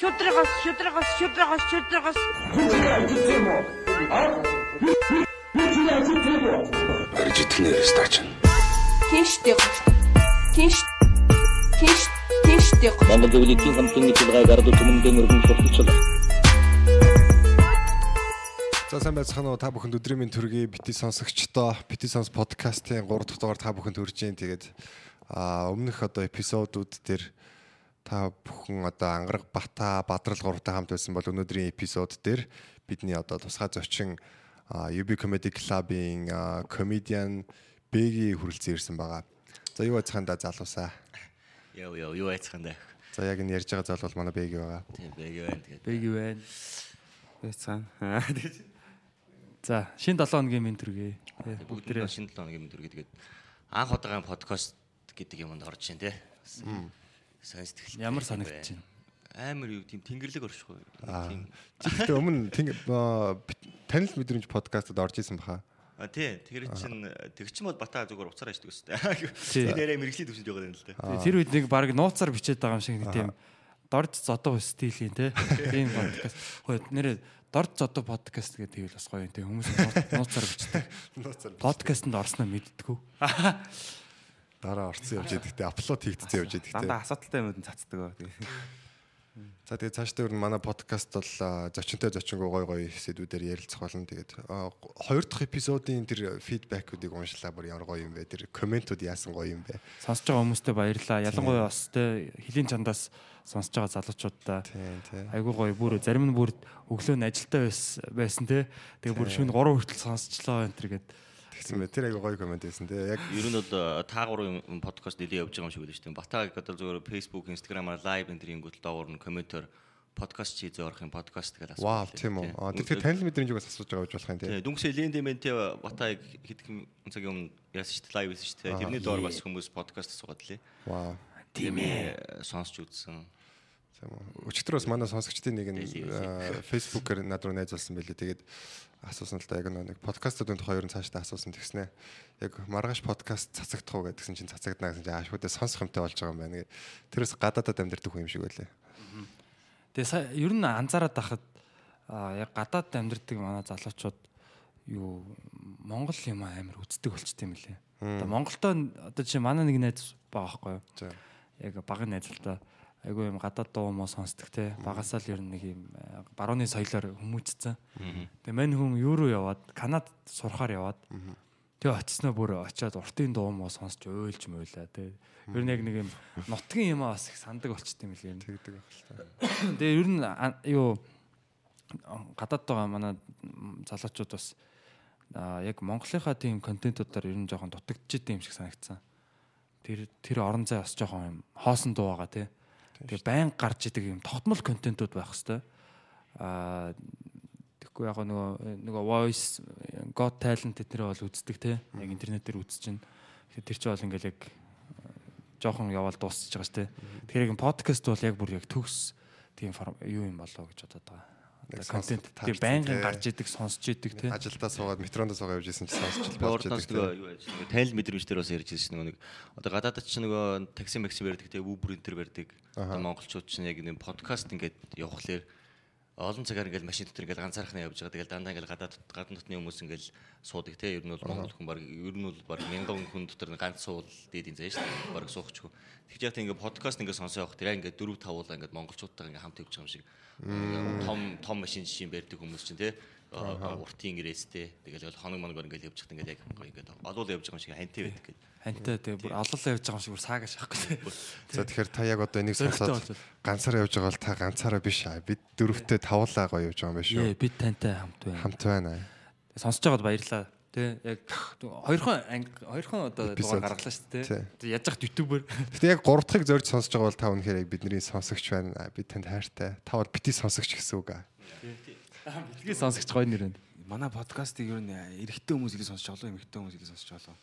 Шүдрэгос, шүдрэгос, шүдрэгос, шүдрэгос. Аржитхнэр стач. Тийштэй. Тийш. Тийш. Тийштэй. Монгол Зөвлөлийн хамтын нэвтрүүлгээ гардаг түмэндээ мөргөн сурталчлаа. За сайн байцгаана уу та бүхэнд өдрийн минь төргий бити сонсогчдоо бити сонс подкастын 3 дахь дугаар та бүхэнд хүрж ийн тэгээд а өмнөх одоо эпизодууд дээр та бүхэн одоо ангараг бата бадрал гуравтай хамт байсан бол өнөөдрийн эпизод дээр бидний одоо тусгай зочин UB Comedy Club-ийн comedian Бэги хүрэлцэн ирсэн байгаа. За юу байцгаана да залуусаа. Яа яа юу айцхан даа. За яг энэ ярьж байгаа залуу бол манай Бэги байгаа. Тийм бэг байна тэгээд. Бэг юу байна? Байцгаана. За, шин 7 хоногийн минь төргий. Бүгдээ шинэ 7 хоногийн өдөр гэдэг анх удаага подкаст гэдэг юмд орж ийн те. Сайн сэтгэл. Ямар санагдаж байна? Амар юу тийм тэнгэрлэг оршихгүй. Тийм. Тэгэхдээ өмнө танил мэдрэмж подкастад орж исэн баха. А тий, тэр чин тэг чин бол бата зүгээр уцаар аждаг өстэй. Тэрээрээ мэрэгжлийн төвшөнд яваад байна л да. Тэр үед нэг баг нууцаар бичээд байгаа юм шиг нэг тийм дорж зодоо стилийн те. Тийм подкаст. Хөөе нэрээ дорж зодоо подкаст гэдэг тийм л бас гоё юм те. Хүмүүс нууцаар бичдэг. Нууцаар Подкастэнд орсноо мэддэггүй. дараа орцсон явж идэгтэй апплод хийгдсэн явж идэгтэй. Дандаа асуудалтай юмуд нь цацдаг. За тэгээд цаашдаа ер нь манай подкаст бол зочинтой зочингоо гой гой сэдвүүдээр ярилцах болно. Тэгээд хоёр дахь эпизодын тэр фидбэкүүдийг уншлаа бүр ямар гоё юм бэ? Тэр комментүүд яасан гоё юм бэ? Сонсож байгаа хүмүүстээ баярлалаа. Ялангуяа бас те хилийн чандаас сонсож байгаа залуучуудаа айгуу гоё бүр зарим нь бүр өглөө нь ажилдаа байсан те. Тэгээ бүр шөнө 3 хүртэл сонсчлоо энэ төр гэдэг. Тэгсэн мэ тэр айгуу гоё коммент байсан те. Яг Ер нь бол та гурван подкаст нэлээд явж байгаа юм шиг шүү дээ. Батаг одоо зүгээр Facebook, Instagram-аар лайв энэ төрлийн гүтэл доогуур нь комментээр подкаст чийзээ орохын подкаст гэдэг асуулт. вау тийм үү. А тэр тэр танил мэдрэмж бас асууж байгаа гэж болох юм те. Тийм, дүнсээ лендемэнтэй батаг хэдхэн цагийн өмнө яасан шүү дээ, лайв хийсэн шүү дээ. Тэрний доор бас хүмүүс подкаст асуугаад лээ. Вау. Тийм ээ, сонсч үзсэн. Тийм үү. Өчигдөр бас манай сонсогчдын нэг нь а, Facebook-аар над руу найзуулсан байлээ. Тэгээд асуусан л да яг нэг подкастуудын тухай ер нь цаашдаа асуусан тэгснэ. Яг маргааш подкаст цацагдах уу гэдгсэн чинь цацагдана гэсэн чинь аашгуудаа сонсох юмтай болж байгаа юм байна. Тэрээс гадаадад амьдэрдэг хүн юм шиг байлээ. Тэгээ ер нь анзаараад байхад яг гадаад амьдардаг манай залуучууд юу Монгол юм амар үздэг болчт юм лээ. Одоо Монголдоо одоо жишээ манай нэг найз байгаа байхгүй юу? Яг багын найз л. Айгу юм гадаад дуу мó сонсдог те. Багасаа л ер нь нэг юм э, барууны соёлоор хүмүүцсэн. Тэгээ мань хүн юу руу яваад Канад сурахаар яваад Тэгээ очисноо бүр очиад уртын дуу мó сонсч ойлж мойлаа те. Ер нь яг нэг юм нутгийн юм бас их сандаг болчт юм лээ. Тэгдэг байх л та. Тэгээ ер нь юу гадаад байгаа манай залуучууд бас а, яг Монголынхаа тийм контентуудаар ер нь жоохон дутагдчихэд юм шиг санагдсан. Тэр тэр орон зай бас жоохон юм хоосон дуу байгаа тий. Тэгээ байн гарч идэг юм тогтмол контентууд байх хэвээр. Аа тэгэхгүй яг нөгөө нөгөө voice got talent тэднэр бол үздэг тий. Яг интернетээр чинь. Тэгэхээр тэр чинь бол ингээл яг жоохон яваал дуусчихж байгаа шүү дээ. Тэгэхээр яг подкаст бол яг бүр яг төгс тийм юу юм болоо гэж бодоод байгаа. Контент таарсан, байнгын тий. гарч идэг сонсч идэг тий. Ажилдаа суугаад метронд суугаад явж исэн чинь сонсч болж яаж нөгөө танил мэдрэмж дээр бас ярьж ирсэн нэг одоо гадаадд ч нөгөө такси макси барьдаг те Uber энэ төр барьдаг. Одоо монголчууд ч яг нэг подкаст ингээд явахлаар олон цагаар ингээд машин дотор ингээд ганцаархнаа явж байгаа. Тэгэл дандаа ингээд гадаад гадна дотны хүмүүс ингээд суудаг те. Ер нь бол монгол хүн баг ер нь бол баг мянган хүн дотор ганц суул дээдийн заа шүү дээ. Баг суухчгүй. Тэгж яхад ингээд подкаст ингээд сонсоо явах тэр ингээд дөрөв тавуулаа ингээд монголчуудтайгаа ингээд хамт явж байгаа юм шиг. Том том машин жишээ барьдаг хүмүүс чинь те уртын гэрээстэй тэгэл хоног моногор ингээл явж хат ингээл яг ингээд олуулаа явж байгаа юм шиг хантай байдаг гэдэг. Хантай тэгээ бүр олоолаа явж байгаа юм шиг бүр саагаш тий. За тэгэхээр та яг одоо энийг сонсоод болж ганцаараа явж байгаа бол та ганцаараа биш аа. Бид дөрөвтэй тавуулаа гоё явж байгаа юм байна Ээ шүү. бид тантай хамт байна. Хамт байна. Сонсож байгаад баярлаа. Тэ яг хоёрхан анги хоёрхан одоо дугаар гаргалаа шүү Тий. дээ. Тэ яаж яхад ютубер. Гэтэ яг 3 дахьыг зорж сонсож байгаа бол та үнэхээр яг бидний сонсогч байна. Бид танд хайртай. Та бол бити сонсогч гэсэн үг аа. Битгий сонсогч гоё нэр байна. Манай подкастыг ер нь эрэгтэй хүмүүс илүү сонсч олоо, эмэгтэй хүмүүс илүү сонсч олоо.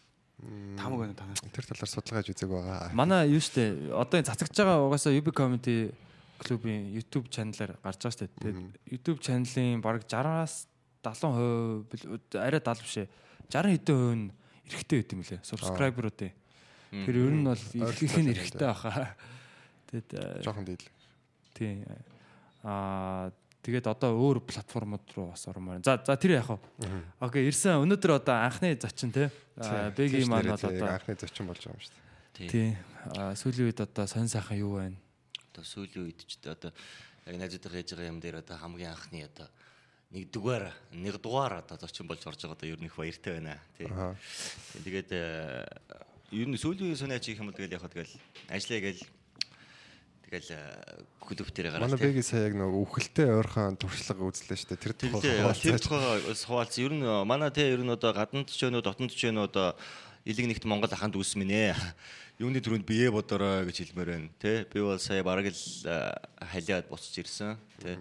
Тамаг байна танаа. Тэр талаар судалгаа хийж үзег байгаа. Манай юу штэ одоо энэ цацагч байгаа угаасаа UB comedy клубын YouTube чаналаар гарч байгаа штэ. Тэгээд YouTube чаналын бараг 60-аас 70% бил- арай 70 биш ээ. 60 хэдэн хувь нь эрэгтэй байт юм лээ. Subscriber-уудын. Тэр ер нь бол их нь эрэгтэй баха. Тэгэд э, Жохон дийл. тий. Аа тэгээд одоо өөр платформуд руу бас ормоор. За за тэр яах вэ? Окей, ирсэн өнөөдөр одоо анхны зочин те. Бэги маань бол одоо анхны зочин болж байгаа юм шүү дээ. тий. Аа, Сүүлийн үед одоо сонь сайхан юу байна? Одоо сүүлийн үед ч одоо яг найзуудтай хийж байгаа юм дээр одоо хамгийн анхны одоо нэг дугаар нэг дугаар одоо зочин болж орж байгаа одоо ер нь их баяртай байна тий. Тэгээд э, ер нь сүүлийн сониач их юм бол тэгэл яг хаа тэгэл ажиллая гээл тэгэл клубтэрээ гараад Манай бэги сая яг нэг үхэлтэй ойрхон туршлага үзлээ шүү дээ. Тэр тухай тэр тухайгаа хуваалцсан. Ер нь манай те ер нь одоо гаднад ч өнөө дотнод ч өнөө одоо илэг нэгт Монгол аханд үүсмэн ээ. Юуны төрөнд бие бодорой гэж хэлмээр байна. Тэ би бол сая бараг л э, халиад буцаж ирсэн. Тэ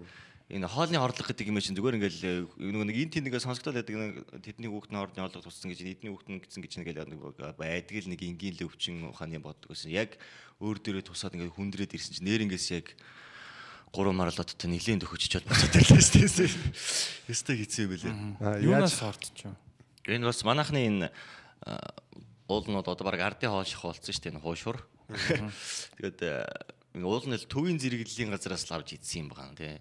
энэ хоолны хорлох гэдэг юм чинь зүгээр ингээл нөгөө нэг эн тэнийгээ сонсогдоод байдаг нэг тэдний хүүхдийн хоорны хорлох туссан гэж эдний хүүхд нь гэсэн гэж нэг байдаг л нэг энгийн л өвчин ухааны боддог гэсэн. Яг өөр дөрөө тусаад ингээд хүндрээд ирсэн чинь нэр ингээс яг гурван марлоттой нэлийн төхөжчод буцаад ирлээ шүү дээ. Ястай хэцүү байлээ. Юунаас ордч юм? Энэ бас манайхны энэ а, уулнууд одоо баг ардын хоол ших болсон шүү дээ энэ хуушур. Тэгээд а, энэ уул нь л төвийн зэрэглэлийн газараас л авч идсэн юм байна тий.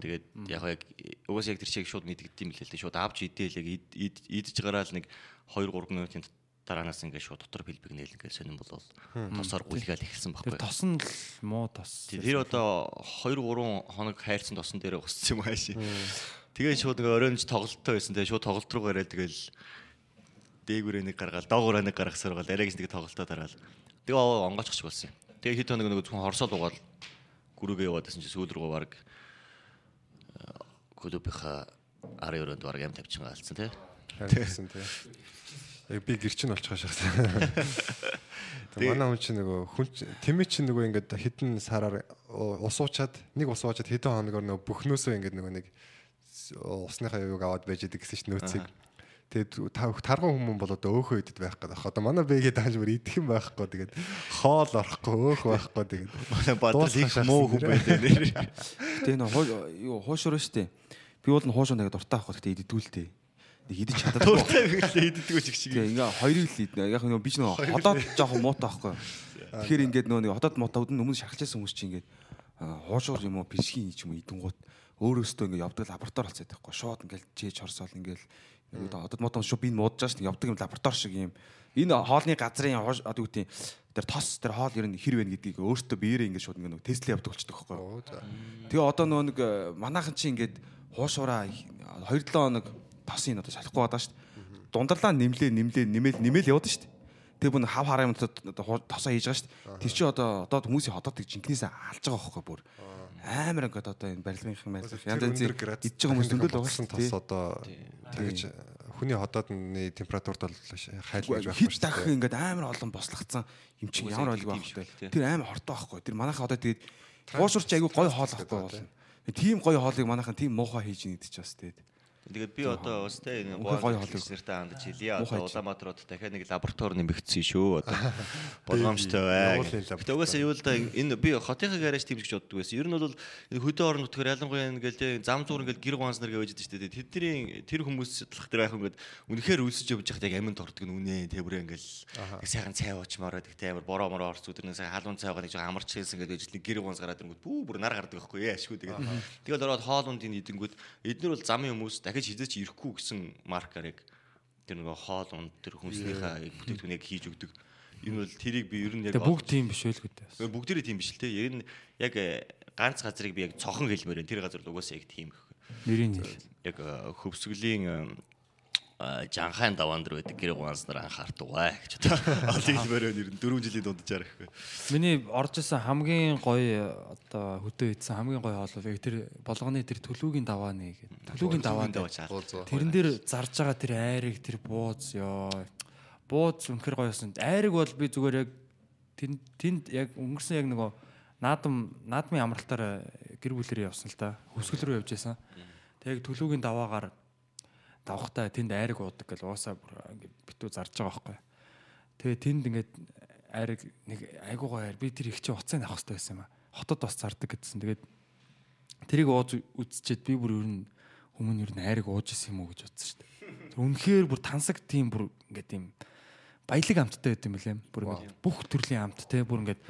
Тэгээд яг яг угаас яг тэр чиг шууд билээ л дээ. Шууд авч идээл яг ид- ид- идэж гараал нэг 2 3 минутын дараанаас ингээд шууд дотор бэлбэг нээл ингээд сонирн болол тосоор гулгаал эхэлсэн Тэр байхгүй. тос нь л муу тос. Тэр одоо 2 3 хоног хайрцан тосон дээр усцсан юм ааши. Тэгээ шууд нэг оройнч тоглолттой байсан. Тэгээ шууд тоглолт руу гараад тэгэл дээгүүрээ нэг гаргаал, доогоороо нэг гаргасаар гал арайгс нэг тоглолтоо дараал. Тэгээ онгоцчих болсон юм. Тэгээ хэд хоног нэг зөвхөн хорсоод угаал гүрүүгээ яваадсэн чи сүүл рүү баг клубийнхаа арын өрөөнд баг ям тавьчихсан гаалцсан тий. Тэгсэн тий. Би гэрчин болчихоо шахсан. Тэгээ манай хүн чинь нөгөө хүн тэмээ чинь нөгөө ингээд хідэн сараар ус уучаад нэг ус уучаад хэдэн хоногор нөгөө бүхнөөсөө ингээд нөгөө нэг усныхаа юуг аваад байж идэг гэсэн чинь нөөцийг Тэгээд тарган хүмүүс бол одоо өөхөө идэд байх гэдэг. Одоо манай бэгээ дааж бүр идэх юм байхгүй. Тэгээд хоол орохгүй, өөх байхгүй. Тэгээд Манай бадрал их муу хүн байдаг нэр. Гэтэ энэ юу хуушур штэ. Би бол н хуушур нэг дуртай авах гэхдээ иддүүлтэй. Нэг идэж чаддаг. Дуртай мэглээ иддэг чиг шиг. Тэгээ ингээ хоёрыг л иднэ. Яг нөгөө би ч нөгөө ходоод жоохон муутай байхгүй. Тэгэхээр ингээд нөгөө нэг ходоод муутай өдөн өмнө шахалчсан хүмүүс чинь ингээд аа, хуушур юм уу бишгийн ч юм уу идэнгууд өөрөөсөө ингээ явдаг лаборатори болцоод байхгүй. Шууд ингээл чээж хорсоол ингээл нэг ходоод муутай шүү би муудаж шүү явдаг юм лаборатори шиг юм. Энэ хоолны газрын одоо юу гэдэг тэр тос тэр хоол ер нь хэр вэ гэдгийг өөртөө биеэрээ ингээд шууд нөгөө тестлээ явдаг болчихдог байхгүй. Тэгээ одоо нөгөө нэг э, манайхан чи ингээд хуушураа 2-7 хоног тосын одоо шалахгүй байгаа шүү. Дундарлаа нэмлээ нэмлээ нэмэл нэмэл явдаг шүү. Тэгээ бүн хав хараа юм тосоо хийж байгаа шүү. Тэр чи одоо одоо хүмүүсийн ходоод гэж жинкнээсээ алж байгаа байхгүй бүр. Амар ингээд одоо энэ барилгынхан барилга янз янзын идж байгаа хүмүүс зөндөл шүү тос дээ. одоо тэгэж хүний ходоодны температурт бол хайлгаж байх Хит дахин ингээд амар олон бослогцсон юм чинь ямар ойлг байх вэ? Тэр амар хортой байхгүй. Тэр манайхаа одоо тэгээд хуушурч айгүй гой хоол ахгүй болно. Тийм гой хоолыг манайхан тийм муухай хийж идэж бас тэгээд. Тэгээд би одоо бас тэ энэ гоё нэртэй хандаж хэлье. Одоо чи. Улаанбаатарууд дахиад нэг лаборатори нэмэгдсэн шүү. Одоо болгоомжтой бай. Гэтэ угаасаа юу л да энэ би хотынхаа гараж тийм гэж боддог байсан. Ер нь бол хөдөө орон нутгаар ялангуяа ингээл тэ зам зуур ингээл гэр ганс нар гэж байдаг шүү дээ. Тэдний тэр хүмүүс судлах тэр байх ингээд үнэхээр үлсэж явж байхад яг амин тортог нь үнэ тэврээ ингээл яг сайхан цай уучмаараа тэгтээ амар бороо мороо орц өдөр нэг сайхан халуун цайгаа нэг жоо амарч хэлсэн гэдэг ижил гэр ганс гараад ирэнгүүт бүү бүр нар гардаг байхгүй яашгүй тэгээд тэгэл ороод хоолунд энэ идэнгүүт эднэр бол замын хүмүүс дахиж хизээч ирэхгүй гэсэн маркаар яг тэр нөгөө хоол унд тэр хүнснийхээ бүтээгдэхүүнийг хийж өгдөг. Энэ бол тэрийг би ер нь яг бүгд тийм биш байлгүй дээ. Гэхдээ бүгдээрээ тийм биш л те. Яг нь яг э, ганц газрыг би яг цохон хэлмээр байна. Тэр газар л угаасаа яг тийм их. Нэрийн хэл. Яг э, хөвсгөлийн э, э, жанхайн даваан дээр байдаг гэр ганц нар анхаардаг бай гэж одоо ол хэлмээр байна. Ер нь 4 жилийн дунджаар ихгүй. Миний орж исэн хамгийн гоё одоо хөдөө идсэн хамгийн гоё хоол бол яг тэр болгоны тэр төлөвгийн давааны гэдэг. Төлөвгийн даваан дээр Тэрэн дээр зарж байгаа тэр айрыг тэр бууз ёо. Бууз үнэхэр гоё байсан. Айрыг бол би зүгээр яг тэнд тэнд яг өнгөрсөн яг нөгөө наадам наадмын амралтаар гэр бүлэрээ явсан л да. Хөсгөл рүү явж байсан. Тэг яг төлөвгийн даваагаар давхтаа тэнд айрыг уудаг гэл уусаа бүр ингээ битүү зарж байгаа байхгүй. Тэгээ тэнд ингээд айрыг нэг айгуу гоё айр би тэр их чи уцаа авах хэрэгтэй байсан юм а. Хотод бас зардаг гэдсэн. Тэгээд тэрийг ууж үзчихэд би бүр ер нь өмнө ер нь айрыг ууж исэн юм уу гэж бодсон шүү дээ. Үнэхээр бүр тансаг тийм бүр ингээд тийм баялаг амттай байт юм билээ. Бүр ингээд бүх төрлийн амт те бүр ингээд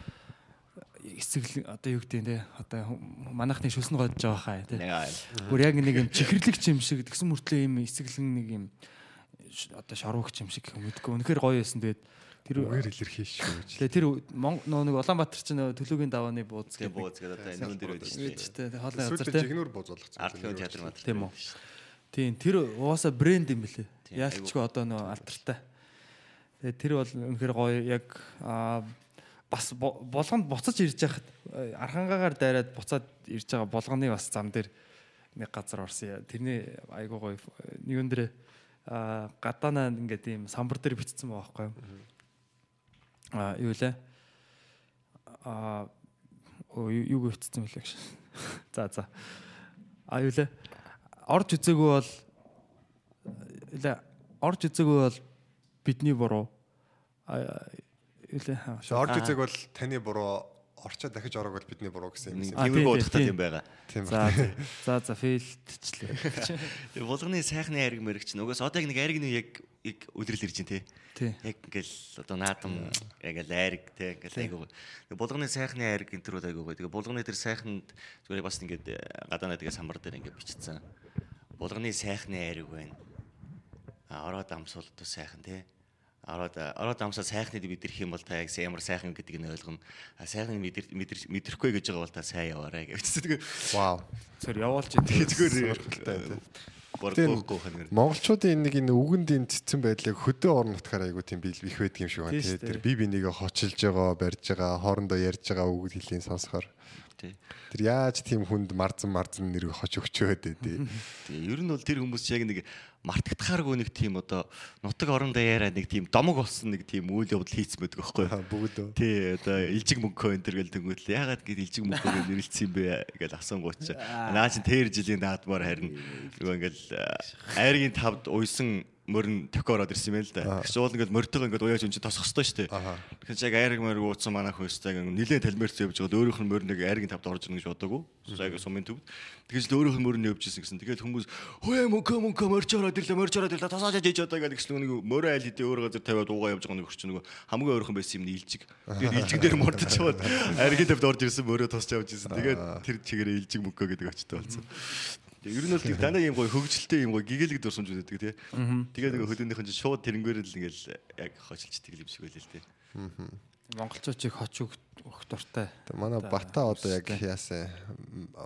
эсэглэн одоо юу гэдэг те одоо манайхны шүлсэн годж байгаа хаа аа. Бүр яг нэг юм чихэрлэг юм шиг тэгсэн мөртлөө юм эсэглэн нэг юм одоо шорвогч юм шиг мэдгүй. Үнэхээр гоё байсан. Тэгээд тэр Үгээр илэрхийлж шүү. Тэгээ тэр нэг Улаанбаатар чинь төлөөгийн давааны бууз Тэгээ гэдэг бууз гэдэг одоо энэ дээр байдаг шүү Гэж дээ. тэ хоолны газар тэ. жигнүр бууз болгоцсон. Артлын театр мат. Тийм үү. Тийм тэр угаасаа брэнд юм бэлээ. Тийм, Яалтчгүй одоо нөө алдартай. Тэгээ тэр бол үнэхээр гоё яг аа бас бо- болгонд буцаж ирж яхад э, архангаагаар дайраад буцаад ирж байгаа болгоны бас зам дээр нэг газар орсон. яа. Тэрний айгуу гоё нэг өндөрөө аа гадаанаа ингээд ийм самбар дээр бичсэн байгаа байхгүй юу? Аа юу лээ? Юу юу гэрчсэн мөлий гэж. За за. А юу лээ? Орж үзээгүй бол лээ орж үзээгүй бол бидний буруу. А юу лээ? Орж үзэг бол таны буруу орчоо дахиж ороог бол бидний буруу гэсэн юм. А, Тиймэрхүү тийм. юм байгаа. За за. за. Тэр булганы сайхны айраг мэрэг чинь угаас одоо яг нэг айраг нь яг яг өдрөл ирж байна те. Тий. Яг ингээл одоо наадам яг л айраг те ингээл айгуу. Булганы сайхны айраг энэ төр айгуу. Тэгээ булганы тэр сайханд зүгээр бас ингээд э, гадаанаа тэгээ самбар дээр ингээд бичсэн. Булганы сайхны айраг байна. А ороод одоо сайхан те. Ороод ороод амсаа сайхныг мэдэрх юм бол та яг ямар сайхан гэдгийг нь ойлгоно. Сайхныг мэдэр мэдэр- мэдрэхгүй гэж байгаа бол та сайн яваарай гэж. Тэгээ Вау. Зөв явуулж идэв. зүгээр тийм. Боргоохгүй ханаар. Монголчуудын нэг энэ үгэнд энэ цэцэн байдлыг хөдөө орон нутгаар айгуу тийм бил их байдаг юм шиг байна. Тий. Тэр бие бинийгээ хочилж байгаа, барьж байгаа, хоорондоо ярьж байгаа үг хэлийг сонсохоор Тий. тэр яаж тийм хүнд марзан марзан нэр хоч өгчөөд ээ тий. Тэгээ ер нь бол тэр хүмүүс яг нэг мартагдахааргүй нэг тийм одоо нутаг орон даяараа нэг тийм домог болсон нэг тийм үйл явдал хийцэн байдаг байхгүй юу? Бүгд өө. Тий одоо илжиг мөнгөө энэ төр гэл тэнгуүл ягаад гэд илжиг мөнгөө нэрлэлсэн юм бэ гэж асуунгууч. Наа чин тэр жилийн наадмаар харин нөгөө ингээл айргийн тавд уйсан мөрн тохиороод ирсэн юм л да. Тэгс уул ингээд мөртөг ингээд уяаж энэ тосох хэвээр шүү дээ. Тэгэхээр яг айраг мөрөг ууцсан манай хүн өстэй нилээн талмирц явж байгаад өөрийнх нь мөрнийг айргийн тавд орж ирнэ гэж бодоагүй. Яг сумын төвд. Тэгэж л өөрийнх нь мөрөнд явж ирсэн гэсэн. Тэгээд хүмүүс хөөе мөнгө мөнгө мөрч ороод ирлээ мөрч ороод ирлээ тасааж ээж одоо гэдэг гэсэн нэг мөрөө айл хэдий өөр газар тавиад уугаа явж байгаа нэг хөрч нэг хамгийн ойрхон байсан юм нийлжиг. Тэгээд илжиг дээр мордож чаваад айргийн тавд орж ирсэн мөрөө тосч явж ирсэн. Тэгээд тэр чигээрээ илжиг мөнгө гэдэг очтой болсон. Тэгээ ер нь бол тийм танаа юм гоё хөгжилтэй юм гоё гэгээлэг дурсамж үүдэг тий. Тэгээд нэг хөдөөнийхэн чинь шууд тэрнгээр л ингээл яг хочилж тэгэл юм шиг байлээ л тий. Монголчуудыг хоч өг- өгөх дуртай. Тэгээ манай бата одоо яг яасан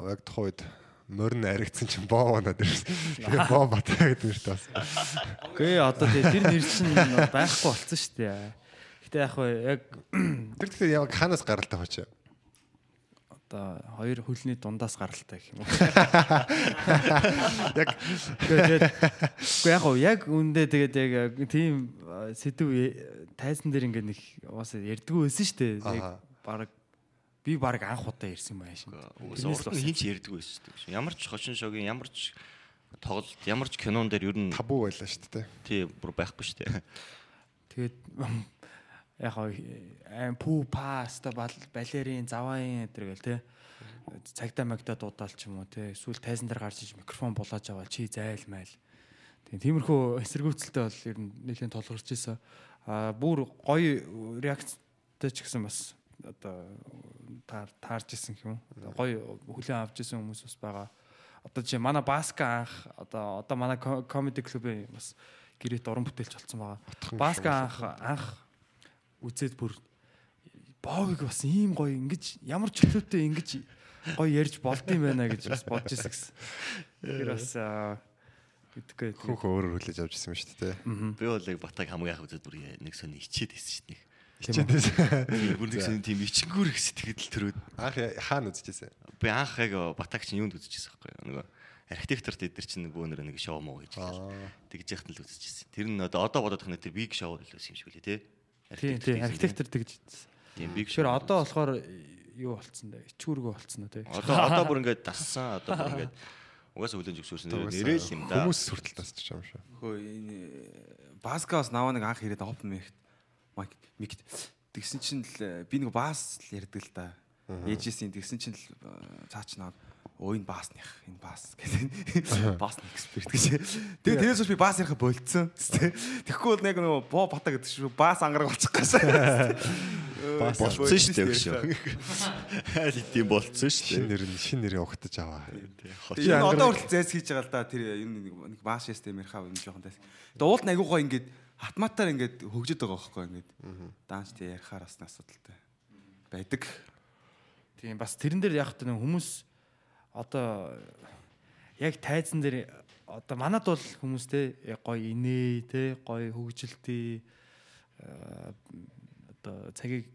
яг тухайн үед морин аригдсан чинь боо оноод ирсэн. Тэгээ боо бата гэдэг нэртэй бас. Үгүй одоо тэгээ тэр нэр чинь байхгүй болсон шүү дээ. Гэтэ яг яг Тэр тэгэхээр яг ханаас гаралтай хоч. Одоо хоёр хөлний дундаас гаралтай гэх юм уу. Яг Тэгээд үгүй яг хөө яг үндэ тэгээд яг тийм сэдв э, тайзан дээр ингээд нэг уусаа ярдггүй байсан шүү дээ. Яг баг би баг анх удаа ирсэн юм ааш. Уус хинч ярьдаг байсан шүү дээ. Ямар ч хочин шогийн ямар ч тоглолт ямар ч кинон дээр ер нь табу байлаа шүү дээ. тий бүр байхгүй шүү дээ. Тэгээд яг аим пүү паста балерин заваин энэ гэл те цагтаа магтаа дуудаал ч юм уу те эсвэл тайзан дээр гарч иж микрофон булааж аваад чи зайлмайл. Тийм тиймэрхүү эсэргүүцэлтэй бол ер нь нэлийн толгорч исэн. А бүр гоё реакцтай ч гэсэн бас одоо таар таарж исэн юм. Гоё хүлээн авч исэн хүмүүс бас байгаа. Одоо чи манай Баска анх одоо одоо манай комеди клубын бас гэрээт уран бүтээлч болсон байгаа. Баска анх анх үзээд бүр боовыг бас ийм гоё ингэж ямар чөлөөтэй ингэж гоё ярьж болд юм байна гэж бас бодож ирсэн гэсэн. Тэр бас гэдэггүй. Хөөхөө өөрөөр хүлээж авч ирсэн юм шүү дээ. Би бол яг батаг хамгийн анх үзээд бүр нэг сони ичээд байсан шүү дээ. Хичээдээс Бүр нэг сони тийм ичингүүр их сэтгэл төрөөд анх хаана үзчихсэн? би анх яг батаг чинь юунд үзчихсэн байхгүй юу? Нөгөө архитекторт эдэр чинь нөгөө нэр нэг шоу муу гэж тэгж яхад л үзчихсэн. Тэр нь одоо бодоод тахна тэр биг шоу л байсан юм шиг үлээ тий. Тийм тийм архитектор тэгж. тийм биг Тэгэхээр одоо болохоор юу болцсон дээ? Ичүүргөө болцсон уу те? Одоо одоо бүр ингээд тассан одоо бүр ингээд угаасаа хүлэн зөвшөөрсөн нэрэл юм да. Хүмүүс хүртэл тасчих юм шүү. Хөө энэ Баскаас наваа нэг анх ирээд open mic mic mic тэгсэн чинь л э, би нэг бас л ярьдаг л да. Ээжээсийн тэгсэн чинь л э, цаач наваа өө энэ баасных энэ баас гэдэг баасны эксперт гэж. Тэгээ тэрээс би баас ярих болцсон. Тэгэхгүй бол яг нөгөө боо бата гэдэг шүү баас ангараг болчих гэсэн. Болцсон шүү дээ гэж. Айл идэм болцсон шүү Шин дээ. нэр нь шин нэрийг ухтаж аваа. Энэ одоо хүртэл зайс хийж байгаа л да тэр энэ нэг баас ястэй мэрхаа юм жоохон тас. Тэгээ уулт нь айгуугаа ингээд автоматар ингээд хөгжөд байгаа байхгүй ингээд. Данч тий ярихаар бас асуудалтай байдаг. Тийм бас тэрэн дээр яг нэг хүмүүс одоо яг тайзан дээр одоо манад бол хүмүүс те гоё инээ те гоё хөгжилтий э, одоо цагийг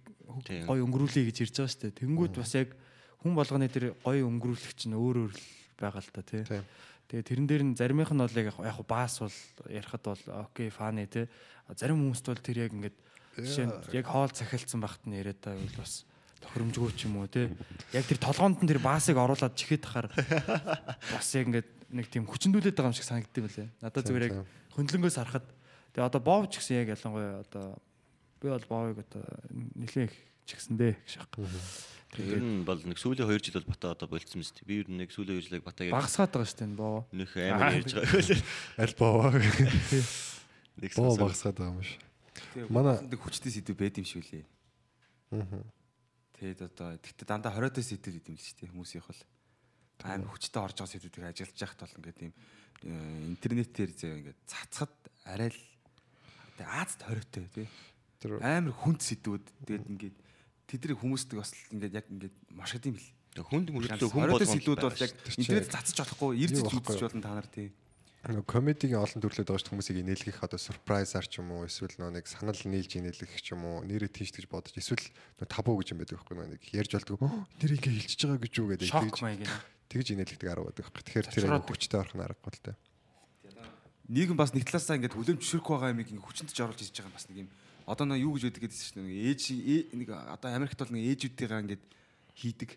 гоё өнгөрүүлээ гэж ирж байгаа шүү дээ. Тэнгүүд бас яг хүн болгоны тэр гоё өнгөрүүлэх чинь өөр өөр л байгаа л та тий. Тэгээ тэрэн дээр нь заримийнх нь бол яг яг баас бол ярихад бол окей фаны тий. Зарим хүмүүст бол тэр яг ингээд жишээ нь яг хоол цахилцсан багт нь яриад байгаа бол бас тохиромжгүй ч юм уу тий. Яг тэр толгоонд нь тэр баасыг оруулаад чихээд тахаар бас яг ингээд нэг тийм хүчндүүлээд байгаа юм шиг санагддаг байлээ. Надад зүгээр яг хөндлөнгөөс харахад тэгээ одоо боовч гэсэн яг ялангуяа одоо би бол боовыг одоо нэлээх чигсэн дээ гэж аахгүй. Ер нь бол нэг сүүлийн 2 жил бол бата одоо болцсон мэт. Би ер нь нэг сүүлийн 2 жилийг батаг Багасгаад байгаа шүү дээ боов. нөх амар ярьж байгаа. Аль боо. Нэг Боо багсаад байгаа юм шиг. Манай- хүчтэй сэдв байд юм шиг лээ. Тэгээд одоо тэгтээ дандаа 20 дэс сэдв гэдэг юм л шүү дээ хүмүүсийнх бол. Амар хүчтэй орж байгаа сэдвүүдийг ажиллаж яхад бол ингээд тийм э, интернетээр зөө ингээд цацхад арай л тэгээ Азад 20-тэй тий. Тэр Амар хүнд сэдвүүд тэгээд ингээд тэдний хүмүүсдэг бас ингээд яг ингээд машгад юм бэл. Хүнд мөртлөө хүн 20 болгоно. сэдвүүд бол яг интернет цацж болохгүй ирж үзэж болно та нар тий. Нөгөө комедигийн олон төрлөд байгаа дээ, хүмүүсийг инээлгэх одоо surprise-аар ч юм уу эсвэл нөгөө нэг санал нийлж инээлгэх ч юм уу нэрээ тийш гэж бодож эсвэл нөгөө табу гэж юм байдаг байхгүй нэг ярьж болдог нэр ингэ хилчиж байгаа гэж юу? гэдэг. Юм. тэгж инээлгдэг арга байдаг байхгүй. Тэгэхээр тэр хүчтэй орох нь аргагүй л дээ. Нийгэм бас нэг талаасаа ингээд хүлэмж зөвшөөрөх байгаа юм ингээд хүчнэж оруулж хийж байгаа бас нэг юм. Одоо нэг юу гэж гэдсэн шүү дээ. Нэг ээж ээ- нэг одоо Америкт бол нэг ээжүүдтэйгээ ингээд хийдэг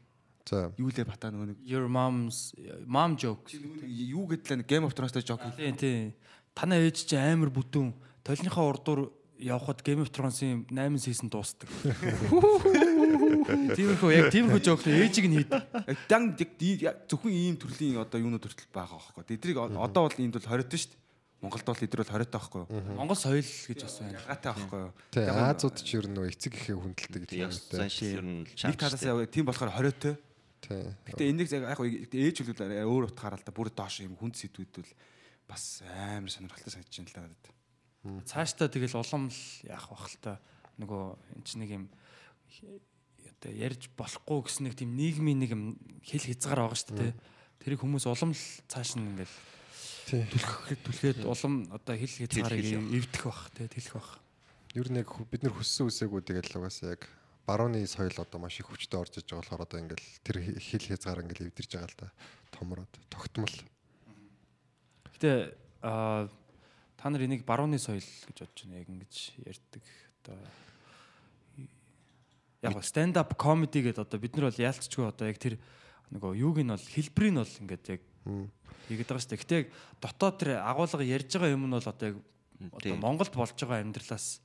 за юу лээ бата нөгөө нэг Your mom's mom joke. юу гэдлээ Game of Thrones-тэй жок Тийм тийм. Танаа ээж чи амар бүдүүн. Толныхаа урдуур явхад Game of Thrones-ийн 8 season дуустдаг. Тиймэрхүү яг тиймэрхүү жоок ээжийг нь хийдэг. дан зөвхөн ийм төрлийн одоо юунууд хүртэл байгаа байхгүй тэдрийг одоо бол энд бол 20 шүү дээ Монголд бол эдгээр бол 20 таахгүй юу Монгол соёл гэж бас байна. ягатай байхгүй юу Яг Азууд ч ер нь нөгөө эцэг ихээ хүндэлдэг гэх юм Яг дээ заншил ер нь нэг талаас яг тийм болохоор 20 той тий Гэтэ энийг яг яг ээж хөлүүд өөр утгаараа л да бүр доош юм хүнд сэдвүүд бол бас амар сонирхолтой санагдаж байна л да надад. Цаашдаа тэгэл улам л яах бах л та нөгөө эн чинь нэг юм одоо ярьж болохгүй гэсэн нэг тийм нийгмийн нэг юм хэл хязгаар байгаа шүү дээ. Тэрийг хүмүүс улам л цааш нь ингээл түлхэхэд түлхээд улам одоо хэл хязгаарыг эвдэх бах тий тэлэх бах. яг ху- бид нар хүссэн үсээгүй тэгэл угаасаа яг барууны соёл одоо маш их хүчтэй орж иж байгаа болохоор одоо ингээл тэр хил хязгаар ингээл эвдэрж байгаа л да томроод тогтмол. Гэтэ аа та нар энийг барууны соёл гэж бодож байна. Яг ингэж ярьдаг. Одоо яг stand up comedy гэдэг одоо бид нар бол яалтчгүй одоо яг тэр нөгөө юуг нь бол хэлбэрийг нь бол ингээд яг хийгээд байгаа шүү дээ. Гэтэ яг дотоод тэр агуулга ярьж байгаа юм нь бол одоо яг одоо. Монголд болж байгаа амьдралаас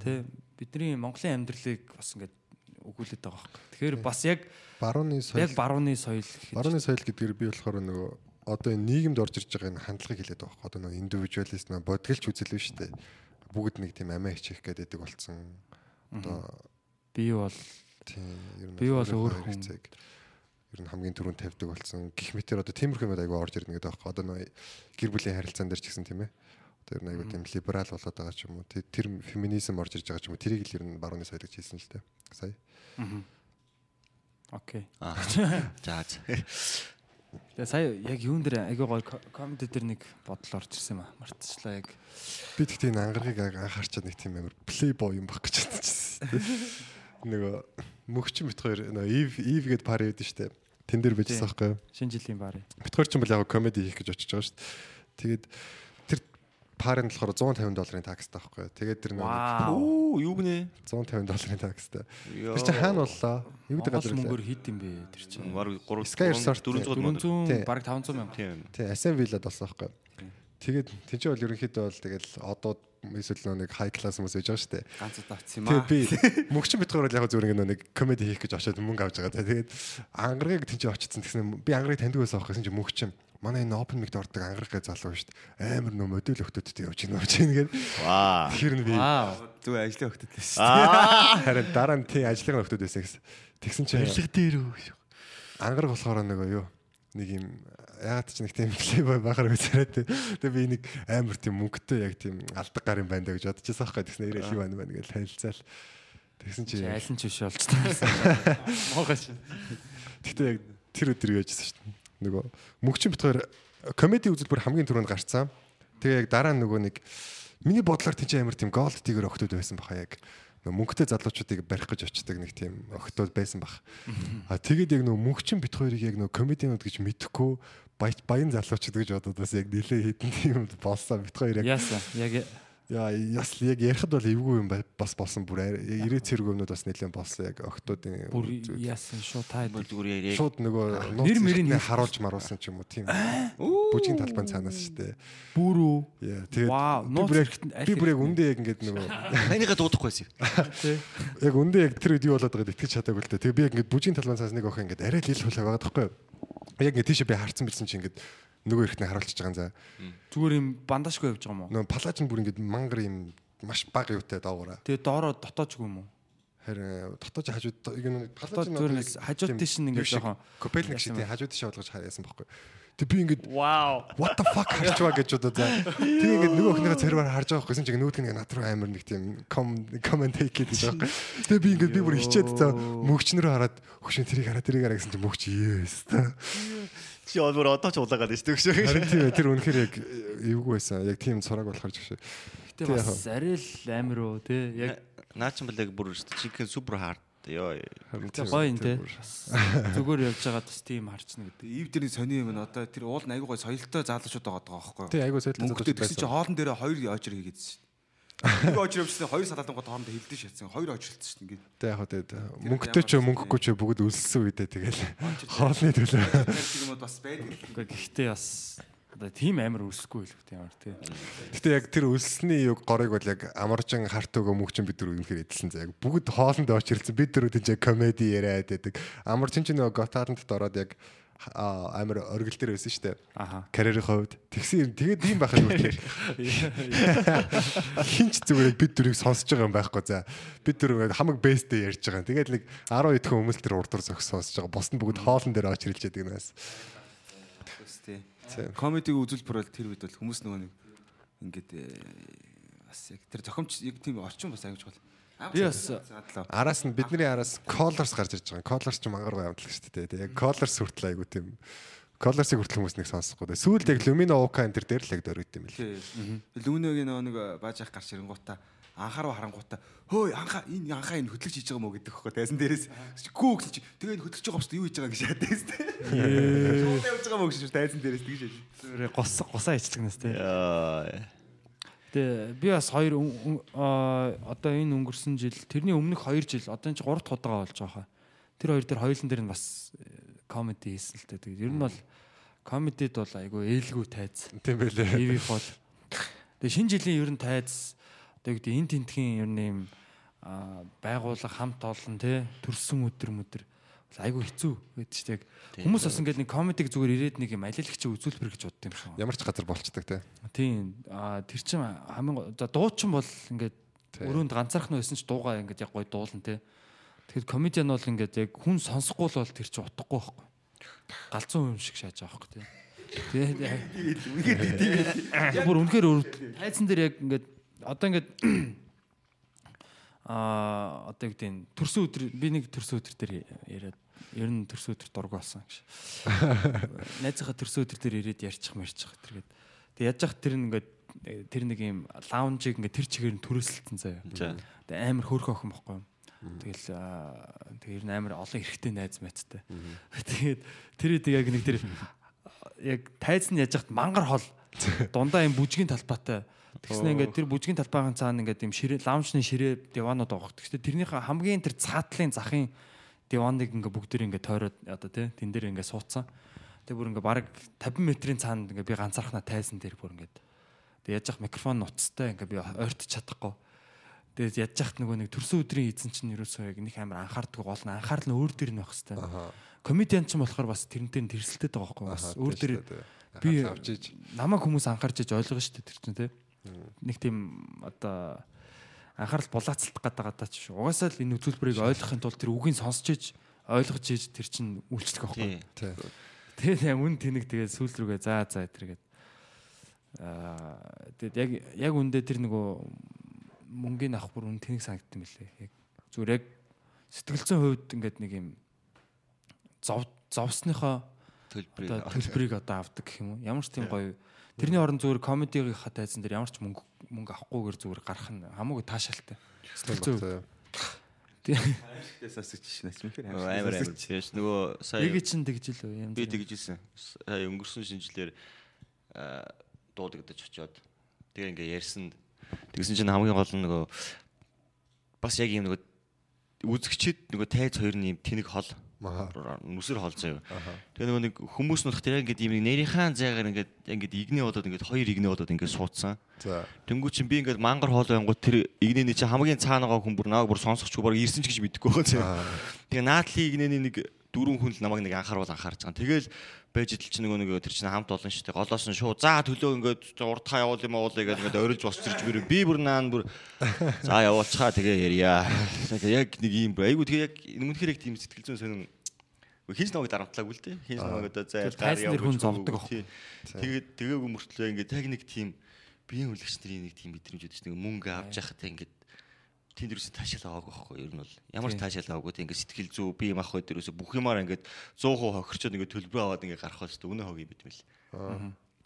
тий бидний Монголын амьдралыг бас ингээд өгүүлээд байгаа байхгүй. Тэгэхээр бас яг барууны соёл яг барууны соёл Барууны соёл гэдгээр би болохоор нөгөө одоо энэ нийгэмд орж ирж байгаа энэ хандлагыг хэлээд байгаа хөө. Одоо нөгөө индивидуалист нөгөө бодгалч үзэл биш үү? Бүгд нэг тийм амиа хичих гэдэг болсон. Одоо би бол тийм ер нь Би бол өөр хүн. ер нь хамгийн түрүүнд тавьдаг болсон. Гэх мэтэр одоо тиймэрхүү юмуд айгүй орж ирнэ гэдэг хөө. Одоо нөгөө гэр бүлийн харилцаан дээр ч гэсэн тийм ээ. Ер нь айгүй тийм либерал болоод байгаа ч юм уу. Тэр- Тэр феминизм орж ирж байгаа ч юм уу. Тэрийг л ер нь барууны соёл гэж хэлсэн л дээ. Сая. окей. Аа. За за. Тэгээ сая яг юун дээр айгүй гоё ко- комеди дээр нэг бодол орж ирсэн юм аа. Мартчихлаа яг. Би тэгтээ энэ ангаргийг анхаарчаад нэг тийм амар плейбой юм баг гэж бодчихсон. Нөгөө мөгчин бит хоёр нөгөө ив ив гэд пари байдаг штэ. Тэн дээр Тийм. бичсэн байхгүй юу? Шинэ жилийн баарын. Бит хоёр ч юм бол яг комеди хийх гэж очиж байгаа штэ. Тэгээд парийн болохоор 150 долларын такстай байхгүй юу? Тэгээд тэр Вау. Оо юу гинэ? 150 долларын такстай. Тэр чинь хаана боллоо? Юу гэдэг газар вэ? мөнгөөр хэд юм бэ тэр чинь? Баг 3 Sky Resort 400 мянга. 400 Тийм. баг 500 мянга. Тийм. Тий, Асан виллад болсон байхгүй юу? Тэгээд тэнцээ бол ерөнхийдөө бол тэгэл одоо эсвэл нэг хай класс хүмүүс ээж байгаа шүү дээ. Ганц удаа авчихсан юм аа. би мөгчин битгаар бол яг зүгээр ингэ нэг комеди хийх гэж очиод мөнгө авч байгаа. Тэгээд ангарыг тэнцээ очсон гэсэн би ангарыг таньдаг байсан аахгүй чинь мөгчин. Манай энэ open mic-д ордог ангараг гэ залуу шүү дээ. Амар нөө модуль өхтөдтэй явж явж гинэ гэдэг. Ваа. Тэгэхээр нь би. Зүг ажлын хөлтөд байсан. харин дараа нь тий ажлын өхтөд байсан гэсэн. Тэгсэн чинь дээр үү. ангараг болохоор нөгөө юу нэг юм ягаад ч нэг тийм плей байхаар үзэрээ тий. Тэгээ би нэг амар тийм мөнгөтэй яг тийм алдаг гарын байна даа гэж бодчихсан байхгүй. Тэгснэ ирэл юу байна байна гэж танилцаал. Тэгсэн чи Аль нь ч биш болж таа. Монгол шин. Гэтэ яг тэр өдөр яажсэн шүү дээ. Нөгөө мөгчин битгаар комеди үзэлбэр хамгийн түрүүнд гарцсан. Тэгээ яг дараа нөгөө нэг миний бодлоор тийч амар тийм голд тигэр өгтөд байсан баха яг мөнгөтэй залуучуудыг барих гэж очдог нэг тийм өгтөд байсан бах. А тэгээд яг нөгөө мөнгчин бит хоёрыг яг нөгөө комедианууд гэж мэдэхгүй баян залуучууд гэж бодоод бас яг нилээ хитэн тийм болсон бит хоёр яг Яасан. Яг Яа, яс яг ярихад бол эвгүй юм ба- бас болсон бүр ирээ цэргүүнүүд бас нэлээд болсон яг октоодын бүр яасан шүү та Бүр зүгээр яг шууд нөгөө Нэр мэрийг харуулж маруулсан ч юм уу тийм бүжгийн талбайн цаанаас шүү дээ. бүр үү. Яа, тэгээд би бүр яг үндэ яг ингэж нөгөө танийгаа дуудахгүй байсан. яг үндэ яг тэр үед юу болоод байгааг итгэж чадаагүй л дээ. Тэгээ би яг ингэж бүжгийн талбайн цаас нэг охин ингэж арай л ил хулаа байгаа юу? Яг ингэ тийшээ би харцсан билсэн чи ингэж нөгөө ихнээ харуулчихж байгаа юм за. Зүгээр юм бандажгүй явж байгаа юм уу? Нөгөө палаж нь бүр ингэж мангар юм маш бага юутай доогоороо. Тэгээ доороо дотоожгүй юм уу? Харин дотоод хажууд яг нэг Дотоод зүгээр нэг хажууд тийш нь ингэж жоохон Копелник шиг тийм хажууд тийш болгож харьяасан байхгүй. Тэг би ингэж Вау. what the fuck харчваа гэж бодоо за. Тэг ингэж нөгөө өхнийхээ царваар харж байгаа хэрэгсэн чинь нөгөөд нь над руу амар нэг тийм comment гэдэг байгаа байхгүй. Тэг би ингэж би бүр хичээд за мөгчнөрөө хараад хөшин тэрийг хараа тэрийг хараа гэсэн чинь мөгч yes та. Чи өөр одоо ч улаагаад байна шүү дээ. Харин тийм тэр үнэхээр яг эвгүй байсан. Яг тийм цураг болохоор ч гэж. Гэтэ бас арай л амир уу те. Яг Наа ч юм бол яг бүр супер хард. Йоо. Харин Тэг тийм. гоё юм те. Зүгээр явж байгаа бас тийм харчна гэдэг. Ив дэрний сони юм нь одоо тэр уул нь айгүй гой соёлтой заалчууд байгаа байхгүй юу? Тий айгуу сайтай Мөнгөтэй тэгсэн чи хоолн дээр хоёр очир хийгээдсэн. Нэг очир явчихсан хоёр салаатангууд хоорондоо хилдэж шатсан. Хоёр шин ингээд. Тэг яг тэгээд мөнгөтэй ч мөнгөгүй ч бүгд өлссөн үедээ тэгэл хоолны төлөө. Тэр юм бас байдаг. Гэхдээ гэхдээ бас одоо тийм амир өсөхгүй л тийм амар те. Гэтэ яг тэр өлсөний юг горыг бол яг амаржин харт өгөө мөгчин бид нар үнэхээр эдэлсэн заа. Яг бүгд хоолнд очирсан бид нар үдэж комеди яриад байдаг. Амарчин ч нөгөө готарнт ороод яг амар оргил дээр байсан шүү дээ. Аха. Карьерийн хувьд тэгсэн юм тэгээд ийм байхад үнэхээр хинч зүгээр бид дөрийг сонсож байгаа юм байхгүй за. Бид ингээд хамаг бэстэй ярьж байгаа. Тэгээд нэг 10 идэхэн хүмүүс тэр урд дур зогс сонсож байгаа. Бос нь бүгд хоолн дээр очирлж яадаг нээс. Тийм. Комедиг үзүүлбэр бол тэр үед бол хүмүүс нөгөө нэг ингээд э, бас яг тэр зохимч яг тийм орчин бас аяж бол. Би бас-. Араас нь бидний араас colors гарч ирж байгаа. Colors ч мангаргүй явдал шүү дээ. Тэгээ яг colors хүртэл айгу тийм colors-ыг хүртэл хүмүүс нэг сонсохгүй. дээ. Сүүлд яг Lumino Oka энэ төр дээр л яг дөрөд юм. Лүнөгийн нөгөө нэг бааж ах гарч ирэнгуудаа анхаарал харангуудаа хөөй анхаа энэ анхаа энэ хөтлөж хийж байгаа мó гэдэг хөхгүй тайсан дээрээс гүү гэсэн чи тэгээ энэ хөтлөж байгаа юм шүү юу хийж байгаа гэж шатаас тий. Шууд явж байгаа мó гэж тайсан дээрээс тэгж. Зүгээр гос госаа ичлагнаас те. Тэгээ би бас хоёр одоо энэ өнгөрсөн жил тэрний өмнөх 2 жил одоо энэ чи 3 дахь удаа болж байгаа хаа. Тэр хоёр дээр хоёулын дээр нь бас комеди хийсэн л те. Тэгээд ер нь бол комедид бол айгүй ээлгүй тайз. Тийм байлээ. ТV бол. Тэгээ шинэ жилийн ер нь тайз одоо гэдэг энэ тентхийн ер нь юм аа, байгууллага хамт олон те төрсөн өдөр мөдөр бол айгүй хэцүү гэдэг чинь яг хүмүүс бас ингээд нэг комедиг зүгээр ирээд нэг юм алилагч үзүүлбэр гэж боддог юм шиг. байна. Ямар ч газар болцдог те. Тийм аа тэр чин хамгийн за дуучин бол ингээд өрөөнд ганцаархан байсан ч дуугаа ингээд яг гоё дуулан те. Тэгэхээр комедиан бол ингээд яг хүн сонсохгүй л бол тэр чин утгагүй байхгүй. Галзуу юм шиг шааж байгаа байхгүй те. Тэгээд яг бүр үнэхээр өөр тайзан дээр яг ингээд одоо ингээд аа одоо гэдэг нь төрсөн өдөр би нэг төрсөн өдөр дээр яриад ер нь төрсөн өдөр дург болсон гэж. Найзынхаа төрсөн өдөр дээр ирээд ярьчих мэрчих тэргээд. Тэг яаж яах тэр нь ингээд э, тэр нэг юм лаунжийг ингээд тэр чигээр нь төрөсөлтөн заяа. За. Тэг амар хөөрхөн охин бохгүй юу? Тэгэл тэг ер нь амар олон эрэгтэй найз мэцтэй. Тэгээд тэр үед яг нэг тэр яг тайз нь яж хат мангар хол дундаа юм бүжгийн талбайтай. Тэгснэ ингээд тэр бүжгийн талбайгийн цаана ингээд юм ширээ лаунчны ширээ диванууд байгаа. Тэгснэ тэрнийхээ хамгийн тэр цаатлын захын диваныг ингээд бүгдээр ингээд тойроод одоо тий тэн дээр ингээд суудсан. Тэг бүр ингээд баг 50 метрийн цаанд ингээд би ганцаархнаа тайзан дээр бүр ингээд Тэгээд яаж яах микрофон нуцтай ингээ би ойртож чадахгүй. Тэгээд яаж яхад нөгөө нэг төрсөн өдрийн эзэн чинь ерөөсөө яг нэг амар анхаардаг гол нь анхаарал нь өөр дээр нь байх хэвээр. Комедиан ч юм болохоор бас тэрнтэй нь тэрсэлтэй байгаа байхгүй бас өөр дээр би намайг хүмүүс анхаарч иж ойлгоо шүү дээ тэр чинь тий. Нэг тийм одоо анхаарал булаацалдах гэдэг гадаа ч шүү. Угаасаа л энэ үзүүлбэрийг ойлгохын тулд тэр үгийг сонсч иж ойлгож иж тэр чинь үйлчлэх байхгүй. тий. Тэгээд яг үн тэнэг тэгээд сүүл рүүгээ заа заа тэргээд аа тэгээд яг яг үндэ тэр нөгөө мөнгөний авах бүр үн тэнэг санагдсан мөлий. Яг зүгээр яг сэтгэлзэн хувьд ингээд нэг юм зов зовсныхоо төлбөрийг одоо төлбөрийг одоо авдаг гэх юм уу? Ямар ч тийм гоё. Тэрний оронд зүгээр комедигийн ха тайзан дээр ямар ч мөнгө мөнгө авахгүйгээр зүгээр гарах нь хамаагүй таашаалтай. Зүй. Ашигтээс асууж шинээс мэхэр амар амар. Тэгээс нөгөө сая Нэг чинь тэгж л юм. би тэгжсэн. Сая өнгөрсөн шинжилээр аа, дуудагдаж очиод тэгээ ингээ ярьсан. Тэгсэн чинь хамгийн гол нь нөгөө бас яг юм нөгөө үзэгчид нөгөө тайз хоёрын юм тэнэг хол нүсэр хол заяа. Тэгээ нөгөө нэг хүмүүс нутх тэр ингээд юм нэрийнхаа зайгаар ингээд ингээд игнээ болоод ингээд хоёр игнээ болоод ингээд суудсан. За. Тэнгүү чинь би ингээд мангар хоол байнгут тэр игнэний чи хамгийн цаана байгаа хүн бүр нааг бүр сонсохчгүй баг ирсэн ч гэж мэдэхгүй байгаа заяа. Тэгээ наатли игнэний нэг дөрвөн хүн л намайг нэг анхааруул анхаарч байгаа. Тэгэл байж идэл чи нөгөө нэг тэр чинь хамт олон шүү дээ. Голоос нь шууд за төлөө ингээд урдхаа явуул юм уулаа гэдэг ингээд орилж босч ирж мөрөө би бүр наан бүр за явуулчихаа тэгээ ярья. Яг нэг юм бүр айгу тэгээ яг өмнөхөр яг тийм сэтгэл зүйн сонин хинч намайг дарамтлаагүй л дээ. Хинч намайг одоо зай Тэр тайзан дээр хүн зовдөг аахгүй. Тэгээд тэгээгүй мөртлөө ингээд яг нэг тийм биеийн үлгч нарын нэг тийм мэдрэмж үүдэж нэг мөнгө авч яхад ингээд тэнд юусэн таашаал аваагүй байхгүй ер нь бол ямар ч таашаал аваагүй тийм ингээд сэтгэл зүй бие мах хойд юусэн бүх юмар ингээд 100% хохирчод ингээд төлбөр аваад ингээд гарах болж өгнө хог юм бит мэл.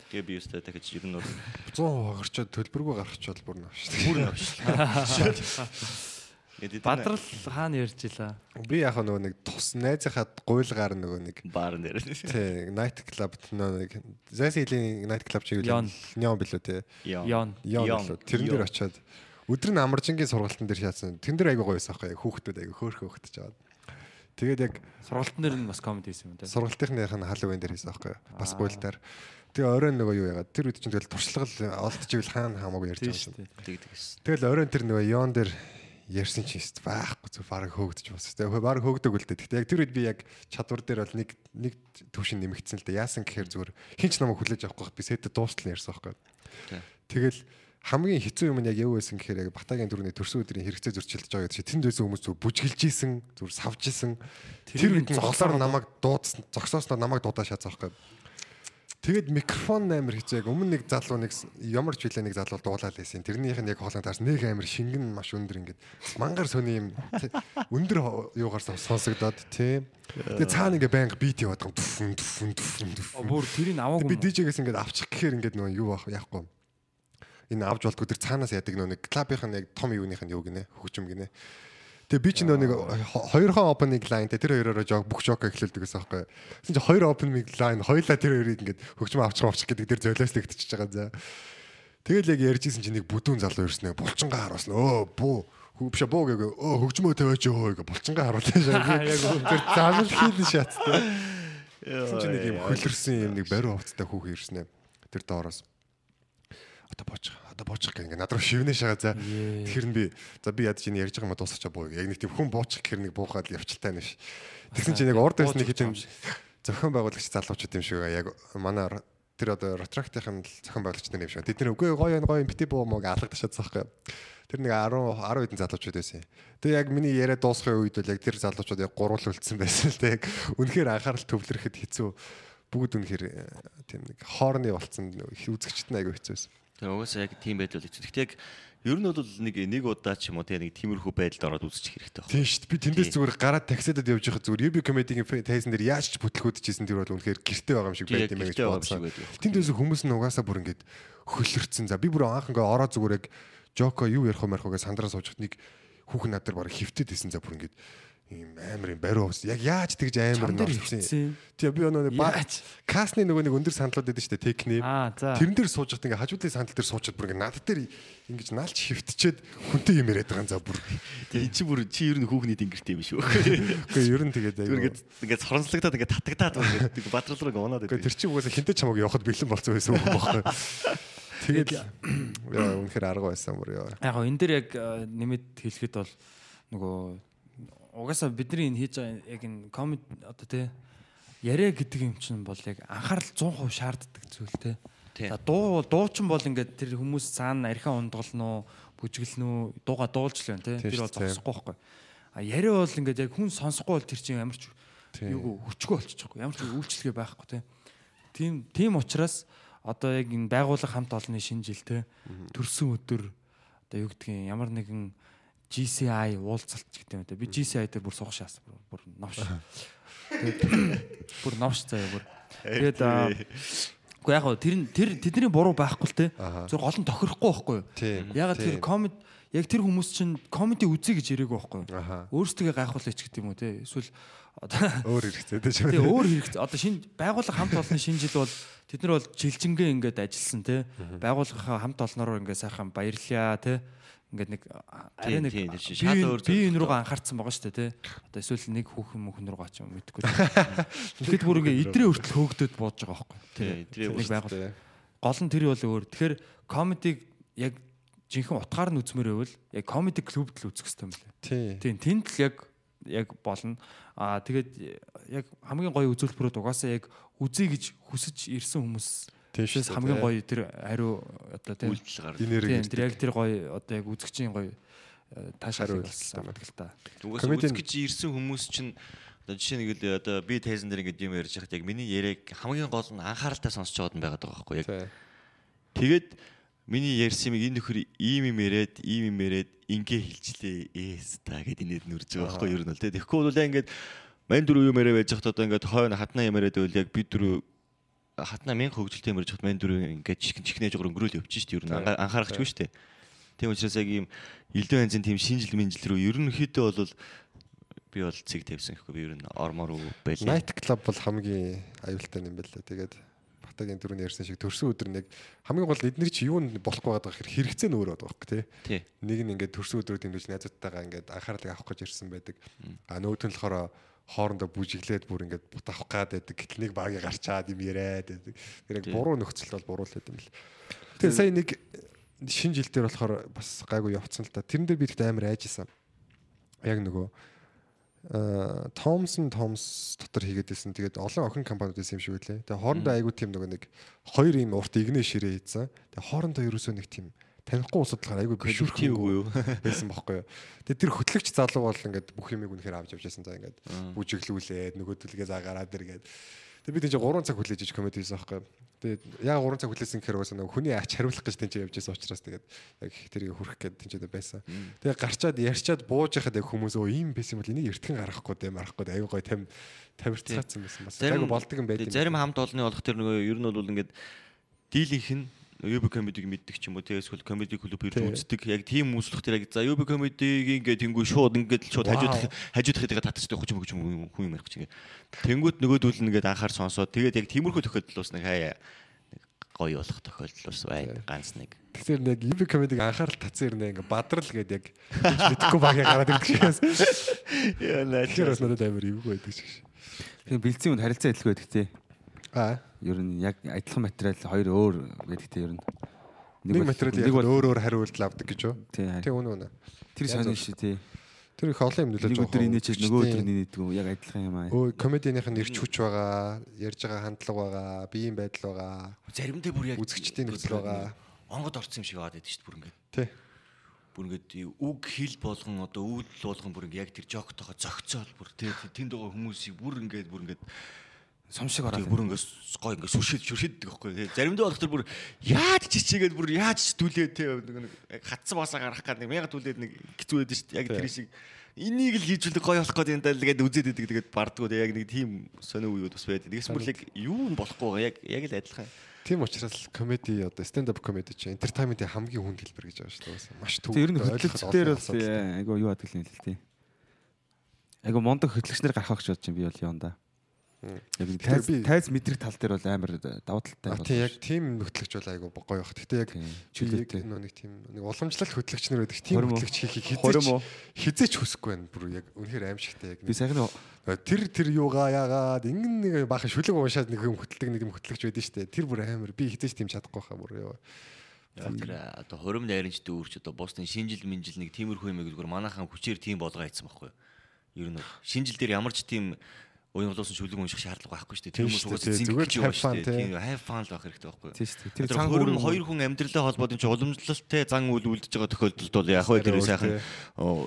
Тэгээ би өстэй дахиж ер нь бол 100% хогорчод төлбөргүй гаргачвал бүр навш. бүр навш. Тэгээд Бадрал хаана ярьж илаа? Би яг нөгөө нэг тус найзынхаа гуйлгаар нөгөө нэг баар нэр. тий night club нөгөө нэг Зэсилийн night club чиг Yon. Нён билүү. Yon Yon. билүү. Тэрэн дээр очиод өдөр нь амаржингийн сургалтын дээр шаацсан. Тэн дээр айгу гоё байсан байхгүй хүүхдүүд айгу хөөрхөн хөөхдөж жаад. Тэгээд яг Сургалтын дээр нь бас комеди хийсэн юм даа. сургалтынхных нь халуун дээр хийсэн байхгүй бас гуйлдаар. Тэгээ оройн нөгөө юу яагаад тэр үед чинь тэгэл туршлагал олдчихвэл хаана хамаагүй ярьж байгаа тэгс. Тэгэл оройн тэр нөгөө Yon дээр ярьсан чинь дээ байхгүй зү баг хөөгдөж бас. Тэгээ баг хөөгдөг л дээ. Гэхдээ яг тэр үед би яг чадвар дээр бол нэг нэг төвшин нэмэгдсэн л дээ. Яасан гэхээр зүгээр хинч намайг хүлээж авахгүй би сэтэд дуустал ярьсан байхгүй. Тэгэл хамгийн хэцүү юм нь яг юу байсан гэхээр яг Батагийн дөрөвний төрсөн өдрийн хэрэгцээ зөрчилдөж байгаа гэдэг чинь тэнд байсан хүмүүс зүгээр бүжгэлж исэн зүгээр савж исэн тэр үед зоглоор намайг дуудсан зогсоосноо намайг дуудаа шаацсан байхгүй. Тэгээд микрофон амар хэцүү яг өмнө нэг залуу нэг ямар ч хэлээ нэг залуу дуулаад байсан. Тэрнийх нь яг хоолой таарс нэг амар шингэн маш өндөр ингээд мангар сони юм өндөр юугаар сон- сонсогдоод тий. Тэгээд цаана ингээд байнга бит яваад байгаа. Түфүн түфүн түфүн түфүн. Бүр тэрийг аваагүй. Би DJ-гээс ингээд авчих гэхээр ингээд нөгөө юу яахгүй. Энэ авч болтгүй тэр цаанаас яадаг нөгөө нэг клабийнх нь яг том юуных нь юу гинэ хөгжим гинэ. Тэгээ би ч нөгөө нэг хо- хоёрхан opening line тэр хоёроо жоо бүх жока эхлүүлдэг гэсэн байхгүй. Тэгсэн чинь хоёр opening line хоёлаа тэр хоёрыг ингээд хөгжим авчих авчих гэдэг тэр золиослогдчихж байгаа за. Тэгэл яг ярьжсэн чинь нэг бүдүүн залуу ирсэн ээ. Булчингаа харуулсан. Өө буу Хөвш боо гэгээ өө хөгжмөө тавиач өө гэ булчингаа харуулсан. Яг тэр замл хийлэн шаттай. Тэгсэн чинь нэг юм хөлөрсөн юм нэг бариу хувцтай хүүхэн ирсэн ээ. Тэр доороос одоо боочих одоо боочих гэх ингээ над руу шивнэ шагаа за. Тэгэхээр нь би за би яд чинь ярьж байгаа юм дуусчаа боо. Яг нэг тийм хүн боочих гэхэр нэг буухад явчлалтай нэш тэгсэн чинь яг урд байсан нэг хэдэн зохион байгуулагч залуучууд юм шиг яг манай тэр одоо ретрактийн зохион байгуулагч нар юм шиг. Тэд нэр үгүй гоё гоё бити боо мог алгадчихад байгаа Тэр нэг 10 10 хэдэн залуучууд байсан. Тэгээ яг миний яриа дуусахын үед бол яг тэр залуучууд яг гурвал үлдсэн байсан л тэг. Үнэхээр анхаарал төвлөрөхөд хэцүү. Бүгд үнэхээр э, тийм нэг хоорны болцсон үзэгчт нь айгүй хэцүү байсан. Тэгээ угаасаа яг тийм байдал хэцүү. Гэхдээ яг ер нь бол нэг нэг удаа ч юм уу тэгээ нэг тиймэрхүү байдалд ороод үзчих хэрэгтэй байна. Тийм шүү дээ. Би тэндээс зүгээр гараад таксидад явж байхад зүгээр UB comedy-гийн тайзан дээр яаж ч бүтлгүүдчихсэн тэр бол үнэхээр гэрте байгаа юм шиг байт юм гэж бодсон. Тэндээс хүмүүс нь угаасаа бүр ингээд хөлөрцөн. За би бүр анх ингээ ороо зүгээр яг Жоко юу ярих юм ярих гэж сандраа суужхад нэг хүүхэн над дээр барыг хөвтөд исэн за бүр ингээд ийм амар юм бариу ус. Яг яаж тэгж амар норцсон. Тэгээ би өнөө ба Яаж? касны нөгөө нэг өндөр сандлууд байдаг шүү дээ техник. Аа, за. Тэрэн дээр суужхад ингээ хажуудлын сандал дээр суучаад бүр ингээ над дээр ингэж наалч хөвтчээд хүнтэй юм яриад байгаа за бүр. Тэгээ чи бүр чи ер нь хүүхний дингэртэй юм шүү. Үгүй ер нь тэгээд Зүгээр ингээд ингээд соронслогдоод ингээд татагдаад ингээд бадрал руу унаад Гэхдээ тэр чинь угаасаа хинтэ чамаг явахад бэлэн болсон байсан юм байна. Тэгээд яа үнэхээр арга байсан бүр яа. Яг энэ дээр яг э, нэмэт хэлэхэд бол нөгөө угаасаа бидний энэ хийж байгаа яг энэ комеди одоо тий яриа гэдэг юм чинь бол яг анхаарал 100% шаарддаг зүйл тий. Тий. За дуу дуучин бол ингээд тэр хүмүүс цаана архиан унтгалнуу бүжгэлнүү дууга дуулж л байна тий. Тэр бол тий. зогсохгүй байхгүй. А яриа бол ингээд яг хүн сонсохгүй бол тэр чинь ямар ч юу хүчгүй болчихгүй ямар ч үйлчлэгээ байхгүй тий. Тийм тийм учраас одоо яг энэ байгууллага хамт олонны шинэ жил те төрсөн өдөр одоо юу гэдгийг ямар нэгэн GCI уулзалт гэдэг юм те би GCI дээр бүр суух шаас бүр- новш Тэгээд бүр новш заяа бүр. Тэгээд Гэхдээ яг тэр тэр тэдний буруу байхгүй л те. Зөв гол нь тохирохгүй байхгүй юу? Ягаад тэр тийм. комеди яг тэр хүмүүс чинь комеди үзье гэж ирээгүй байхгүй юу? Өөрсдөө гайхуулаач гэдэг юм уу те? Эсвэл одоо Өөр хэрэгтэй шүү. Тэгээ өөр хэрэгтэй. Одоо шинэ байгууллага хамт олонны шинэ жил бол тэд нар бол жилжингээ ингээд ажилласан те. Байгууллагынхаа хамт олноор ингээд сайхан баярлаа те. Ингээд нэг арай нэг Шал өөр би энэ рүүгээ анхаарсан байгаа шүү дээ те. Одоо эсвэл нэг хүүхэн мөхөн рүүгээ ч юм мэдгүй. Тэгэхэд бүр ингээд идрээ хүртэл хөөгдөд бууж байгаа байхгүй. Тий, идрээ байгууллага. Гол нь тэр бол өөр. Тэгэхээр комедиг яг жинхэнэ утгаар нь үзмээр байвал яг комеди клубд л үзэх хэрэгтэй юм лээ. Тийм тэнд л яг яг болно. Аа тэгээд яг хамгийн гоё үзүүлбэрүүд угаасаа яг үзье гэж хүсэж ирсэн хүмүүс Тийм шүү. хамгийн гоё тэр хариу одоо тийм үйлдэл гардаг. тийм тэр яг тэр гоё одоо яг үзэгчийн гоё таашаал Хариу болсон байдаг л та. Комедийн- үзэж ирсэн хүмүүс чинь одоо жишээ нэг л одоо би тайзан дээр ингээд юм ярьж байхад яг миний яриаг хамгийн гол нь анхааралтай сонсож байгаад нь байгаад байгаа байхгүй яг тэгээд миний ярьсан юм энэ нөхөр ийм юм яриад ийм юм яриад ингээ хэлжлээ ээс та гэд инээд нүрж байгаа байхгүй юу ер нь бол тэгээд тэгэхгүй бол ингээд мань дөрөв юм яриа байж хат одоо ингээд хойно хатна юм яриад байвал яг би дөрөв хатна мянга хөгжилтэй юм ярьж хат мань дөрөв ингээд чихэн чихнэж гөр өнгөрөөл явчих шүү дээ ер нь анхаарахчгүй шүү дээ. Тийм учраас яг ийм элдэн янзын тийм шинжил минжил рүү ерөнхийдөө бол би бол цэг тавьсан гэхгүй би ер нь ормор уу байлаа Night club бол хамгийн аюултай юм байна лээ. Тэгээд Батагийн дөрөв ярьсан шиг төрсөн өдөр нэг хамгийн гол эдгээр чи юу болох байгаад байгаа хэрэг хэрэгцээ нь өөр байдаг байхгүй тий. Нэг нь ингээд төрсөн өдрүүд дэмжиж найзуудтайгаа ингээд анхаарлыг авах гэж ирсэн байдаг. А нөгөөд нь болохоор хоорондоо бүжиглээд бүр ингээд бут авах гад байдаг. Гэтэл нэг багийг гарчаад юм яриад байдаг. Тэр яг буруу нөхцөл бол буруу л байт юм л. Тэгээ сая нэг шинэ жил дээр болохоор бас гайгүй явцсан л та. Тэрэн дээр би ихтэй амар айжсэн. Яг нөгөө Thomson Thoms дотор хийгээд байсан. Тэгээд олон охин компаниуд байсан юм шиг үлээ. Тэгээд хоорондоо айгүй тийм нөгөө нэг хоёр юм урт игнэ ширээ хийсэн. Тэгээд хоорондоо ерөөсөө нэг тийм танихгүй улсад болохоор айгүй Коллектив үү? байсан бохгүй юу. Тэгээд тэр хөтлөгч залуу бол ингээд бүх юмыг үнэхээр авч явж байсан. За ингээд бүжиглүүлээд нөгөөдөлгээ заагаараад иргээд. Тэгээд би тийч 3 цаг хүлээж иж комеди хийсэн байхгүй. Тэгээд яг 3 цаг хүлээсэн гэхээр уусаа нөгөө хүний ач хариулах гэж тэнцээ явж байсан учраас тэгээд яг тэрийг хүрэх гээд тэнцээ байсан. Тэгээд гарчаад ярьчаад бууж яхад яг хүмүүс өө ийм байсан бол энийг эртгэн гаргахгүй дээ марахгүй дээ аюу гой там тавирцгаацсан байсан бас. Айгу болдго юм байт. Зарим хамт олонны болох тэр нөгөө ер нь бол ингээд дийлийнх нь UB комедиг мэддэг ч юм уу те эсвэл комеди клуб ирж үздэг. Яг тийм хүмүүс болох тэр яг за UB комедиг ингээд тэнгүү шууд ингээд л шууд хажуудах хажуудах гэдэг татчихдаг хүч мөгч хүн юм ярих чинь тэнгүүд нөгөөдүүл нь ингээд анхаар сонсоод тэгээд яг тиймэрхүү тохиолдол бас нэг хаяа нэг гоё болох тохиолдол бас байна ганц нэг. Тэгэхээр нэг UB комедиг анхаарал татсан юм ингээ бадрал гэдэг яг гэж мэдэхгүй багийн гараад ирдэг шигээс. яа наа Тэгэхээр бас надад амар эвгүй байдаг шиг. Бэлцийн үнд харилцаа адилгүй байдаг те. Аа. Ер нь яг адилхан материал хоёр өөр те ер нь. Нэг материал нэг бол өөр өөр хариулт авдаг гэж юу? тий үнэ үнэ. тэр сонин ши те. Тэр их олон юм нөлөөж Нэг өдөр инээч нөгөө өдөр инээдэг үү яг адилхан юм аа. Өө комединых нь ирч хүч байгаа, ярьж байгаа хандлага байгаа, биеийн байдал байгаа. заримдаа бүр яг Үзэгчдийн нөхцөл байгаа. онгод орсон юм шиг аваад байдаг шүү дээ бүр ингээд Тий. бүр ингээд үг хэл болгон одоо үүдэл болгон бүр ингээд яг тэр жоктойгоо зөгцөөл бүр тий тэнд байгаа хүмүүсийг бүр ингээд бүр ингээд Сум шиг ороод. бүр ингээс гой ингээс сүршид сүршиддэг байхгүй тий заримдаа болох тэр бүр яаж чичээгээд бүр яаж түлээ тий нэг хатсан басаа гарах гад нэг мянга түлээд нэг хэцүү байдаг шүү дээ яг тэр шиг энийг л хийжүүлэх гой болох гэдэг юм даа тэгээд үзээд идэг тэгээд бардгуу яг нэг тийм сонио үеуд бас байдаг тэгээс бүр яг юу нь болохгүй яг яг л адилхан Тийм учраас комеди одоо stand up comedy чинь entertainment-ийн хамгийн хүнд хэлбэр гэж байгаа шүү дээ. Маш төв. Тэг ер нь хөтлөгч дээр бол би айгу юу адаг юм л те. Айгу мондог хөтлөгч нар гарах гэж бодож юм би бол юунда. Яг тайз тайз мэдрэг тал дээр бол амар давуу талтай А тий яг тийм нөхтлөгч бол айгу гоё баг. Гэтэ яг Тийм, чөлөөтэй. нэг тийм нэг уламжлалт хөтлөгч нар байдаг. Тийм хөтлөгч хийхийг хизээч хизээч хүсэхгүй байна. Бүр яг үнэхээр аимшигтай яг. би сайхан тэр тэр юугаа яагаад ингэн нэг баахан шүлэг уушаад нэг юм хөтэлдэг нэг юм хөтлөгч байдэн штэ. Тэр бүр амар би хизээч тийм чадахгүй хаа бүр ёо. Тэр одоо хурим найрамчтай өөрч одоо бусдын шинжил минжил нэг тиймэрхүү юм зүгээр манайхан хүчээр тийм болгоо хийцэн байхгүй юу? Ер нь шинжил дээр ямар ч тийм уянгалуусан шүлэг унших шаардлага байхгүй шүү дээ. Тэр Тийм хүмүүс угаасаа дээ. зинг Зүгээр гэж юм have шүү дээ. тий. Тийм хайр фан л байх хэрэгтэй байхгүй юу? Тийм шүү дээ. Тэр хурим өрөм хоёр хүн амьдралаа холбоотой ч уламжлалтай зан үйл үлдэж байгаа тохиолдолд бол яг хөө тэр сайхан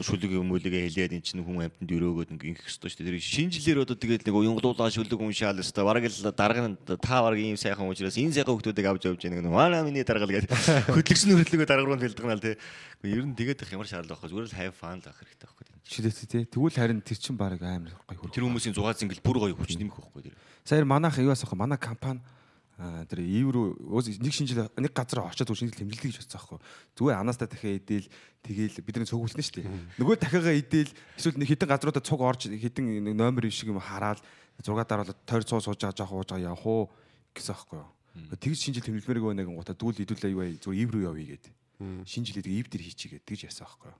шүлэг юм үлэгээ хэлээд эн чинь хүн амьтанд өрөөгөөд ингэх хэрэгтэй шүү дээ. Тэр шинжилээр одоо тэгээд нэг уянгалуулаа шүлэг уншаал өстой бараг л дарга нь та бараг ийм сайхан уучраас энэ сайхан хүмүүсийг авч явж яаг нэг манай миний даргал гэдэг хөдөлгсөн хөдөлгөө дарга руу бэлдгэнал тий. Ер нь тэгээд их ямар шаардлага байхгүй зүгээр л хайр фан л байх хэрэгтэй байхгүй шүлээт тий. Тэгвэл харин тэр чин баг амар гоё хөрөх. Тэр хүмүүсийн зугаа зингэл бүр гоё хүч нэмэх байхгүй тий. Саяар манайх юуаас ахгүй манай компани тэр евро нэг шинжил нэг газар очиод түр шинжил тэмдэглэдэг гэж бодсон аахгүй. Зүгээр анаастаа дахиад идээл тэгээл бидний цуг үлдэн шүү дээ. Нөгөө дахиагаа идээл эсвэл нэг хитэн газруудаа цуг орж хитэн нэг номер шиг юм хараад зураг дараалал тойр цуу сууж байгаа жоох ууж байгаа явах уу гэсэн аахгүй. Тэгж шинжил тэмдэглэмээргүй нэг гутаа дүүл идүүлээ юу вэ зүгээр евро явъя гэдэг. Шинжилээд евр дээр хийчихээ тэгж яасан аахгүй.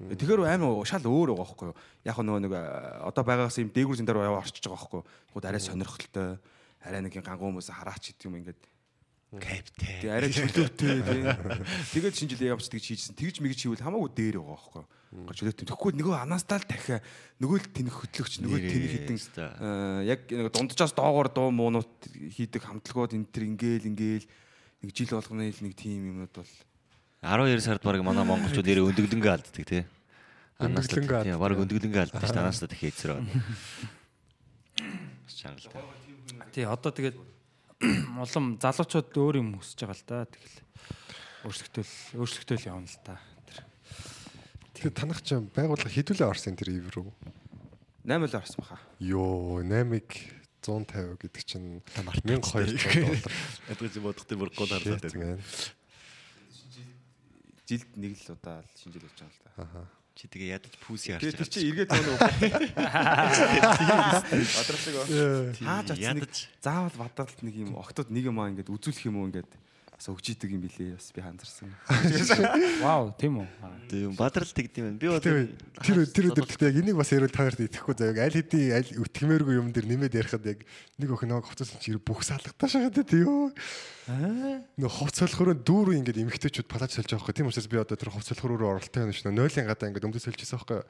Тэгэхээр амар шал өөр байгаа байхгүй юу. Яг нөгөө нэг э, одоо байгаагаас юм дээгүүр зэн дээр орчиж байгаа байхгүй юу. Тэгвэл арай сонирхолтой арай нэг юм гангуй хүмүүс хараач гэдэг юм ингээд Капитан. тэгээ арай чөлөөтэй тий. Тэгээд шинжилгээ явж тэгж хийжсэн. Тэгж мэгж хийвэл хамаагүй дээр байгаа байхгүй юу. Чөлөөтэй. Тэгэхгүй нөгөө анаастаа л дахиа нөгөө л тэнэх хөтлөгч нөгөө л тэнэх хитэн э, яг дунджаас доогоор дуу муунууд хийдэг хамтлагууд энэ төр ингээл ингээл нэг жил болгоно л нэг тим юмнууд бол 12 сард баг манай монголчууд нэрээ өндөглөнгөө алддаг тий. Анаас л Өндөглөнгөө тий баг өндөглөнгөө алддаг шүү дээ. Анаас л дахиад эзрээ. Бас чангалтай. Тий одоо тэгээд улам залуучууд өөр юм хүсэж байгаа л да. Тэгэл өөрсөлтөл өөрсөлтөл явна л та. Тэр. Тэгээ танах ч байгууллага хідүүлээ орсон тэр евро. 8 л орсон баха. Йоо 8-ыг 150 гэдэг чинь 1200 доллар. Ядгаж бодох тэр бүр гол харлаа Shit, дээ. man. Жилд нэг л удаа л шинжил явж байгаа л да. Чи тэгээ ядаж пүүси харж Тэгээ тэр байгаа. чи эргээд нөгөө Бадралдаг оо. Хааж атсан нэг ядаж. заавал бадралт нэг юм октод нэг юм аа ингээд үзүүлэх юм уу ингээд бас өгч идэг юм билээ бас би ханзарсан. Вау, тийм үү? Аа. Тийм бадрал тэгдэм юм. Би бол Тэр тэр тэр өдөр гэхдээ яг энийг бас ярил та нарт итгэхгүй заяа. Аль хэдийн аль үтгэмээргүй юм дэр нэмээд ярихад яг нэг охин нэг хувцас чи бүх салгатаа шагаад тийм. Нөө хувц солихороо дүүрүү ингээд эмхтэйчүүд палаж солж байгаа хгүй. Тийм учраас би одоо тэр хувц солихор руу оролттой байна шүү. Нойлын гадаа ингээд өмдөс солижсэн байхгүй.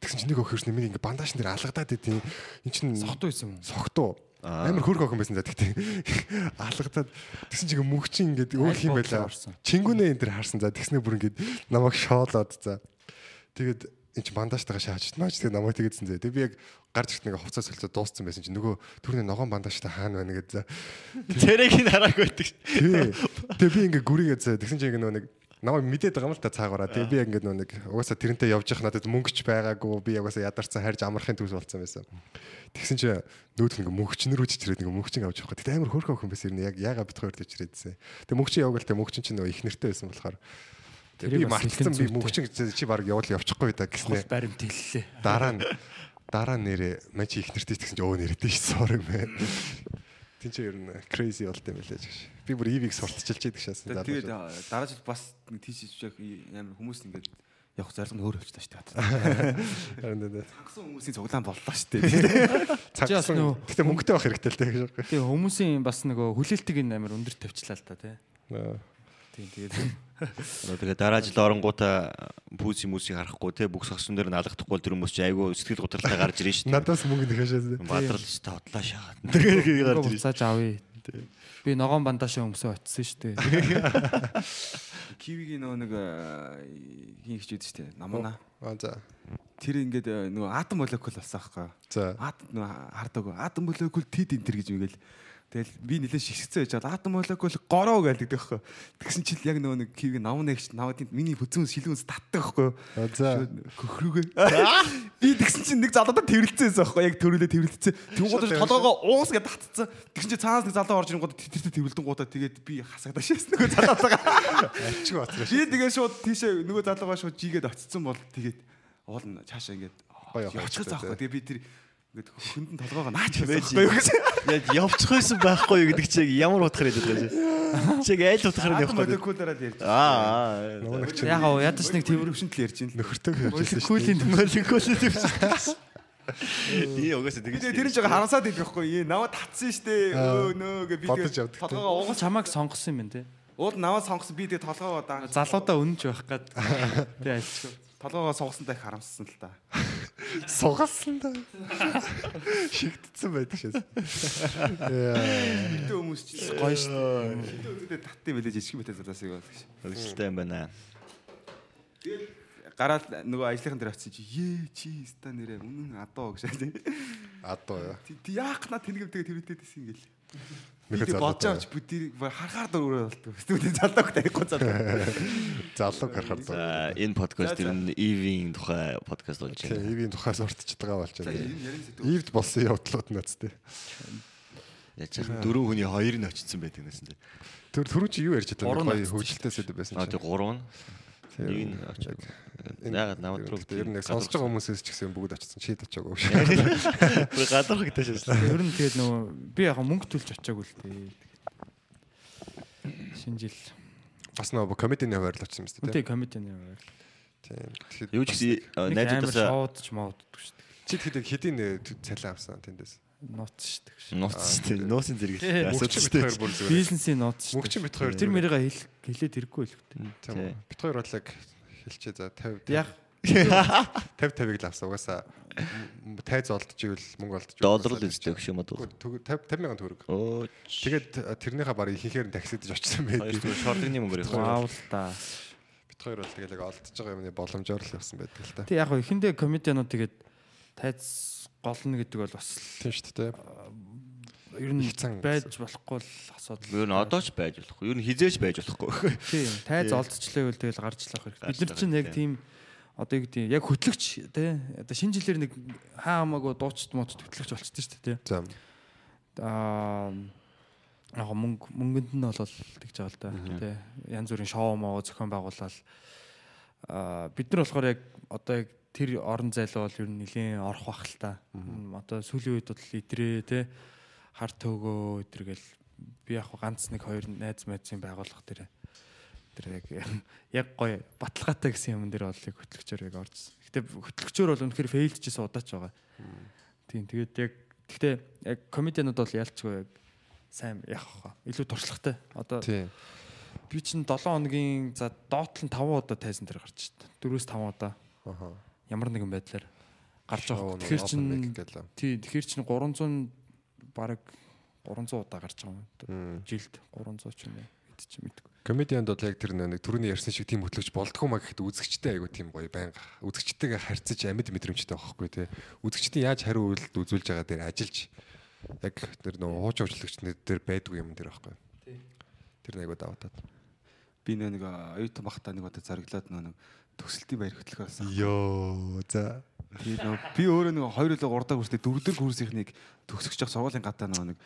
Тэгсэн чинь нэг шнэ миний ингээд бандаж дээр алгадаад идэв. Энд чинь Сохтуу байсан юм. согтуу. Амар хөрх охин байсан за тэгтээ. Алгадаад тэгсэн чинь мөгчин ингээд өөх юм байлаа. Чингүнээ энэ төр харсан за тэгснэ бүр ингээд намайг шоолоод за. Тэгээд энэ чи бандажтайгаа шааж наач тэгээ намайг тэгээдсэн зэ. Тэгээ би яг гарч ирт нэг хувцас солилцоо дууссан байсан чинь нөгөө түрний ногоон бандажтай хаана байна гэдэг за. тэрэг ин харааг байдаг. Тэгээ би ингээд гүрийгээ за тэгсэн чинь ингээд нөгөө нэг намайг мэдээд байгаа юм л та цаагаараа. Тэгээ би ингээд нөгөө нэг угаасаа тэрнтэй явж явах надад мөнгөч байгаагүй би угаасаа ядарсан харж амархын төс болсон байсан. Тэгсэн чинь нүүдх нэг мөнгчнөр үжиж ирээд нэг мөнгчин авч явах. Тэгээ амар хөөрхөн охин байсан юм яг яга бит хоёр дэвч ирээдсэн. Тэгээ мөнгчин явgal тэгээ мөнгчин чинь нөгөө их нэртэй байсан болохоор би мартсан би хэлхэн мөнгчин чи баг явал явчихгүй да гэснэ. Хол баримт хэллээ. Дараа нь дараа нэрээ мачи их нэртэй гэсэн чинь өө нэртэй ш sorry man. Тин чи ер нь crazy болт юм лээ гэж. Би бүр ивиг сурталчилж яадаг шаасан. Тэгээд дараа жил бас нэг тийш ичвэх амар хүмүүс ингээд явах зорилго нь өөр болчихсон шүү дээ. харин дээ. Хагсан хүмүүсийн цуглаан боллоо шүү дээ. Нөө- Гэтэ мөнгөтэй байх хэрэгтэй л дээ гэж. Тэгээ хүмүүсийн бас нөгөө хүлээлтийг амар өндөр тавьчлаа л та тий. Тийм тэгээд Тэгээ дараа жил оронгуудаа пүүси мүсийг харахгүй те бүх согсон дээр налахдахгүй бол тэр хүмүүс чи айгүй сэтгэл готролтой гарч ирж шүү дээ. Надаас мөнгө нэхэшээс. Бадрал ч та удлаа шахаад. Тэгээ гарч ирж. буцааж авъя. Би ногоон бандашаа өмсөө очсон шүү дээ. Кивигийн нөгөө нэг хин хичээд шүү дээ. Намана. Аа за. Тэр ингээд э, нөгөө атом молекул болсон аахгүй. За. Атом нөгөө хардаг. Атом молекул тед энтер гэж мэгэл. Тэгэл би нэлээд шигшгцэн байж чад атом молекул гороо гэлдэг байхгүй. Тэгсэн чил яг нөгөө нэг кивиг навны гэж навдын миний хүзүүнс шилүүнс татдаг байхгүй. Аа за. Хөхрүүгээ. Би тэгсэн чинь нэг залуудаа тэрэлцээсэн байхгүй. Яг төрөлөө тэрэлцээ. Тэнгууд толгоогоо уус гэж татцсан. Тэгсэн чинь цаанаас нэг залуу орж ирэнгууд тэр тэр тэрэлдэн гуудаа тэгээд би хасагдаа шээс нөгөө залуутайгаа. Ачиг бацгаа. Би тэгээ шууд тийшээ нөгөө залуугаа шууд жигээд очсон бол тэгээд уул нь цаашаа ингээд Гоё явчихсан аахгүй. Тэгээ би тэр ингээд хөнтөн толгоогоо наач Байж. байсан. Яг явчих байсан байхгүй юу гэдэг чи яг ямар утгаар хэлээд байгаа юм. Чи яг аль утгаар нь явах гэдэг. молекулаараа ярьж. Аа. Нэг чинь Яг гоо ядаж нэг тэр тэвэр өвшөнтөл ярьж байна. нөхөртэй хэлжсэн шүү. молекулын Молекул Ий угаасаа тэгэж. тэр жоо харансаад идэх байхгүй. Ээ наваа татсан штэ. Аа. Өө нөө гэ би толгоогоо угаж чамайг сонгосон юм байна те. Уул наваа сонгосон би тэгээ толгоогоо даа. Залуудаа үнэнч байх гад. Тэ альчгүй. Толгоогоо сонгосонтай их харамссан л та. Сугалсан да. Шигдсэн байдаг шээс. Яа. Битүү хүмүүс ч Гоё шүү. Битүү таттай мэлэж ичгэн мэтэй залаас юу гэж. Хөлтэй юм байна. Гараад нөгөө ажлынхан дээр очсон чи ээ чи ста нэрээ үнэн адуу гэж тий. Адуу яа. Яах на тэнгэв тэгээ тэрвэтэд исэн гэл. Би бодож байгаа ч бүдэрийг харахаар дөрөөр болтгоо. Студент залууг тарихгүй залуу. залуу гарахаар даа. За энэ подкаст ер нь Ивийн тухай подкаст болж байна. ивийн тухаас уртч байгаа болж байна. Ивд болсон явдлууд нац тий. Яаж яах дөрөв хүний хоёр нь очсон байдаг нэсэн тий. Тэр түрүү чи юу ярьж байгаа Гурван гоё нацсан хөвгөлтэй сэдв байсан Аа чинь. тий гурав нь. Тийм. Нэг нь очоод. Ягаад намайг руу Ер нь яг сонсож байгаа хүмүүсээс ч гэсэн бүгд очсон чи очоогүй шүү. Би гадархагтай шээ. Ер нь тэгээд нөгөө би яг мөнгө төлж очиагүй л дээ. Шинэ жил. Бас нөгөө комедийн хуваар л очсон юм шүү дээ. комедианы байр. Тийм. Тэгэхээр Юу ч гэсэн найзуудаасаа шоудч мауддаг шүү дээ. чи тэгэхэд хэдийн цалин авсан тэндээс. Нууц шүү дээ. нууц шүү дээ. Нууцын зэрэг Тий. Мөгч асуудал бит шүү хоёр дээ. бүр зүгээр. Бизнесийн нууц шүү Мөгч дээ. бит хоёр. Тэр мэрийга хэл хэлээд ирэхгүй л хөтэй. Тийм. Бит хоёр бол яг хэлчээ за 50 Яг 50 50-ыг л авсан. Угаасаа тайз олдож ивэл мөнгө олдож Доллар л үстэй гэх юм уу? 50 50 мянган төгрөг. Оо. Тэгээд тэрнийхээ барыг ихэнхээр нь таксидж очсон байдаг. шордны мөнгөөр явах. вау л та. Бит хоёр бол тэгэл яг олдож байгаа юмны боломжоор л явсан байдаг л та. Тэг яг хөө эхэндээ комедианууд тэгээд тайз голно гэдэг бол бас Тийм шүү дээ. ер нь байж болохгүй л асуудал. Ер нь одоо ч байж болохгүй. Ер нь хизээж байж болохгүй. Тийм тайз олдчихлаа гэвэл тэгэл гарч лах хэрэгтэй. Бид нар чинь яг тийм одоо юу гэдэг яг хөтлөгч тий одоо шинэ жилээр нэг хаа хамаагүй дуучт муучт хөтлөгч болчихдээ шүү дээ тий. За. Аа яг мөнгө мөнгөнд нь бол тэгж байгаа л да тий. Янз бүрийн шоу моо зохион байгуулаад аа бид нар болохоор яг одоо яг тэр орон зайлуу бол ер нь нэлийн орох бах л та. Одоо сүүлийн үед бол идрээ тий хар төөгөө өдргээл би яг ганц нэг хоёр найз майзын байгууллага дээр тэр яг яг гоё баталгаатай гэсэн юм дээр бол яг хөтлөгчөөр яг орж. Гэтэ хөтлөгчөөр бол үнэхээр фейлдчихсэн удаач байгаа. Тийм тэгээд яг гэхдээ яг комедианууд бол ялцгүй яг сайн яг хаа илүү туршлагатай. Одоо би чинь 7 хоногийн за доотлон 5 удаа тайзан дээр гарч шít. 4-5 удаа Аха. Ямар нэгэн байдлаар гарч байгаа. нэг Тэгэхээр чинь тий тэгэхээр чинь 300 баг 300 удаа гарч байгаа юм. Жилд 300 ч юм уу. Хэд ч мэдгүй. Комедианд бол яг тэр нэг түрүүний ярьсан шиг тийм хөтлөгч болдгоо маа гэхэд үзэгчтэй айгу тийм гоё байнга. Үзэгчтэйгээ харьцаж амьд мэдрэмжтэй байхгүй тий. Үзэгчдийн яаж хариу үйлдэл үзүүлж байгаа дээр ажиллаж яг тэр нөгөө хууч хөтлөгчнүүд дээр байдгүй юм дээр байхгүй. Тэр нэг айгу давтаад. Би нэг оюутан бахта нэг удаа зориглоод нэг төгсөлтийн баяр хөтлөх болсон. Йоо за. Тэгээд нөгөө би өөрөө нэг 2 или 3 дахь курстэй 4 дахь курсынхныг төгсөж явах сургуулийн гадаа нөгөө нэг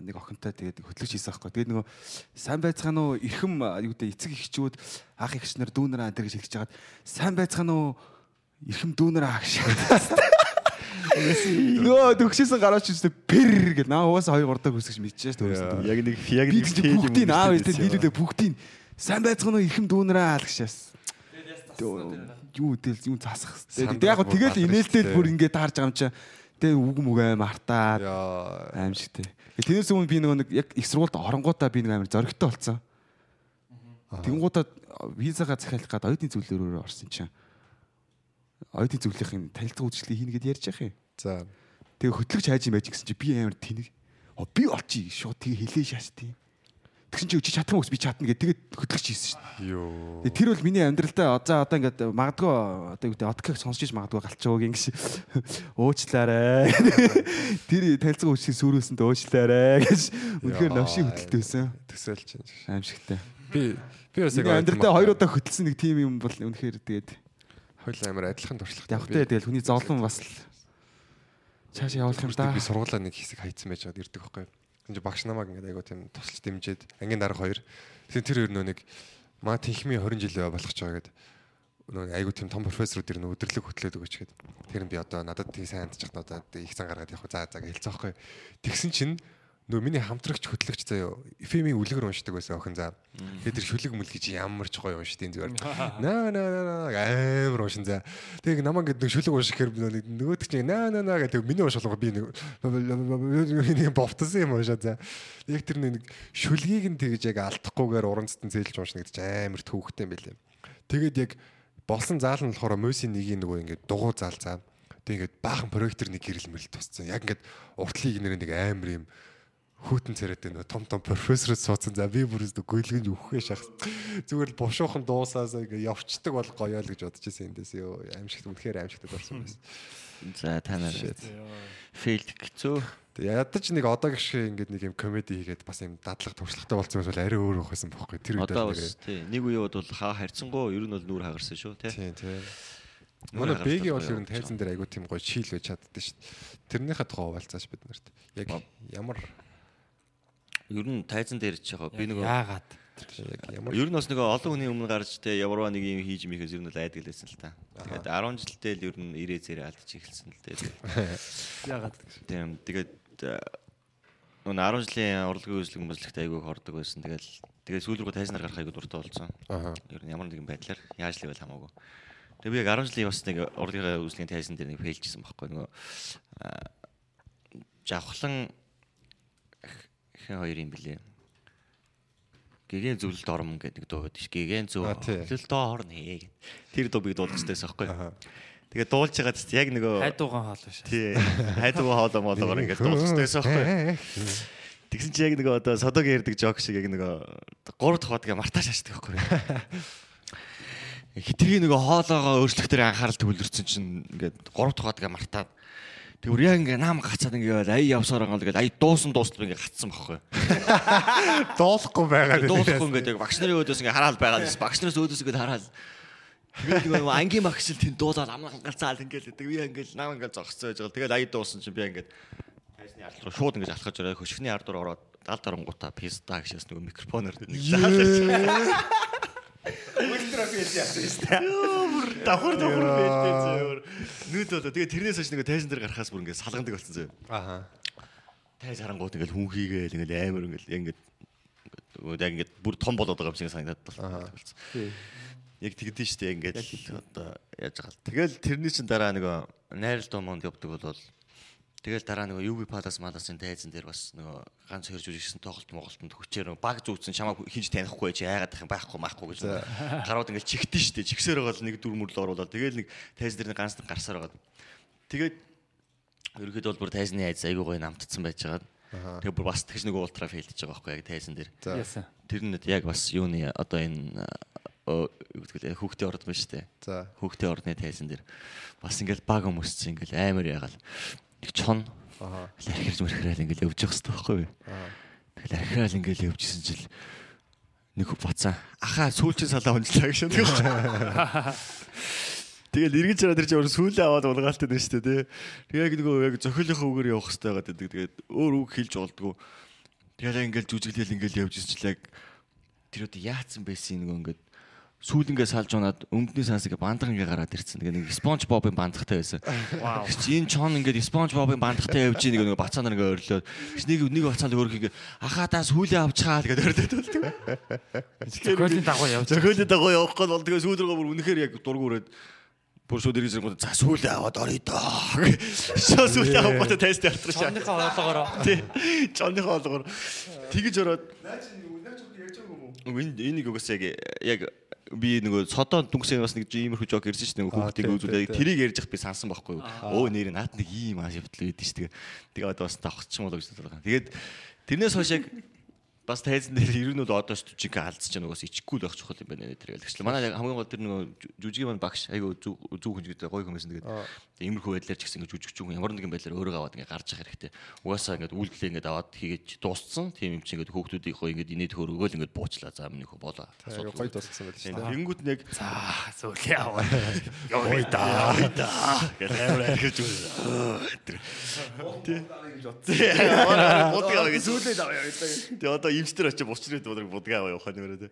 нэг охинтой тэгээд хөтлөж хийсэн байхгүй. Тэгээд нөгөө сайн байцгаана уу эрхэм юу гэдэг эцэг эхчүүд ах эгч нар дүүнэр аа гэж хэлж хагаад сайн байцгаана уу эрхэм дүүнэр аа гэж. Нөө төгсөөсөн гараач үстэй пэр гэл наа угаасаа 2 3 дахь курсгч мэдчихэж төгссөн. Яг нэг яг Би ч бүгдийн аав ээжтэй нийлүүлээ бүгдийн сайн байцгаана уу эрхэм дүүнэр аа л гэшээс. Юу тэгэл юм засах хэвээр. Сандра Яг тэгэл инээлтэл бүр ингээд таарж байгаа юм чи. Тэгээ үг мүг аим артаад Яа. аимшигтэй. Тэрнээс өмнө би нэг яг их сургуульд оронгуудаа би нэг амар зоригтой болсон. Тэнгуудаа визагаа захиалах гад оюутны зөвлөлөөр орсон чинь. Оюутны зөвлөлийн танилцах үйлчлэгийг хийнэ гэдээ ярьж яах юм. За. Тэгээ хөтлөгч хайж юм байж гэсэн чи би амар тэнэг. Оо би олчих шууд тэгээ хэлээ шааш тийм. Тэгсэн чи чи чадах юм уу би чадна гэдэг тэгээд хөтлөгч хийсэн шүү дээ. Йоо. Тэр бол миний амьдралдаа за одоо ингээд магадгүй одоо юу гэдэг откаг сонсч иж магадгүй галчаагүй ингэж уучлаарай. Тэр танилцах үчиг сүрөөсөнд уучлаарай гэж үнэхээр новши хөтөлтэй байсан. төсөөлж чинь. Аимшигтай. Би би бас яг амьдралдаа хоёр удаа хөтөлсөн нэг тим юм бол үнэхээр тэгээд хоёул амар адилхан туршлагатай. явахтай тэгэл хүний зовлон бас л цаашаа явуулах юм да. би сургуулаа нэг хэсэг хайцсан байж байгаад ирдэг байхгүй. Энд чинь багш намайг ингээд айгу тийм тусалж дэмжиэд ангийн дарга хоёр. Тэгэхээр тэр хоёр нөө нэг маа тэнхмийн 20 жил болох ч байгаа гэдэг нөө айгу тийм том профессорууд ирнэ өдөрлөг хөтлөөд өгөөч гэд. Тэр нь би одоо надад тийм сайн хандчих надад их зан гаргаад явах. За за хэлсэн байхгүй. Тэгсэн чинь нөгөө миний хамтрагч хөтлөгч заяа эфемийн үлгэр уншдаг байсан охин за. Тэгээд тэр шүлэг мүл гэж ямар ч гоё уншдیں۔ зүгээр. Наа наа наа амар уншин за. Тэгээд намаа гэдэг шүлэг уншихэр нөгөөд чинь наа наа наа гэдэг миний уншуулга би нэг нэг бовтсон юм уншаа за. Яг тэр нэг шүлгийг нь тэгж яг алдахгүйгээр уран зэтэн зээлж уншна гэдэг чинь амар төвөгтэй юм байлээ. Тэгээд яг болсон заал нь болохоор мөсийн нэг нөгөө ингээд дугуй заал заа. Тэгээд ингээд баахан проектор нэг гэрэл мэрэл тусцсан. Яг ингээд уртлыг нэр нэг амар юм хүүтэн царайтай нөө том том профессорд суудсан. За би бүр өстө гүйлгэнж өвхөө шах. Зүгээр л бушуухан дуусаас ингээ явцдаг бол гоё л гэж бодож байсан эндээс ёо аимшигт үнэхээр аимшигтад орсон байсан. За та нар фейлд гэцүү. Ядаж нэг одоо гişг ингээд нэг юм комеди хийгээд бас юм дадлаг туршлагатай болсон байсан бол арай өөр байсан бохоггүй. Тэр үед Одоо бас тий нэг үеуд бол хаа харьцангуй ер нь бол нүүр хагарсан шүү тий. Тийм тийм. Манай бэги бол ер нь тайзан дээр айгуу тийм гоё шийл байж чаддсан шүү дээ. Тэрнийхээ тухай хуваалцааш бид нарт. Яг ямар Ер нь тайзан дээр ч яг би нөгөө Яагаад? Ер нь бас нөгөө олон хүний өмнө гарч те ямарваа нэг юм хийж михээс ер нь л айдаг лээсэн л та. Тэгээд 10 жилдээ л ер нь ирээ зэрээ алдчих эхэлсэн л дээ. Яагаад? Тийм тэгээд э, нөгөө 10 жилийн урлагийн үйлчлэг мөслөгт айгүй хордог байсан. Тэгээд тэгээд сүүл рүү тайзнаар гарах айгүй дуртай болсон. Ер нь ямар нэгэн байдлаар яаж л ивэл хамаагүй. Тэгээд би яг 10 жилийн бас нэг урлагийн үйлчлэгийн тайзан дээр нэг фейлжсэн байхгүй нөгөө э, жавхлан хэн хоёр юм блэ. Гэгэн зөвлөлт ормон гэдэг дуу байдаг ш. Гэгэн тий. зөвлөлт орно гэд. Тэр дууг дуулах гэсэн байхгүй. Тэгээ дуулж байгаа тест яг нөгөө Хайдуугаан хоол биш. тий хайдуу хоолоо моолоогоор ингээд дуулах гэсэн байхгүй. Тэгсэн чи яг нөгөө одоо содогийн ярддаг жок шиг яг нөгөө 3 дахь хадгаа мартааш ашдаг байхгүй. Хитрхи нөгөө хоолоогоо өөрчлөхтөр анхаарал төвлөрсөн чинь ингээд 3 дахь хадгаа мартаад Тэгвэр яг ингээ наам гацаад ингээ ай явсаар байгаа л гээд ай дуусан дуустал ингээ гацсан байхгүй. дуулахгүй байгаа Дуулахгүй ингээ багш нарын өөдөөс ингээ хараад байгаа л багш нараас өөдөөс ингээ хараад Тэгээд нөгөө ангийн багш л тэнд дуулаад амнаа ганцаал ингээл гэдэг. Би ингээл наам ингээл зогсцоо байж байгаа. Тэгээд ая дуусан чинь би ингээд тайсны ард руу шууд ингээд алхаж ороо хөшгөний ард руу ороод далд оронгуудаа писта гэшээс нөгөө микрофоноор нэг заалж. Давхар давхар бэлдээ зөөр. Нүд болоо. Тэгээ тэрнээс хойш нэг тайзан дээр гарахаас бүр ингээд салгандаг болсон зөө. Аха. Тайз харангууд ингээд хүн хийгээл ингээд амар ингээд ингээд яг ингээд бүр том болоод байгаа юм шиг санагдаад болсон. Яг тэгдэж штэ ингээд одоо яаж байгаа. Тэгэл тэрний чин дараа нөгөө найрал домонд явдаг болол Тэгэл дараа нөгөө UV Palace Malaсын тайзан дээр бас нөгөө ганц хөрж үжигсэн тоглолт Монголтод хүчээр баг зүүцэн чамаа хийж танихгүй байж яагаад их байхгүй байхгүй гэж гарууд ингээл чигтэн штэ чигсээр байгаа л нэг дүр мөрлө оруулаад тэгэл нэг тайз дээр нэг ганц гарсаар байгаа. Тэгээд ерөөд бол бүр тайзны айз айгуу гоё намтцсан байж байгаа. Тэгээ бүр бас тэгш нэг ультра фейлдэж байгаа байхгүй яг тайзан дээр. Тэр нь яг бас юуны одоо энэ хүүхдээ орд байна штэ. За. Хүүхдээ ордны тайзан дээр бас ингээл баг өмссөн ингээл амар ягаал их чон Аха. архирж мэрхрээл ингээл өвж явах хэрэгтэй байхгүй юу? Тэгэл архираал ингээл өвжсэн чил нэг бацаа ахаа сүүлчийн салаа унжлаа гэж байна. Тэгэл эргэж хараад тэр чинь сүүлээ аваад улгаалтай байна шүү дээ тий. Тэгээ нөгөө яг зохиолынхаа үгээр явах хэрэгтэй байгаа гэдэг. Тэгээд өөр үг хэлж болдгоо. Тэгэл ингээл жүжиглэл ингээл явж яг тэр одоо яатсан байсан нөгөө ингээд сүүлнгээ салж унаад өнгөний сансыг бандах ингээ гараад ирсэн. Тэгээ нэг Спонж Бобын бандахтай байсан. Вау. Энэ чон ингээд Спонж Бобын бандахтай явж ийн нэг бацаа нар ингээ өрлөөд. Нэг нэг бацаанд өөрх ингээ ахаа та сүүлээ авчгаа л гэдэг өрлөөд. Зохиолын дагуу явж. Зохиолын дагуу явах гол бол тэгээ сүүл рүүгээ бүр үнэхээр яг дургу өрөөд бүр шууд ирэх зэрэг за сүүлээ аваад орё доо. Шоо сүүлээ авах гот тест явуулах шаа. Чонныхоо хоолоогоор. Тий. Чонныхоо хоолоогоор тэгэж ороод Энэ энийг угаас яг яг би нөгөө содон дүнсээ бас нэг иймэрхүү жок ирсэн дээ нөгөө хүүхдийг үзүүлээ тэрийг ярьж хат би сансан байхгүй юу? Өө нэр наад нэг ийм аа явдал гэдэг шүү тэгээ одоо бас юм болоо гэж бодлоо тэгээд тэрнээс хойш яг бас тайзан дээр бол одоо ч жиг алдсаж байгаа нөгөөс ичхгүй л байх чухал юм байна нэ тэр гэлэгчлээ манай хамгийн гол тэр нөгөө жүжигийн маань багш айгу зүг зүг хүн гэдэг гоё хүмүүс тэгээд иймэрхүү байдлаар ч гэсэн ингэ жүжигч хүн ямар нэгэн байдлаар өөрөө аваад ингэ гарч явах хэрэгтэй. Угаасаа ингэ үйлдэлээ ингэ аваад хийгээд дууссан. Тийм юм чи ингэ хүүхдүүдийн хөө ингэ инээд хөр өгөөл ингэ буучлаа. За минийхөө болоо. Айгу гоё дуусгасан байл шүү дээ. Тэнгүүд нэг За сүүлээ аваа. Йой да. Гэл амар архиж үү. Будгаа гэж сүүлээ аваа гэдэг. Тэгээ одоо имчтэр очиж бусчрээд бодог будгаа аваа явах нь өөрөө.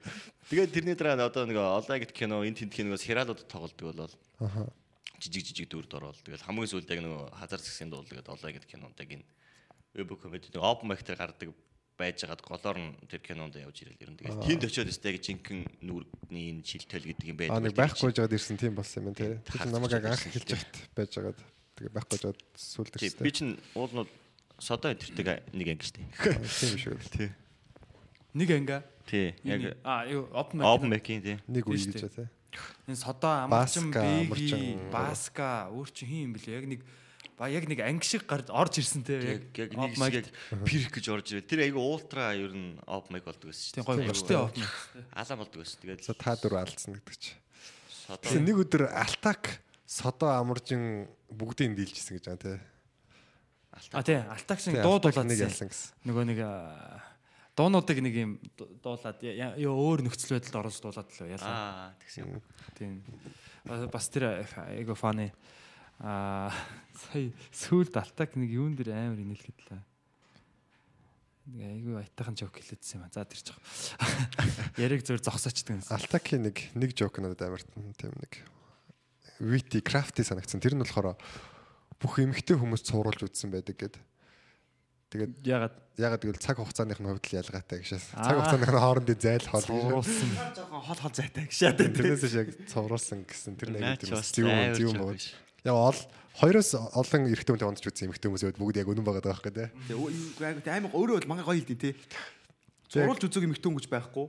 Тэгээд тэрний дараа одоо нэг олон гэт кино энэ тэнд киногоос хералууд тоглолдог болол. Аха. Жижиг жижиг дүрд ороод тэгэл хамгийн сүүлд яг нэг хазар згсийн дуулдаг олон гэт кинонд яг энэ веб комеди нэг open mic дээр гардаг байж байгаад голоор нь тэр кинонд явж ирэл ер нь тэгээд тэнд очиод өстэй жинхэнэ нүргний энэ шилтэл гэдэг юм байдаг. Аа нэг байхгүй жаад ирсэн тийм болсон юм тий. Тэр намайг анх хэлж байхад байж байгаад тэгээ байхгүй жаад сүлд Тий, ирсэн. би чинь уулнууд содоо интертэй нэг анги штэ. Тийм шүү. Тий. Нэг анга. Тий. Яг А юу open open mic. mic-ийн тий. Нэг үе гэж тий. Энэ содоо амарчин амарчин. баска, өөр чи хин юм бэлээ. Яг нэг ба яг нэг анги шиг гарч орж ирсэн те. Яг яг нэг mic. шиг яг пирх гэж орж ирээ. Тэр айгу ультра ер нь open mic болдог байсан Тийм шүү гоё гочтой open mic. Алаа болдог байсан. Тэгээд За та дөрөв алдсан гэдэг чи. содоо нэг өдөр алтак содоо амаржин бүгдийг дийлжсэн гэж байгаа тий. А тий, Тий, Алтак дуулаад нэг нэг ялсан гэсэн. нөгөө нэг аа, дуунуудыг нэг юм ду- дуулаад ёо өөр нөхцөл байдалд оруулж дуулаад л яасан. аа тэгсэн юм. Тийм. Ба- Бас тэр эго фаны аа сая сүүлд алтак нэг юун дээр амар инээлгэд лээ. Нэг айгүй айтайхан жок хэлээдсэн юм а. За тэр жоо. Яриг зөөр зогсоочдөг юмсан. Алтакийн нэг нэг жок надад амар тийм нэг вити крафти санагдсан. Тэр нь болохоор бүх эмгтэй хүмүүс цууруулж үзсэн байдаг гэд. Тэгээд Ягаад ягаад гэвэл цаг хугацааных нь хувьд л ялгаатай гэж. Цаг Аа. хугацааных нь хоорондын зайл хол гэж. цууруулсан. жоохон хол хол зайтай гişээд байна. Тэрнээс яг цууруулсан гэсэн тэр нэг зөв жок бод. биш. Яг ол хоёроос олон эрэгтэй хүнтэй ондч үзсэн эмэгтэй хүмүүс байвал бүгд яг үнэн байгаа байхгүй тий. Тэгээ амар өөрөө бол мангай гоё хэлдэг тий. Зурулж үзэг юм ихтэн гэж байхгүй.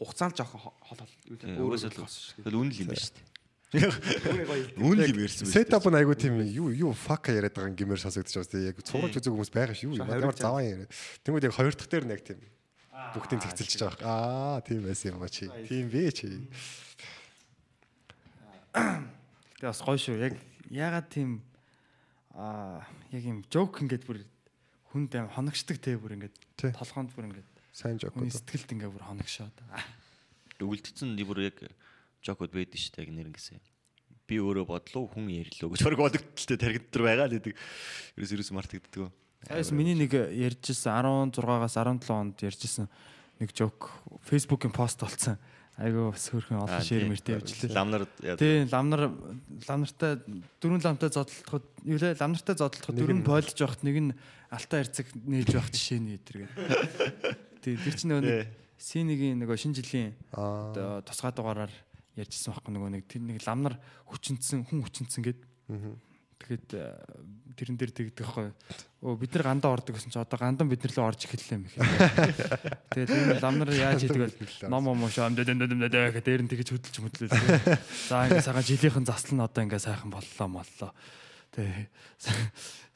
Хугацаанд жоохон хол хол юу Тий, тий. Угаасаа л хос шиг. тэгэл үнэн л юм байна шүү л юм ярьсан байна. Сетап нь айгу тийм юу юу фака яриад байгаа юм гэмээр сонсогдож байгаа тийм яг цууруулж үзэг хүмүүс байгаа шүү. Ямар заван яриа. Тэнгүүд яг хоёр дахь дээр нэг тийм бүгдийг зэгцэлж байгаа. Аа тийм байсан юм ба чи. Тийм бэ чи. Тэгээ бас гоё шүү. Яг ягаад тийм аа яг юм жок ингээд бүр хүнд аим хоногчдаг те бүр ингээд Тий. толгоонд бүр ингээд Сайн жок. сэтгэлд ингээд бүр хоногшоод. Үлдсэн бүр яг жокод байдэн шүү дээ яг нэр ингэсэн. Би өөрөө бодлоо хүн ярьлоо гэж баг бодогдтолтой таргид төр байгаа л гэдэг. Ерөөс ерөөс мартагддаг. Саяас миний нэг ярьжсэн 16-аас 17 онд ярьжсэн нэг жок фейсбુકийн пост болсон. Айгу бас хөрхэн олон шир мэртэй явж лээ. Ламнар Тий, ламнар ламнартай дөрвөн ламтай зодтолдоход юу лээ ламнартай зодтолдоход дөрвөн бойлж явахт нэг нь алтаа хэрцэг нээж байх жишээ нь өдр гэдэг. Тий, тэр чинь нөгөө нэг синигийн нөгөө шинэ жилийн оо, тусгай дугаараар ярьжсэн байхгүй нөгөө нэг тэр нэг ламнар хүчнэсэн хүн хүчнэсэн гэд. Тэгэхэд э, тэрэн дээр тэгдэг байхгүй. Өө бид нар гандаа ордог гэсэн чи одоо гандан бид нар лөө орж эхэллээ юм их. Тэгээд энэ ламнар яаж хийдэг вэ? Ном ом дэм дэм дэм гэх дээр нь тэгэж хөдөлж хөдлөө. За ингээ сайхан жилийнхэн засал нь одоо ингээ сайхан боллоо моллоо. Тэ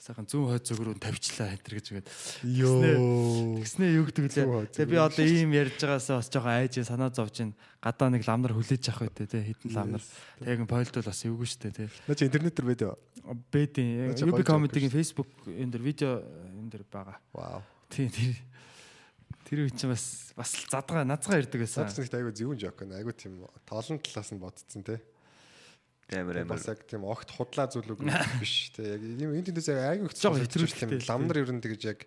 сайхан зүүн хойд зүг рүү тавьчлаа энэ гэж үгээд. Йоо. Тэгснээ юу гэдэг лээ. Тэгээ би одоо ийм ярьж байгаасаа бас жоохон айж санаа зовж ин гадаа нэг ламнар хүлээж авах үү те хитэн ламнар. Тэгээ пойлд бол бас эвгүй штэ те. Наа чи интернет. Бэдийн Наа чи UB comedy-гийн Facebook энэ дэр видео энэ дэр байгаа. Вау. Тийм тэр тэр үе чинь бас бас л задгаа нацгаа ирдэг байсан. Садсан ихтэй айгу зөвөн жок байна. Айгу тийм тоолон талаас нь бодцсон те. Амар амар. Бас яг тийм огт худлаа зүйлүүд биш те. Яг юм энэ тэндээс айгу их Жоо хэтрүүлтэй. хэтрүүлтэй. Ламнар ер нь тэгж яг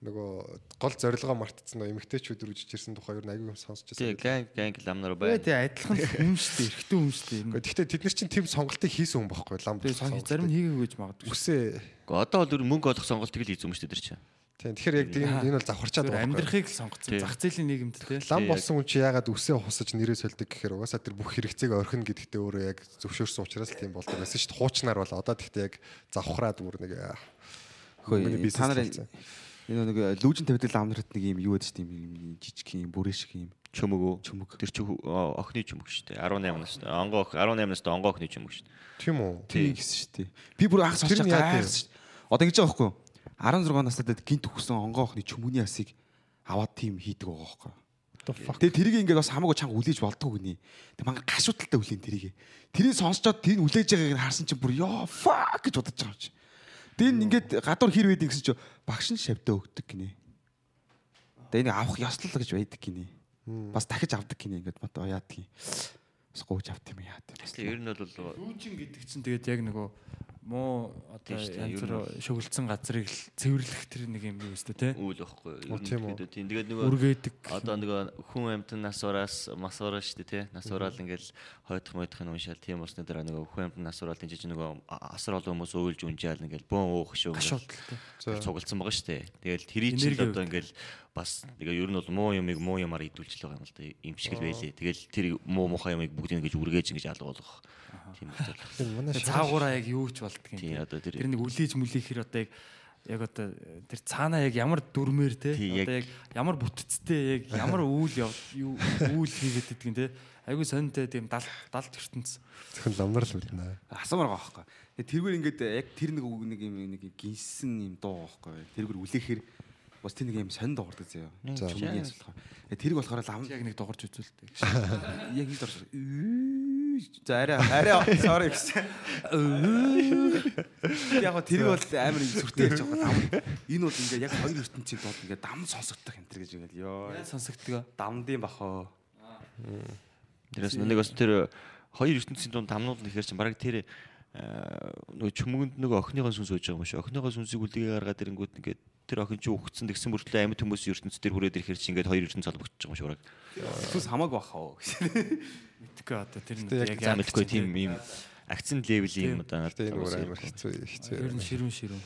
нөгөө гол зорилгоо мартцсан нөө эмгтээчүүд үржиж ирсэн тухай ер нь айгу сонсч Тий, байсан. ганг ганг ламнар Бээ байна. тий адилхан хүн шүү дээ. Эрэгтэй хүн шүү дээ. Гэхдээ тэд нар чинь тийм сонголтыг хийсэн хүн байхгүй лам. Сон зарим нь хийгээгүй гэж магадгүй. үсээ. Гэхдээ Одоо бол ер нь мөнгө олох сонголтыг л хийсэн юм шүү дээ тэр чинь. Тийм тэгэхээр яг тийм энэ бол завхарчаад байгаа. амьдрахыг л сонгоцсон. Зах зээлийн нийгэмд тий. Лам болсон хүн чи ягаад үсээ хусаж нэрээ сольдог гэхээр угаасаа тэр бүх хэрэгцээг орхино гэдэгтээ өөрөө яг зөвшөөрсөн учраас л тийм болдог байсан шүү дээ. Хуучнаар бол одоо тэгтээ яг завхраад бүр нэг Хөөе та нарын энэ нэг лүүжин тавьдаг ламнарт нэг юм юу гэдэг тийм жижиг юм бүрээ шиг юм Чөмөгөө. чөмөг. Тэр чи хүү- о- охины чөмөг шүү дээ. 18 настай. Онгоо ох 18 настай онгоо охины чөмөг шүү дээ. Тийм үү? Тий гэсэн шүү дээ. Би бүр анх сонсож тийм? шүү дээ. Одоо ингэж байгаа байхгүй юу? 16 настай гинт өгсөн онгоо охны чөмөний асыг аваад тийм хийдэг байгаа fuck? Тэгээ тэрийг ингээд бас хамаагүй чанга үлээж болдгоо гинэ. Тэг манга гашуудалтай үлээн тэрийг. Тэрийг сонсчоод тэр үлээж байгааг нь харсан чинь бүр ёо fuck гэж бодож байгаа юм чи. Тэр нь ингээд гадуур хэр байдаг гэсэн чи багш нь шавьдаа өгдөг гинэ. Тэгээ энийг авах ёслол гэж байдаг гинэ. Бас дахиж авдаг гинэ ингээд бат яадаг юм. Бас гооч авт юм яа тийм. Тэсli ер нь бол Лүүжин гэдэг чинь тэгээд яг нөгөө муу одоо янз бүр шөглөсөн газрыг л цэвэрлэх тэр нэг юм юу өстө тий. Үйл واخгүй. Ерөнхийдөө тийм. Тэгээд нөгөө үргээдэг. Одоо нөгөө хүн амтны насураас масуураа шүү дээ тий. Насуурал ингээл хойдох мойдох нь уншаал тийм усны дараа нөгөө хүн амтны насуурал тийм жижиг нөгөө асар олон хүмүүс уйлж унжаал ингээл бөөн уух шүү. Цугалцсан байгаа шүү дээ. Тэгээд тэрийг ч одоо ингээл бас тэгээ ер нь бол муу юмыг муу юмар идүүлж л байгаа юм л да юм шиг л байлээ. Тэгэл тэр муу мухай юмыг бүгдийг ингэж үргээж ингэж алга болгох. Тийм байна. Цаагаараа яг юу ч Тийм юм. одоо Тэр нэг үлээж мүлээхэр одоо яг яг одоо тэр цаанаа яг ямар дүрмээр те одоо яг ямар бүтцтэй яг ямар үйл яв юу үйл хийгээд идэгэн те айгу сонинтэй тийм дал далд ертөнц зөвхөн ламнар л мэднэ. асуумар байгаа байхгүй. Тэргээр ингээд яг тэр нэг үг нэг юм нэг гинсэн юм дуу байхгүй. Тэргээр үлээхээр бас тэр нэг юм сонь дуурдаг заяа. За. Чүмний асуудал. Тэрийг болохоор лам яг нэг дуурж үзүүлдэг. яг ингэ дурж. За арай арай sorry гэсэн. Яг гоо тэрийг бол амар сүртэй ярьж байгаа лам. Энэ бол ингээ яг хоёр ертөнцийн доод ингээ дам сонсогдох энэ төр гэж ингээл ёо. Сонсогдгоо. Дамдын бахоо. тэрээс нэг бас тэр хоёр ертөнцийн дунд тамнууд нэхэр чинь бараг тэр нөгөө чүмгэнд нөгөө охиныгоо сүнс ууж байгаа юм шиг. Охиныгоо сүнсийг үлдэгээ гаргаад ирэнгүүт ингээд тэр охин чинь өгцөн тэгсэн мөртлөө амьд хүмүүс ертөнц дээр хүрээд ирэхэр чинь ингээд хоёр ертөнц байгаа юм шиг бараг. Түс хамаагүй бахоо. Мэдгүй одоо тэр нь яг яг За яадаг мэдгүй чинь, тийм юм акцент левелийн юм одоо надад амар хэцүү хэцүү. Ер нь ширүүн ширүүн.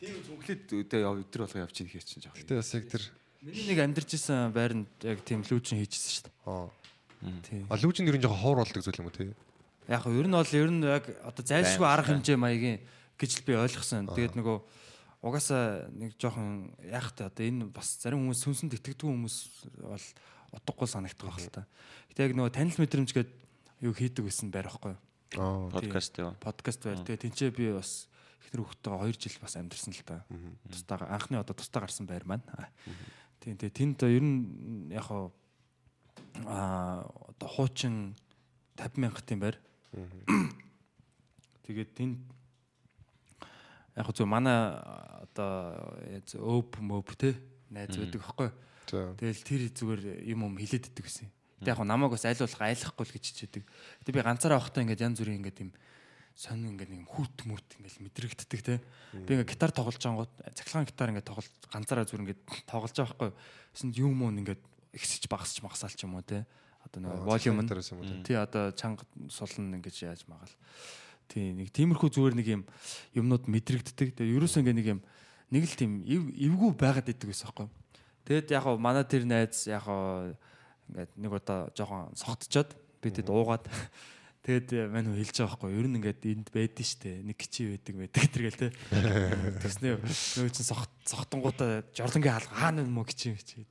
Тийм зүнхлээд өдөө өдөр болго явчих хийх чинь жоох. Гэтэ бас яг тэр Миний нэг амьдарч исэн байранд яг тийм лүүжин хийжсэн шүү аа дээ. Тийм. А лүүжин ер нь жоохон ховор болдог зүйл юм уу тий? Яг хөө ер нь бол ер нь яг одоо зайлшгүй арга хэмжээ маягийн гэж л би ойлгосон. Тэгээд нөгөө угаасаа нэг жоохон яах та одоо энэ бас зарим хүмүүс сүнсэнд итгэдэг хүмүүс бол утгагүй санагдах байх л та. Гэтэ яг нөгөө танил мэдрэмж гээд юу хийдэг гэсэн байр байхгүй юу? Аа подкаст яа. подкаст байр. Тэгээ тэнцээ би бас ихнэр хүүхдтэйгээ 2 жил бас амьдэрсэн л та. Тустаа анхны одоо тустаа гарсан байр маань. Аа. Тийм тэгээ тэнд ер нь яг хаа аа одоо хуучин 50 мянгатын байр. Тэгээд тэнд яг зөв манай одоо өөп мөп те найз байдаг за Тэгэл тэр зүгээр юм юм хилээд иддэг гэсэн. Тэг яг намайг бас аль болох айлахгүй л гэж хичээдэг. Тэг би ганцаараа авахтаа ингээд янз бүрийн ингээд юм сонин ингээд нэг хүүт мүт ингээд мэдрэгддэг те. Би ингээд гитар тоглож байгаа гот цахилгаан гитар ингээд тоглож ганцаараа зүгээр ингээд тоглож байгаа байхгүй. Тэсэнд юм уу ингээд ихсэж багасч магасаал ч юм уу те. Одоо нэг волюм нь тий? одоо чанга сулн ингэж яаж магаал. Тий нэг тиймэрхүү зүгээр нэг юм юмнууд мэдрэгддэг. Тэгээ ерөөсөө ингээ нэг юм нэг л тийм эв эвгүй байгаад идэг байсан байхгүй. Тэгэд яг хаа манай тэр найз яг хаа ингээд нэг удаа жоохон согтчоод би тэд уугаад Тэгэд мань хөө хэлж байгаа байхгүй ер нь ингээд энд байдэн штэ нэг кичи байдаг байдаг тэргээл те. Тэснэ нөгөө чин согт согтонгуудаа жорлонгийн хаалга хаана мө кичи кичи.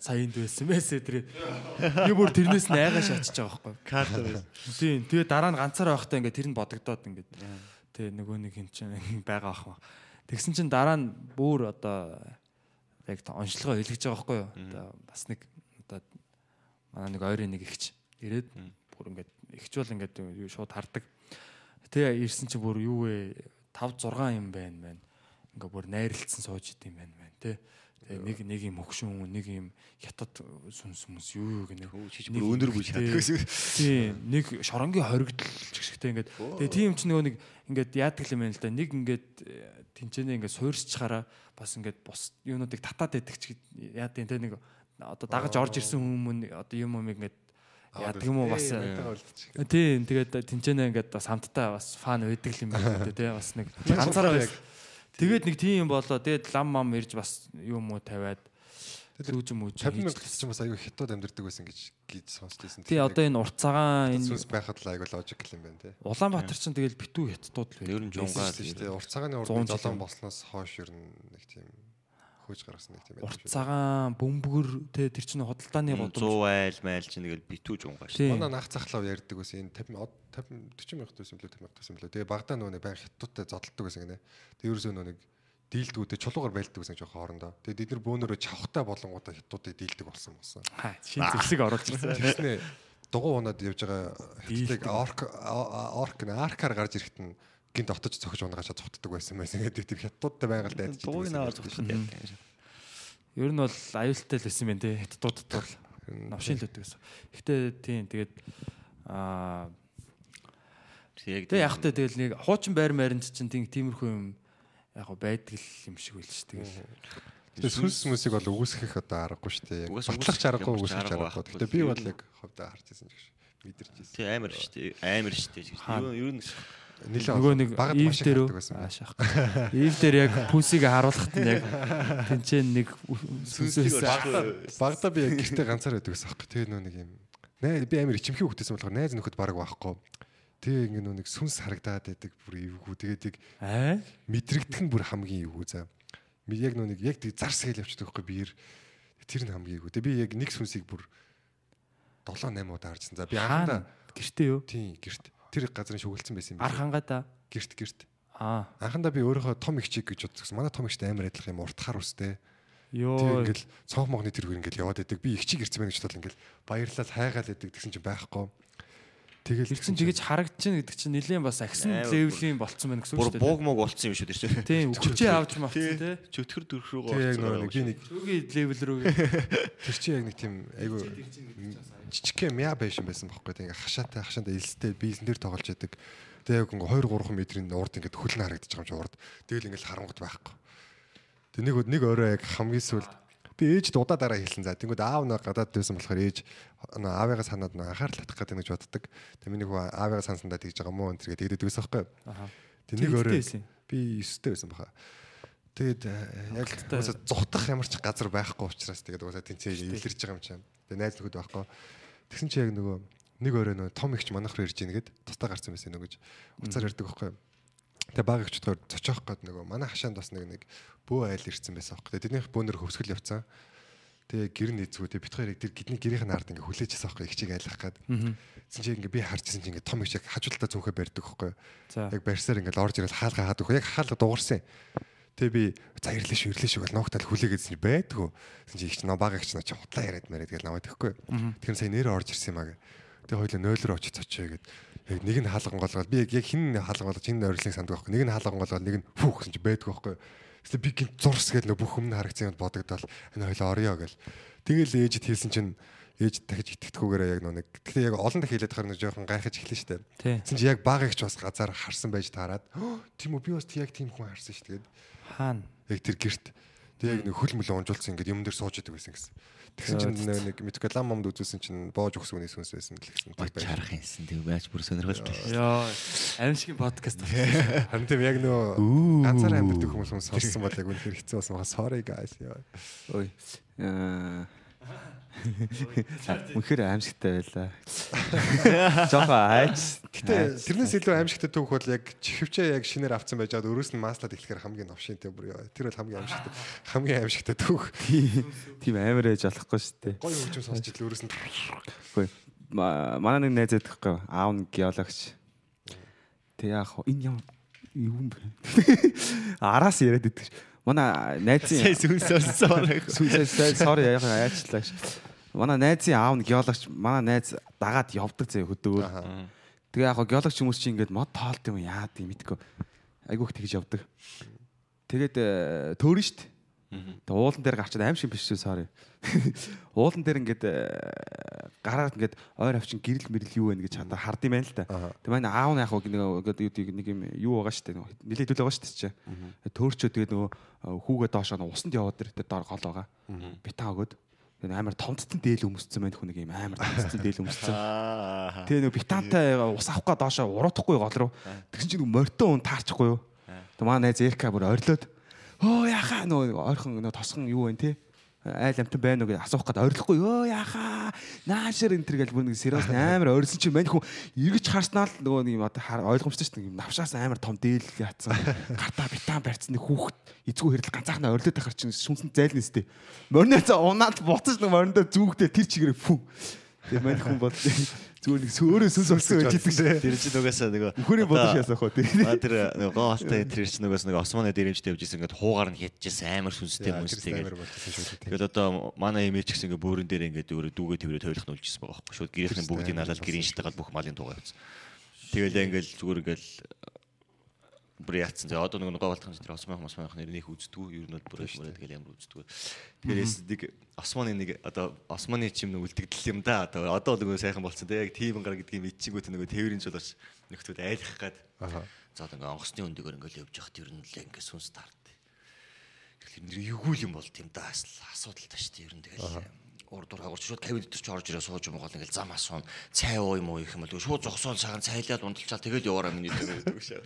Сая энд байсан мэсэ тэр. Би бүр тэрнээс нь айгаа шатчих байгаа байхгүй. Карт байсан. Тийм. Тэгээ дараа нь ганцаараа байхдаа ингээд тэр нь бодогдоод ингээд тэгээ нөгөө нэг юм чинь байгаа ах. Тэгсэн чинь дараа нь бүр одоо яг онцлогоо хэлгэж байгаа байхгүй юу? Одоо бас нэг одоо манай нэг ойрын нэг ихч ирээд бүр ингээд ихч бол ингээд шууд хардаг. Тэгээ ирсэн чинь бүр юу вэ? 5 6 юм байна байна. Ингээ бүр найрлцсан сууж идэм байна байна тий. Тэгээ нэг нэг юм хөгшин нэг юм хятад сүнс сүнс юу юу гэнэ. Бүр өндөр бүж чаддаг гэсэн. Тийм нэг шоронгийн хоригдл чигшгтэй ингээд тэгээ тийм ч нөгөө нэг ингээд яадаг юм байна л да нэг ингээд э, тэнцэнэ ингээд суурьсчаараа бас ингээд бус юунуудыг татаад байдаг ч яа тийм те нэг одоо дагаж орж ирсэн хүмүүс одоо юм юм ингээд яадаг юм уу бас тийм тэгээд тэнцэнэ ингээд бас хамтдаа бас фан байдаг юм байна те бас нэг ганцаараа бас тэгээд нэг тийм болоо тэгээд лам мам ирж бас юм уу тавиад лүүжим үүж 50 мянга ч бас аюу хятад амьдэрдэг байсан гэж гэж сонсчихсан. тий одоо энэ урт цагаан энэ сүнс байхад л аюу логик юм байна тий. Улаанбаатар чинь тэгэл битүү хятадууд л Ер нь жунгаа шүү дээ. Урт цагааны урд 100 жил жолоон юм. болсноос хойш ер нь нэг тийм хөөж гаргасан нэг тийм урт цагаан бөмбөгөр те тэр чинь худалдааны 100 гудамж айл майл чинь тэгэл битүү жунгаа шүү. тий Манай наах захлав ярьдаг байсан энэ 50 од- 50 40 мянга төсөн билүү 50 мянга төсөн билүү. Тэгээ Багдаа нөгөө нэг баян хятадтай зодтолдог байсан гинэ. Тэгээ ерөөсөө нөгөө нэг дийлдгүүдээ чулуугаар байлдаг байсан жоохон хоорондоо. Тэгээ бид нар бөөнөрөө чавхтай болонгуудаа хятадуудыг дийлдэг болсон болсон. хаа шин зэвсэг оруулж ирсэн Тэгснэ дугуй унаад явж байгаа хятадыг орк орк аркаар гарч ирэхэд нь гинт отож цохиж унагаачаа цогтдаг байсан байсан гэдэг тийм хятадуудтай байгаль дайдаж идэг Дууг наваа гэж зүгтэх яа. ер нь бол аюултай л байсан юм те хятадуудад бол навшин л өгдөг гэсэн. Гэтэ тийм тэгээд аа Яг Тэгээ яг тэгэл нэг хуучин байр маринд чинь тийм тиймэрхүү юм яг байдаг юм шиг байл ш тэгэл. Тэгээ сүнс мүсийг бол үгүйсгэх одоо аргагүй шүү дээ. Батлах үгүйсгэх аргагүй ямар ч үгүйсгэх арга аргагүй. байхгүй. Гэтэ би бол яг ховдоо харж байсан гэж мэдэрч байсан. Тий амар шүү дээ. Амар шүү дээ. Юу юу Нөгөө нэг ив маш их дээр аашаах. Ив дээр яг пүсийг харуулхад нь яг тэнцэн нэг сүнсээс Багада би яг гэртээ ганцаар байдаг гэсэн аахгүй. Тэгээ нөө нэг юм. Наа би амар ичимхий хөвгтэйсэн болохоор найз нөхөд баг байхгүй. Тэгээ ингээ нөө нэг сүнс харагдаад байдаг бүр эвгүй. Тэгээд яг аа мэдрэгдэх нь бүр хамгийн эвгүй за. Би яг нөө нэг яг тэг зарс хэл явчихдаг байхгүй биер. Тэр нь хамгийн эвгүй. Тэгээ би яг нэг сүнсийг бүр 7 8 удаа харжсан. За би анхандаа хаана гэртээ юу? тийм гэрт тэр газрын шүгэлцэн байсан юм Ар хангаа да. Гэрт гэрт. Аа. Анхандаа би өөрийнхөө том их чиг гэж бодсон. Манай том ихтэй амар адилхан юм уртахаар үстэй. Йоо. ингээл цонх могны тэр хөр ингээл яваад байдаг. Би их чиг ирсэн байна гэж бодлоо ингээл баярлал хайгаал байдаг гэсэн чинь байхгүй. Тэгэл чинь тэгэж харагдчихна гэдэг чинь нэлээд бас агсан левлийн болцсон байна гэсэн үг шүү дээ. бууг мууг болцсон юм шүү дээ чинь. Тийм өчөө авч мавцсан тий. Чөтгөр дөрөх рүү Тэгээ яг нөгөө нэг би нэг Өгийн левел рүү тэр чинь яг нэг тийм айгу жижигхэн мяа байшин байсан байхгүй. Тэгээ ингээ хашаатай хашаанда элстэй биелэн дээр тоглож яадаг. Тэгээ яг ингээ 2 3 метрийн урд ингээ хөл нь харагдаж байгаа юм чи урд. Тэгэл ингээл харангуут байхгүй. Тэг нэг нэг өөрөө яг хамгийн сүлд би ээжд удаа дараа хэлсэн за. Тэнгүүд аав нэг гадаад байсан болохоор ээж аавыгаа санаад нөө анхаарал татах гэдэг гэж боддог. Тэг миний хүү аавыгаа сансандаа тэгж байгаа мó энэ төр гэдэг дэгдээс байхгүй. Нэг Тэг өөрөө байсан би 9-тэй байсан баха. Тэгээд э, яг зутах ямар ч газар байхгүй учраас тэгээд уусаа тэнцээ илэрч байгаа юм чинь. Тэгээд найз нөхөд байхгүй. Тэгсэн чи яг нөгөө нэг өөрөө нөгөө том ихч манайх руу ирж ийн гэд тустаа гарсан байсан нөгөө гэж уцаар ярьдаг байхгүй. Тэгээ баг ихчдгээр цочоох гээд нөгөө манай хашаанд бас нэг нэг бөө айл ирсэн байсан байхгүй. Тэгээд тэднийх бөөнөр хөвсгөл явцсан. Тэгээ гэр нэзгүү тэгээ бит хоёрыг тэр гидний гэрийнх нь ард ингээ хүлээжсэн байхгүй ихчийг айлах гээд. Тэгсэн чи ингээ би харжсэн чи ингээ том их яг хажуудалтаа зөөхө барьдаг байхгүй. За. Яг барьсаар ингээл орж ирэл хаалга хаадаг. Яг хаалга дуурсан. Тэгээ би за ирлээ шүү ирлээ шүү гэл ногтал хүлээгээдсэн чи байдгүй. Тэгсэн чи их ч наа бага их ч наа чи хутлаа яриад мэрээд гэл намайг тэхгүй. Тэгэхээр сая нэрээ орж ирсэн юм аа гэ. Тэгээ хоёлаа 0 руу очиж цочоо гэд. Яг нэг нь хаалган голгоод би яг хин хаалган болгож хин ойрлын санддаг байхгүй. Нэг нь хаалган голгоод нэг нь фүүх гэсэн чи байдгүй байхгүй. Эсвэл би гинт зурс гэл нөө бүх өмнө харагдсан юм бодогдол энэ хоёлаа орё гэл. Тэгэл ээжид хэлсэн чинь ээж дахиж итгэдэггүйгээр яг нэг гэхдээ яг олон дахь хэлээд хахаар нэг жоохон гайхаж эхлэн штэ. Тэгсэн чи яг баг ихч бас газар харсан байж таарад. Тийм үү би бас яг тийм хүн харсан шүү тэгээд Хаана? яг тэр герт. Тэг яг нэг хөл мөлөө унжуулсан ингээд юм дээр сууж идэг байсан гэсэн. Тэгсэн чинь нэг меткалам момд үзүүлсэн чинь боож өгс үний сүнс байсан л гэсэн. Бач харах юмсан тэг байж бүр сонирхолтой. Йоо. Аимшигын подкаст. Харин тийм яг нөө ганцаараа амьддаг хүмүүс хүмүүс сонссон бол яг үнэхээр хэцүү болсон. Sorry guys. яа. Ой. Аа. Үнэхээр аимшигтай байлаа. Жохоо айц. Гэтэ тэрнээс илүү аимшигтай түүх бол яг чихвчээ яг шинээр авцсан байж байгаа өөрөөс нь маслаад эхлэхээр хамгийн новшинтэй бүр яа. Тэр бол хамгийн аимшигтай. Хамгийн аимшигтай түүх. Тийм амар ээж болохгүй шүү дээ. Гоё хөгжим сонсч идэл өөрөөс нь Үгүй. Ма- Манай нэг найз байдаг хгүй. Аав нь геологч. Тэг яах вэ? Энэ юм юм бэ? Араас яриад идэг. Манай найзын сүнс сонссон. Сүүсээ sorry яг аяачлаа. ш. Манай найзын аав нь геологч, манай найз дагаад явдаг зэ хөдөөгөр. Тэгээ яг геологч хүмүүс чинь ингээд мод тоолд юм яад юм мэдгүй. Айгүйх тэгж явдаг. Тэгээд төөрн штт. Тэгээ уулан дээр гарчаад аим шиг биш шүү sorry. Уулан дээр ингээд э, гараад ингээд ойр авчин гэрэл мэрэл юу вэ гэж хадаа хард юм байна л та. Тэгээ манай аав нь яг нэг нэг юм юу байгаа штт нилээд үл байгаа штт чи. Төөрчөө тэгээ нөгөө э, хүүгээ доошоо усанд яваад тэр доор гол байгаа. Битаа өгөөд амар томцтон дээл өмсцэн байх хүн нэг юм амар томцтон дээл өмсцэн. Тэгээ нөгөө битаантай ус авах га доошоо уруудахгүй гол руу. Тэгсэн чинь нөгөө морьтой хүн таарчихгүй юу. Тэгээ манай найз Эрка бүр орилоод өө яхаа? Нөгөө ойрхон нөгөө тосгон юу вэ те? Айл амтан байна уу гэж асуух гээд орилохгүй өө яхаа? Наашэр энэ төр гэж бүр нэг сериус амар орилсон чинь мань хүн эргэж харснаа л нөгөө нэг юм хар- ойлгомжтой шүү дээ. Навшаас амар том дээл яатсан. Гартаа битаан барьцсан. Нэг хүүхэд эзгүй хэрэл ганцаархнаа орилоод тахар чинь шүнсэн зайлнэстэй мориноо унаад буцаж нэг мориндоо зүүгдээ тэр чигээр фүн Тэгээ мань хүн бол зүгээр нэг өөрөө сүнс олсон байж идэг. Тэр чинь нугасаа нөгөө Үхэрийн бодож ясах уу тий. Аа тэр нөгөө гоолтай тэр чинь нугас нэг османы дээрэмжтэй явжсэн ингээд хуугаар нь хятжсэн амар сүнстэй хүмүүстэй шүү. Тэгээд одоо манай эмээч гэсэн ингээ бөөрөн дээр ингээ дүүрээ дүүгээ тэрвэрээ тойлох нүүлжсэн байгаа байхгүй шууд гэрийнхэн бүгдийг налаад гэрийн шитагаад бүх малын дуугаа явуулсан. Тэгэл ингээл зүгээр ингээл бүр яатсан. За одоо нэг говалтхан дээр осмын осмын нэрнийх үздэггүй. Ер нь бол бүр бүр тэгэл ямар үздэггүй. Тэгээрээс нэг османы нэг одоо османы чим нэг үлдэгдэл юм да. Одоо одоо л нөгөө сайхан болцсон. Тэг яг тийм гар гэдгийг мэдчихгүй нөгөө тээврийн жол бас нөхдүүд айлах гад. За одоо ингээ онгоцны өндөгөр ингээл явж явахт ер нь л ингээ сүнс таард. Тэгэхээр нэр эвгүй юм бол тийм да асуудал та шүү дээ. Ер нь тэгэл урд дур хагуулч шууд 50 литр ч орж ирээ сууж юм гол ингээл зам асуун цай уу юм уу их юм бол шууд зогсоол цагаан цайлаад унталчаал тэгэл яваараа миний дээр гэдэг шээ.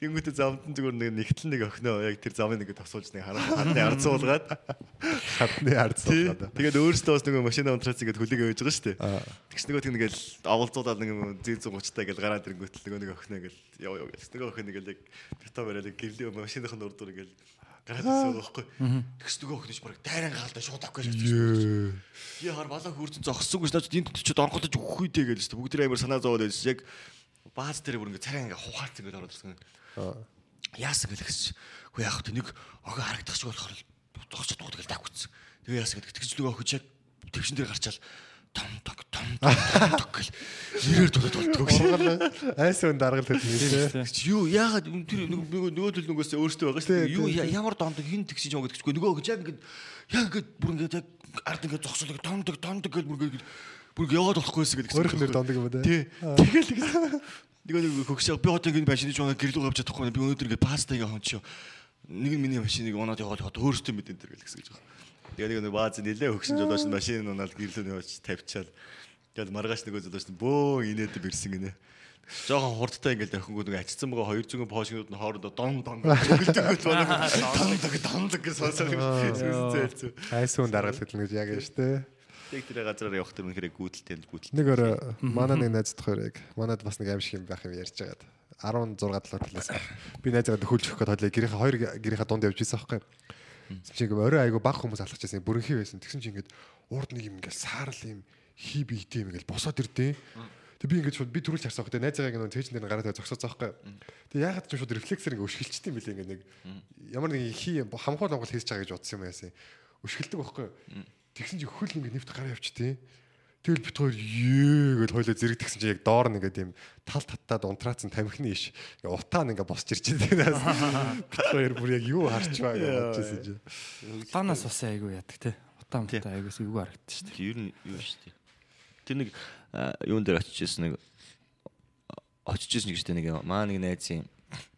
Тэнгүүтээ замдан зүгээр нэг нэгтэл нэг охиноо яг тэр замын нэг тосуулж нэг хараа хатны ард суулгаад хатны ард суулгаад. Тэгээд өөрөөсөө бас нэг машина унтраац ингээд хүлээгээ байж байгаа шүү дээ. Тэгс нөгөө тийм ингээл авалзуулаад нэг 130 таа ингээл гараад ирэнгүүт нөгөө нэг охиноо ингээл яв яв. Нөгөө охин ингээл яг битаа бараад гэрлийн машиныхын урд дур ингээл гараад ирсэн байхгүй. Тэгс нөгөө охинч баг дайран гаалдаа шууд авах гэж байна. Би хар балаа хүрдэн зогссонгүй ш. Энд төчөд онголож өгөх үедээ гэж шүү. Бүгд амар санаа зовоод байсан. Яг бааз дээр бүр ингээ царай ингээ хухаарц ингээ ороод ирсэн. Яасан гэж тэгс. Хөө яах вэ? Нэг охин харагдах шиг болохоор зогсож дууд гэл давхцсан. Тэгээ яасан гэдэг. Тэгс нөгөө охин яг тэгшин дээр гарчаал том тог том тог гэл нэрээр дуудаад болтгоо. Айс өн даргал гэдэг нэрээ. Юу яагаад тэр нөгөө нөгөө төл нөгөөсөө өөртөө байгаа шүү дээ. Юу ямар дондог хин тэгсэж байгаа гэдэгчгүй нөгөө гэж яг ингээд яг ингээд бүр ингээд яг ард ингээд зогсоолог томдог томдог гэж бүр ингээд бүр ингээд яваад болохгүйсэн гэдэг. Өөрөх нэр дондог юм да. Тий. Тэгэл нөгөө нэг хөгшөө би одоо ингээд машины жоо гэрлүү авч чадахгүй би өнөөдөр ингээд паста ингээ хончоо. Нэг миний машиныг унаад яваад өөртөө мэдэн тэр гэл гэсэн гэж байгаа. Тэгээ нэг бааз нилээ хөгсөн жолооч машин унаал гэрлөө явж тавьчаал. Тэгэл маргааш нөгөө жолооч бөө инээд бэрсэн гинэ. Жохон хурдтай ингээл давхингууд нэг ачсан байгаа 200 пошгнууд нь хоорондоо дон дон гөлдөг байна. Дондог дондог гэж юм. Зээлцүү. Айсуун даргал гэдэг нь яг юм штэ. Тэг тэр газараар явах тэр үнэхээр гүйдэлтэй гүйдэл. Нэг өрөө манай нэг найз тохойрыг манад бас нэг аим шиг юм байх юм ярьж байгаад 16 талаар талаас би найзгаа хөлж өгөх гээд хойлоо гэрийнхээ хоёр гэрийнхээ дунд явж исэн аахгүй. Чи ингээ орой айгу баг хүмүүс алхаж байсан бүрэнхий байсан. Тэгсэн чи ингээд урд нэг юм ингээл саарл юм хий бийтэй юм ингээл босоод ирдээ. Тэг би ингээд шууд би төрүүлж харсан байхгүй. Найзаагаа ингээ тээжэн дээр гараад зогсооцсон байхгүй. Тэг яагаад ч шууд рефлексээр ингээ өшгөлчтэй юм билээ ингээ нэг ямар нэг хий хамхуул монгол хийж байгаа гэж бодсон юм яасан. Өшгөлдөг байхгүй. Тэгсэн чи хөл ингээ нэвт гараа явчтээ. Тэгэл бит хоёр ээ гэж хойлоо зэрэгдгсэн чи яг доор нэг юм тал татаад унтраацсан тамхины иш. Утаа нь ингээ босч ирж байгаа. Бит хоёр бүр яг юу харчваа гэж бодчихсон чи. Утаанаас бас айгүй яадаг те. Утаа мутаа айгуус юу харагдчих шүү дээ. Ер нь юу шүү дээ. Тэр нэг юун дээр очиж ирсэн нэг очиж ирсэн гэж тэ нэг маа нэг найзын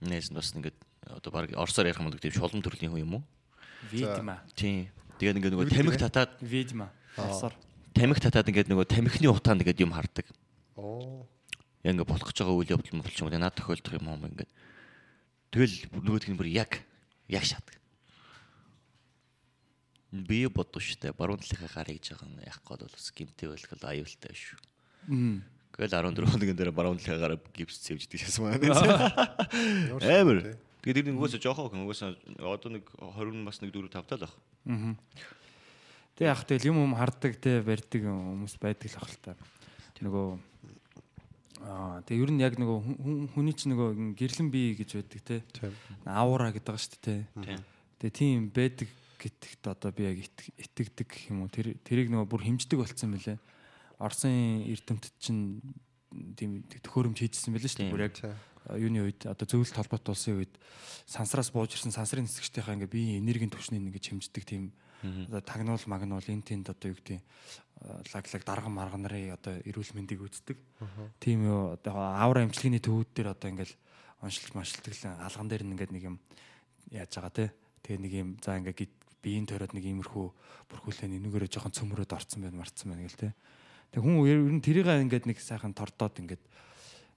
найз нь бас ингээд одоо баг орсоор ярих юм бол тийм шулан төрлийн хүн юм уу? Видма. Тийм. Тэгээд ингээд нөгөө тамхи татаад Видма. Орсоор тамхи татаад ингээд нөгөө тамхины утаанд ингээд юм хардаг. Оо. Яг ингээд болох гэж байгаа үйл явдал мөн ч юм уу надад тохиолдох юм юм ингээд. Тэгэл нөгөөдг нь бүр яг яг шатдаг. Би бодсон шүү дээ. Баруун талынхаа гарыг жоохон яахгүй бол бас гимтэй байх бол аюултай шүү. Тэгэл 14 хоногийн дээр баруун талынхаа гараа гипс цэвждэг шээс маань. Амар. Тэгээд тэр нөгөөсөө жоохон нөгөөсөө одоо нэг 20 бас нэг 4 5 тал баг. Аа. Тэг яг тэгэл юм юм хардаг те барьдаг хүмүүс байдаг л ах л та. Нөгөө аа тэг ер нь яг нөгөө хүний чинь нөгөө гэрлэн бие гэж байдаг те. Аура гэдэг байгаа шүү дээ те. Тэг тийм байдаг гэдэгт одоо би яг итгэдэг гэх юм уу тэр тэрийг нөгөө бүр хэмждэг болцсон мөлий. Орсын эрдэмтэд чинь тийм төхөөрөмж хийжсэн байлээ шүү дээ. Бүр яг юуны үед одоо зөвлөлт холбоот улсын үед сансраас бууж ирсэн сансрын нисгчдийнхаа ингээ биеийн энергийн түвшнийг ингээ хэмждэг тийм одоо тагнуул магнуул энэ тэнд одоо юу гэдэг лаглаг дарган марган нарын одоо эрүүл мэндийг үздэг. Тийм юу одоо авра эмчилгээний төвүүд дээр одоо ингээл оншилж машилдаг л алган дээр ингээд нэг юм яаж байгаа те. Тэгээ нэг юм за ингээ биеийн тойроод нэг иймэрхүү бүрхүүлээ нэгээрээ жоохон цөмрөөд орцсон байна марцсан байна гэл те. Тэг хүн ер нь тэрийг ингээд нэг сайхан тордоод ингээд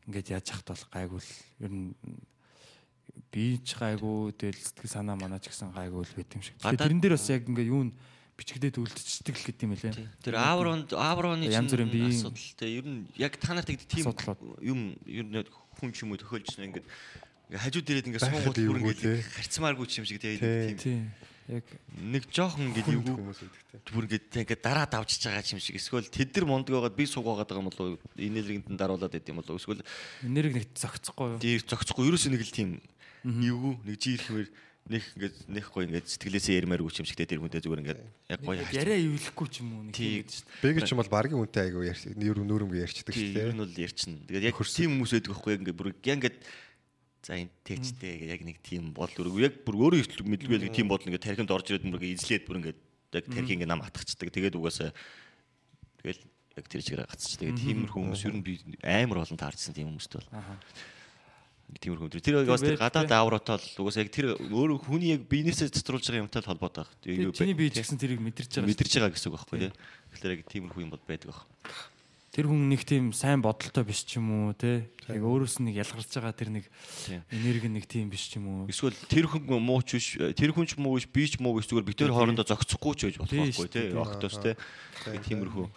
ингээд яаж яхад бол гайгүй л ер нь би ч гайгүй тэгэл сэтгэл санаа манаа ч гэсэн гайгүй л байт юм шиг. Тэрэн дээр бас яг ингээд юу н бичигдээд үлдчихдэг л гэдэг юм лээ. Тэр аврон авроны янз бүрийн биеийн асуудал те ер нь яг та нарт гэдэг тийм юм ер нь хүн ч юм уу төхөөлжсэн ингээд хажууд ирээд ингээд суугаад бүр ингээд харьцмааргүй ч юм шиг те тийм. Яг нэг жоохон ингээд юу хүмүүс үүдэг те. бүр ингээд ингээд дараа давжиж байгаа юм шиг. Эсвэл тэд нар мундаг байгаад би суугаад байгаа юм болов энергийг нь даруулад байд юм болов эсвэл энерги нэг зөгцөхгүй юу? Тийм зөгцөхгүй ерөөсөө нэг л тийм юу нэг жи ирхмээр нэг ингээд нэг гоё ингээд сэтгэлээсээ ярмааргүй юм шигтэй тэр хүнтэй зүгээр ингээд яг гоё яриа ивлэхгүй ч юм уу нэг тийм Бэг ч юм бол багийн үнтэй айгу нүүр нүүрэмгээ ярьчдаг шүү дээ. нь бол ярьчихна. Тэгээд яг тийм хүмүүс байдаг байхгүй яг ингээд бүр ингээд За энэ тэжтэй яг нэг тийм бодол өргөө. Яг бүр өөрөө их мэдлгүй л тийм бодол ингээд тархинд орж ирээд бүр ингээд эзлээд бүр ингээд яг тархи ингээд нам атгацдаг. Тэгээд угаасаа тэгэл яг тэр чигээр гацчих. Тэгээд тиймэрхүү хүмүүс ер нь би амар олон таарсан тийм хүмүүст бол. Тиймэрхүү хүмүүс. Тэр бас тэр гадаад авротол угаасаа яг тэр өөрөө хүний яг биенээсээ цэцруулж байгаа юмтай л холбоотой байх. Чиний бие ч гэсэн тэрийг мэдэрч байгаа. мэдэрч байгаа гэсэн үг байхгүй тий. Тэгэхээр яг тиймэрхүү юм бол байдаг байх. Тэр хүн нэг тийм сайн бодолтой биш ч юм уу те. Яг өөрөөс нь нэг ялгарч байгаа тэр нэг энерги нэг тийм биш ч юм уу. Эсвэл тэр хүн муу ч биш, тэр хүн ч муу биш, би ч муу биш зүгээр битээр хоорондоо зогцохгүй ч байж болох байхгүй тий. Октос тий. Тиймэрхүү.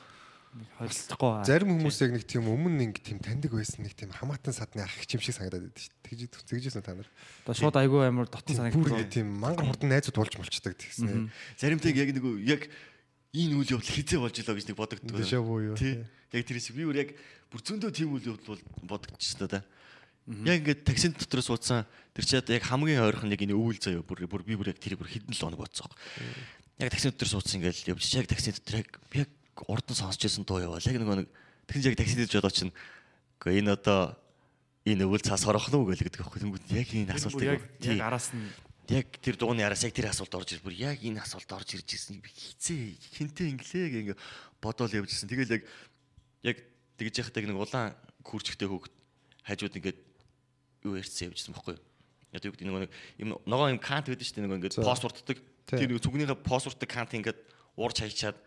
Холилдохгүй. Зарим хүмүүс яг нэг тийм өмнө нэг тийм таньдаг байсан нэг тийм хамаатан садны ах хичим шиг санагдаад байдаг шүү дээ. Тэгж тэгжсэн та нар. Одоо шууд айгүй амар дотн Бүр санагдсан. тийм мангар хурдан найзууд болж молчдаг тэгсэн. Заримтай яг нэг яг энэ үйл явдал хизээ болж илаа гэж нэг бодогддог. Дэшээ буу юу. Тий. Яг тэр шиг би бүр яг бүр зөндөө тийм үйл явдал бол бодогдчихсон та. Яг ингээд таксин дотор суудсан тэр чи одоо яг хамгийн ойрхон яг энэ өвөл заяа бүр бүр би бүр яг тэрийг бүр хэдэн л хоног бодсон. Яг таксин дотор суудсан ингээд явж яг таксин дотор яг яг урд нь сонсч байсан дуу яваа. Яг нэг нэг тэгсэн яг таксин дээр жолоо чинь үгүй энэ одоо энэ өвөл цаас орох нь уу гэлэгдэх байхгүй. Тэнгүүд яг энэ Яг асуултыг яг араас нь яг тэр дууны араас яг тэр асуулт орж ир бүр яг энэ асуулт орж ирж ирсэн би хизээ хинтээ инглээ гэнгээ бодоол явж ирсэн. Тэгэл яг яг тэгж яхад яг нэг улаан күрчгтэй хөөгд хажууд ингээд юу ярьсан явжсэн байхгүй юу? Яг юу гэдэг нэг нэг юм ногоо юм кант байдаг шүү дээ нэг ингээд пассвортдаг. Тэр нэг зүгнийхээ пассвортдаг кант ингээд уурч хайчаад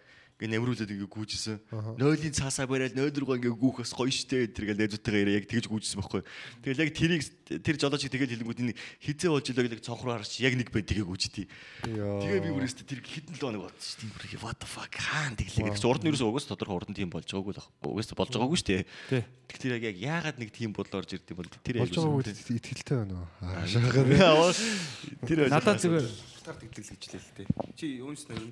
ингээ нэмрүүлээд ингээ гүйжсэн. Нойлын цаасаа бариад нойл руугаа ингээ гүүхээс гоё штэ тэргээл найзуудтайгаа яриа яг тэгж гүйжсэн байхгүй. Тэгэл яг тэрийг тэр жолооч тэгэл хэлэнгүүд энэ хизээ болж илээ гэдэг цонхроо харч яг нэг бай тэгээ гүйжтий. Тэгээ би бүрээс тэр хитэн л оног бодсон штэ. Бүр what the fuck хаан тэглээ гэж урд нь ерөөсөө угаас тодорхой урд нь тийм болж байгаагүй л угаас болж байгаагүй штэ. Тий. Тэр яг яагаад нэг тийм бодол орж ирд юм бол тэр Болж байгаа үед итгэлтэй байна уу? Тэр надад зүгээр Старт итгэл гэж хэлээ л дээ. Чи юунс нэр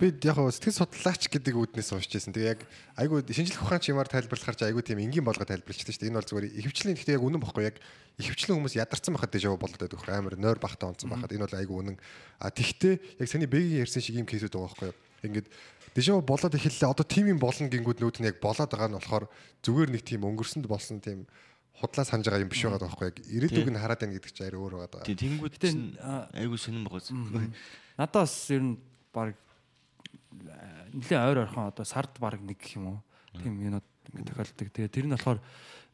Би яг хөө сэтгэл судлаач гэдэг үүднээс уншиж байсан. Тэгээ яг айгүй шинжлэх ухаан чимаар тайлбарлахаар ч айгүй тийм энгийн болгоо тайлбарлчихдаг шүү дээ. Энэ бол зүгээр ихэвчлэн гэхдээ яг үнэн бохгүй яг ихэвчлэн хүмүүс ядарсан байхад дэжав болоод байдаг хөр амар нойр бахта онцсон байхад энэ бол айгүй үнэн. А тэгтээ яг саний бэгийн ярьсан шиг юм кейсүүд байгаа байхгүй юу? Ингээд дэжав болоод эхэллээ. Одоо тим юм болно гингүүд нүүд нь яг болоод байгаа нь болохоор зүгээр нэг тийм өнгөрсөнд болсон тийм худлаа санаж байгаа юм биш байгаа байхгүй яг ирээдүг нь хараад байна гэдэг чинь арай өөр байгаа. Тийм тэнгууд Гэтэ, чинь а- айгүй сонирн байгаа. надад бас ер нь баг нэлээ ойр орхон одоо сард баг нэг гэх юм уу. Тийм юмуд ингээд тохиолддог. Тэгээ тэр нь болохоор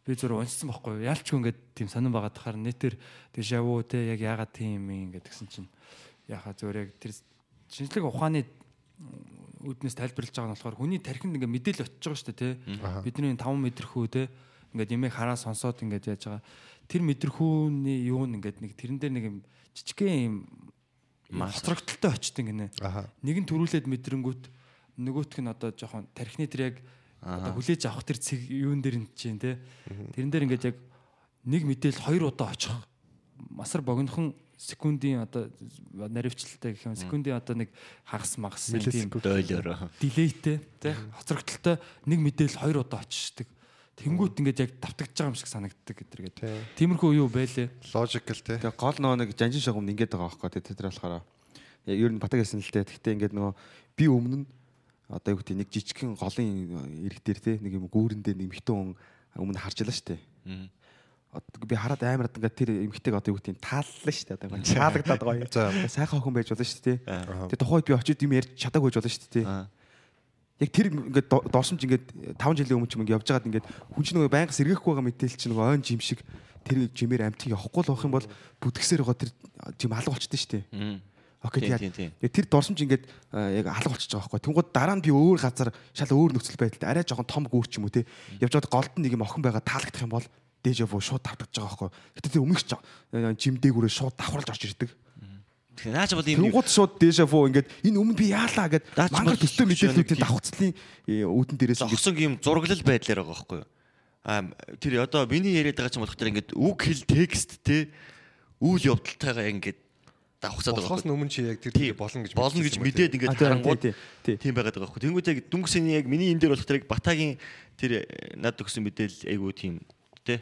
би зур уншсан байхгүй юу. Яалчгүй ингээд тийм сонирн байгаа тахаар нэтэр дежаву те яг яагаад тийм юм ингээд гэсэн чинь яхаа зөөр яг тэр шинжлэх ухааны үүднээс тайлбарлаж байгаа нь болохоор хүний тархинд ингээд мэдээлэл очиж байгаа шүү дээ те. Бидний 5 мэдрэхүү те ингээд ямиг хараа сонсоод ингээд яаж байгаа. Тэр мэдрэхүүний юу нь ингээд нэг тэрэн дээр нэг юм жижигхэн юм хоцрогдолтой очт ингэнэ. Нэг нь төрүүлээд мэдрэнгүүт нөгөөх нь одоо жоохон тархины тэр яг одоо хүлээж авах тэр цэг юун дээр нь чинь те. Тэрэн дээр ингээд яг нэг мэдээлэл хоёр удаа очих. Масар богинохон секундын одоо наривчлалтай гэх юм секундын одоо нэг хагас магас тийм дойлоор. дилейтэй тий хоцрогдолтой нэг мэдээлэл хоёр удаа очиждаг. Тэнгүүт ингээд яг давтагдж байгаа юм шиг санагддаг гэдэргээд. Тиймэрхүү юу байлээ? Logical те. Тэгээ гол нөгөө нэг жанжин шагумд ингээд байгаа байхгүй тий тэр болохоор яг ер нь батаг гэсэн л дээ. Гэхдээ ингээд нөгөө би өмнө нь одоо юу гэдэг нэг жижигхэн голын ирэг дээр тий нэг юм гүүрэндээ нэг хитэн хүн өмнө харж ялаа штэ. Одоо би хараад амар ингээд тэр эмхтэйг одоо юу гэдэг тааллаа штэ одоо ингээд чаалагдаад гоё. Сайхан охин байж болно штэ тий. Тэгээ тухайд би очиод юм ярьж чадаагүй байж болно штэ тий. Яг тэр ингээд до- дорсомж ингээд 5 жилийн өмнө ч ингээд явж байгаад ингээд хүн чинь нөгөө байнга сэргээхгүй байгаа мэдээл чинь нөгөө ойн жим шиг тэр жимээр амтыг явахгүй л байх юм бол бүдгсээр байгаа тэр жим алга болчтой шүү дээ. Окей Тийм, тэр дорсомж ингээд яг алга болчихж байгаа байхгүй. Тэнгууд дараа нь би өөр газар шал өөр нөхцөл байдалд арай жоохон том гүүр ч юм уу те. Явж байгаад голд нэг юм охин байгаа таалагдах юм бол дежаву шууд тавтагдж байгаа байхгүй. Гэтэ тэр өмнөх ч жим дээгүүрээ шууд давхарлаж орж ирдэг. Тэгэхээр наач бол юм Тэнгууд шууд дежаву ингээд энэ өмнө би яалаа гэд мангар төстэй мэдээллүүдийн давхцлын үүдэн дээрээс зогсон юм зураглал байдлаар байгаа байхгүй юу? Аа тэр одоо миний яриад байгаа ч юм болох тэр ингээд үг хэл текст те үйл явдалтайгаа ингээд давхсаад байгаа Болохоос байхгүй юу? өмнө чи яг тэр Тий, болно гэж болно гэж мэдээд ингээд тий, харангууд тий, тий. тийм байгаад байгаа байхгүй. Тэнгүүд яг дүнгийн яг миний энэ дээр болох тэр батагийн тэр э, над өгсөн мэдээлэл айгуу тийм те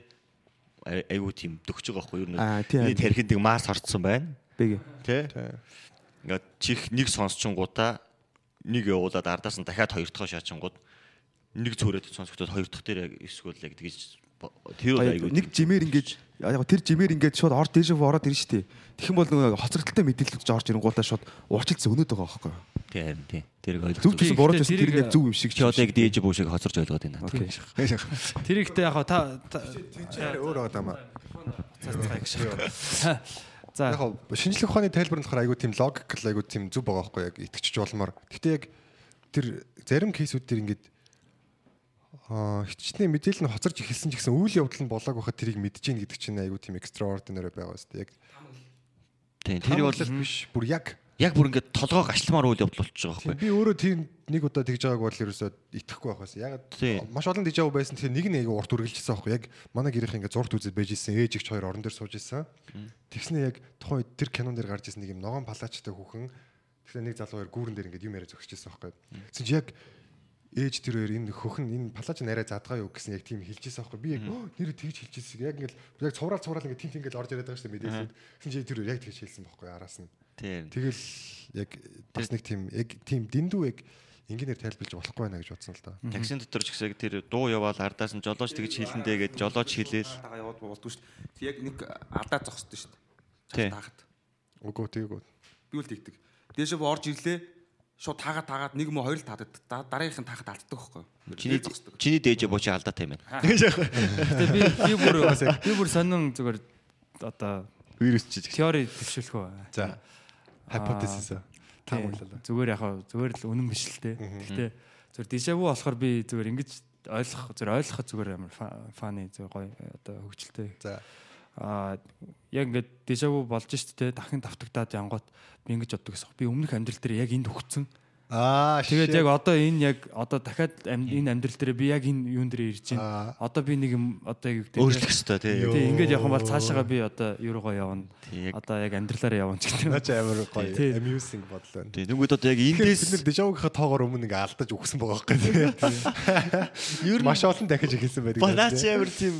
ай- айгуу тийм төгсөж байгаа байхгүй юу? Тий, тий. тархинд нэг марс орцсон байна. Бэгэ. Тэ? Ингээд чих нэг сонсчингуудаа нэг явуулаад ардаас нь дахиад хоёр дахь шаачингууд нэг цөөрөөд сонсогдоод хоёр дахь дээр яг эсвэл яг тэгж Тэр айгүй. нэг жимээр ингээд яг тэр жимээр ингээд шууд орж дээш рүү ороод дээ. Тэгэх юм бол нөгөө хоцрогдолтой мэдээлэлд орж ирэнгуулаа шууд урчилсан өнөд байгаа байхгүй юу? Тийм харин тийм. Тэр ойлгож. Зүг бурууч байсан тэрийг- тэр ингээд зүг юм шиг Чи одоо яг дээж бүү шиг хоцорж ойлгоод байна. Окей. Тэр ихтэй яг та өөр байгаа даа. За Яг хоо шинжлэх ухааны тайлбар нь болохоор айгүй тийм логик айгүй тийм зүг байгаа байхгүй яг итгэж болмоор. Гэхдээ яг тэр зарим кейсүүд дээр ингээд аа хичнээн мэдээлэл нь хоцорж эхэлсэн ч гэсэн үйл явдал нь болоог байхад тэрийг мэдж гин гэдэг чинь айгүй тийм extraordinary байгаа шүү дээ. Яг Тийм. Тэр бол биш бүр яг яг бүр ингээд толгоо гашламаар үйл явдал болчихж байгаа байхгүй. би өөрөө тийм нэг удаа тэгж байгааг бол ерөөсөө итгэхгүй байх байсан. Яг маш олон байгаа байсан. Тэгэхээр нэг нь айгүй урт үргэлжилсэн байхгүй. Яг манай гэрийнх ингээд зурд үзэж байж исэн. Ээж ихч хоёр орон дээр сууж исэн. Тэгснэ яг тухайн үед тэр кинон дээр гарч исэн нэг юм ногоон палаачтай хүүхэн. Тэгэхээр нэг залуу хоёр гүүрэн дээр ингээд юм яриа зогсож исэн байхгүй. Тэгсэн чи яг ээж тэр хоёр энэ хөхн энэ палаач нарай задгаа юу гэсэн яг тийм хэлжсэн байхгүй. Би яг «Оо, нэр тэгж хэлжсэн. Яг ингээд яг цувраал цувраал ингээд тийм тийм ингээд орж ирээд байгаа шүү дээ мэдээлэл. Тэгсэн чи тэр хоёр яг тэгж хэлсэн байхгүй араас нь. Тийм. Тэгэл яг бас нэг тийм яг тийм дэндүү яг инженеэр тайлбарлаж болохгүй байна гэж бодсон л да. Таксин дотор ч гэсэн тэр дуу яваал ардаас нь жолооч тэгж хэлэндээ гэж жолооч хэлээл. Тагаа яваад болдгоо шүү дээ. Тэг яг нэг алдаа зогсдоо шүү Тий. дээ. Таагаад. Үгүй тийгүү. Би үл тэгдэг. Дээшээ орж ирлээ. Шууд таагаад таагаад нэг юм уу хоёр л таадаг. Да- Дараагийнх нь таахад алддаг байхгүй юу? Чиний чиний дээж бочи алдаатай юм байна. Би би бүр би бүр сонин зүгээр одоо Вирус чиж. теори төвшүүлэх үү. За. Hypothesis. Та муулаа. Зүгээр яг зүгээр л үнэн биш л те. Гэхдээ зүгээр дижаву болохоор би зүгээр ингэж ойлгох зүгээр ойлгоход зүгээр амар фа- фаны зүгээр гоё одоо хөгжилтэй. За. Аа яг ингээд дижаву болж штт те дахин давтагдаад янгот би ингэж боддог гэсэн. Би өмнөх амьдрал дээр яг энд өгцөн. Аа Тэгээд яг одоо энэ яг одоо дахиад энэ амьдрал дээр би яг энэ юун дээр ирж Аа. байна. Одоо би нэг юм одоо юу гэдэг Өөрчлөх хэрэгтэй тий. Тий ингээд явах юм бол цаашаага би одоо юу руугаа явна. Яг- Одоо яг амьдралаараа явна ч гэдэг. Наач амар гоё amusing бодол байна. Тийм нүгүүд одоо яг Тэгэхээр бид эндээс нэр дежавгийнхаа тоогоор өмнө ингээ алдаж өгсөн байгаа байхгүй. Ер нь маш олон дахиж эхэлсэн байдаг. Банаач амар тийм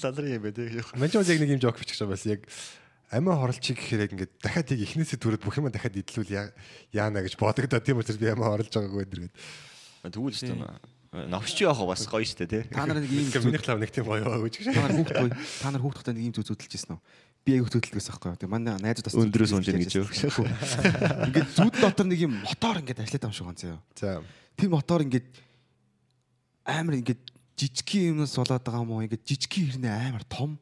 лалрын юм байна тий. Манчууд яг нэг юм жок бичих юм байсан. Яг амиа хоролчиг гэхээр яг ингээд дахиад яг эхнээсээ түрээд бүх юм дахиад идэлүүл яа- яана гэж бодогдоо. Тийм учраас би амиа хоролж байгаагүй энэ гэдэг. Тэгвэл ч юм. Новч явах бас гоё штэ тий. Та нар нэг ийм Миний клав нэг тийм гоё байгаа гэж. Та нар хүүхд бой. Та нар хүүхдтэй нэг ийм зүг зүтэлжсэн үү? Би аяг зүтэлдэгс байхгүй юу? Тэг манай найзууд бас Өндрөөс унж гэж юу? Ингээд зүуд дотор нэг юм мотор ингээд ажиллаад байгаа юм шиг ганц яа. За. Тэр мотор ингээд амар ингээд жижигхэн юмнаас болоод байгаа юм уу? Ингээд жижигхэн хэрнээ амар том.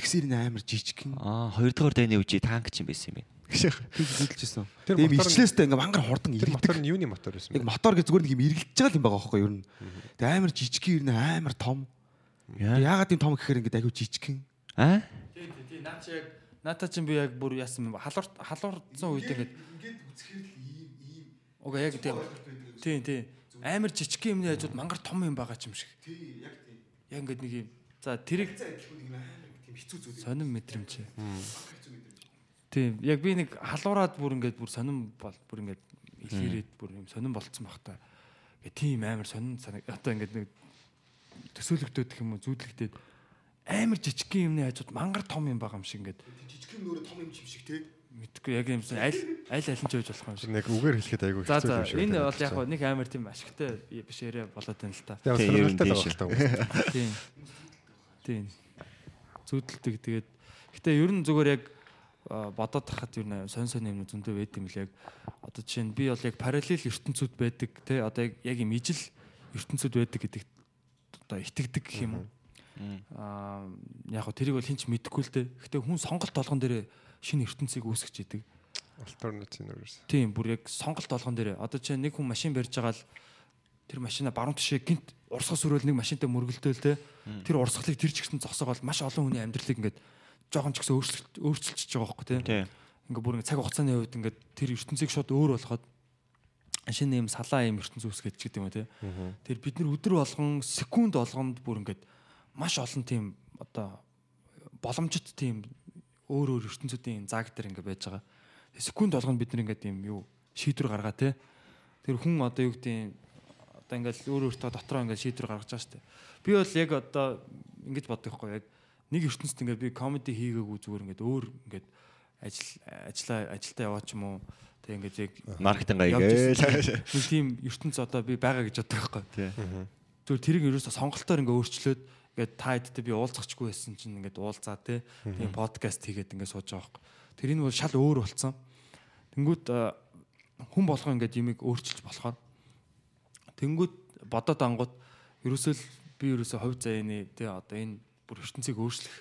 Тэгсэр нэ амар жижигхэн. Аа, хоёрдугаар дайны үжи танк ч юм байсан юм байна. Зүтэлжсэн. Тэр нь- ирчлээстэй ингээд мангар хурдан Тэр мотор нь юуны мотор байсан Яг бэ? мотор гэж зүгээр нэг юм эргэлдэж байгаа юм байгаа байхгүй юу? Ер нь. Тэг амар жижигхэн хэрнээ амар том. Яагаад тийм том гэхээр ингээд аягүй жижигхэн. Аа? Тий, тий, тий. Наа чи яг наата чинь би яг бүр яасан юм халуур халуурсан үед ингээд Ингээд үзэхээр л ийм ийм уга яг тийм тий, тий. Амар жижиг юмны хажууд мангар том юм байгаа ч юм шиг. тий яг тийм. Яг ингээд нэг юм. За тэрийг хэцүү зүйл. сонин мэдрэмж. Тийм. Яг би нэг халуураад бүр ингээд бүр сонин бол бүр ингээд илэрээд бүр юм сонин болцсон баг та. Гэ тийм амар сонин санаг одоо ингээд нэг төсөөлөгдөд гэх юм уу зүүдлэгдээд амар жижиг юмны хажууд мангар том юм байгаа юм шиг ингээд Жижигхэн нөрө том юм шиг тий. мэдгүй яг юмсан аль аль аль нь ч байж болох юм шиг. Нэг үгээр хэлэхэд айгүй за юм шиг энэ бол яг нэг амар тийм ашигтай биш яриа болоод байна л та. Тийм. Тийм. Тийм. Зүудэлдэг тэгээд гэтээ ер нь зүгээр яг бодоод тахад ер нь сонь сонь юм зөндөө байд юм л яг. Одоо жишээ нь би бол яг параллел ертөнцүүд байдаг те. Одоо яг яг юм ижил ертөнцүүд байдаг гэдэг одоо итгэдэг гэх юм уу? Аа яг го тэрийг бол хинч мэдэхгүй л дээ гэтээ хүн сонголт болгон дээр шинэ ертөнцийг үүсгэж идэг. Alternative universe. Тийм бүр яг сонголт болгон дээр одоо чи нэг хүн машин барьж байгаа л тэр машина баруун тишээ гинт урсгал сүрэл нэг машинтай мөргөлдөөл те. Тэр урсгалыг тэр ч гэсэн зогсоогоол маш олон хүний амьдралыг ингээд жоохон ч гэсэн өөрчлөлт өөрчилчихэж байгаа байхгүй те. Ингээд бүр ингээд цаг хугацааны хувьд ингээд тэр ертөнцийг шууд өөр болгоход шинэ юм салаа юм ертөнц үүсгэж ч гэдэг юм те. Тэр бид нар өдөр болгон секунд болгонд бүр ингээд маш олон тийм одоо боломжит тийм өөр өөр ертөнцүүдийн зааг дээр ингээд байж байгаа. Секунд болгонд бид нар ингээд юм юу шийдвэр гаргаа те. Тэр хүн одоо юу гэдэг одоо ингээд өөр өөртөө дотроо ингээд шийдвэр гаргаж байгаа шүү дээ. Би бол яг одоо ингэж боддог хгүй яг нэг ертөнцид ингээд би комеди хийгээгүй зүгээр ингээд өөр ингээд ажил ажиллаа ажилдаа яваа ч юм уу. Тэгээ ингээд яг Маркетинг аягаа. тийм ертөнц одоо би байгаа гэж боддог хгүй. Тий. Зүгээр тэрийг ерөөсө сонголтоор ингээ өөрчлөөд ингээд та хэдтэй би уулзахчгүй байсан чинь ингээд уулзаа те. Тийм подкаст хийгээд ингээд сууж байгаа байхгүй. Тэр энэ бол шал өөр болсон. Тэнгүүд э, хүн болгоо ингээд юмыг өөрчилж болохоор тэнгүүд бодоод ангууд ерөөсөө л би ерөөсөө хувь заяаны тий одоо энэ бүр ертөнцийг өөрчлөх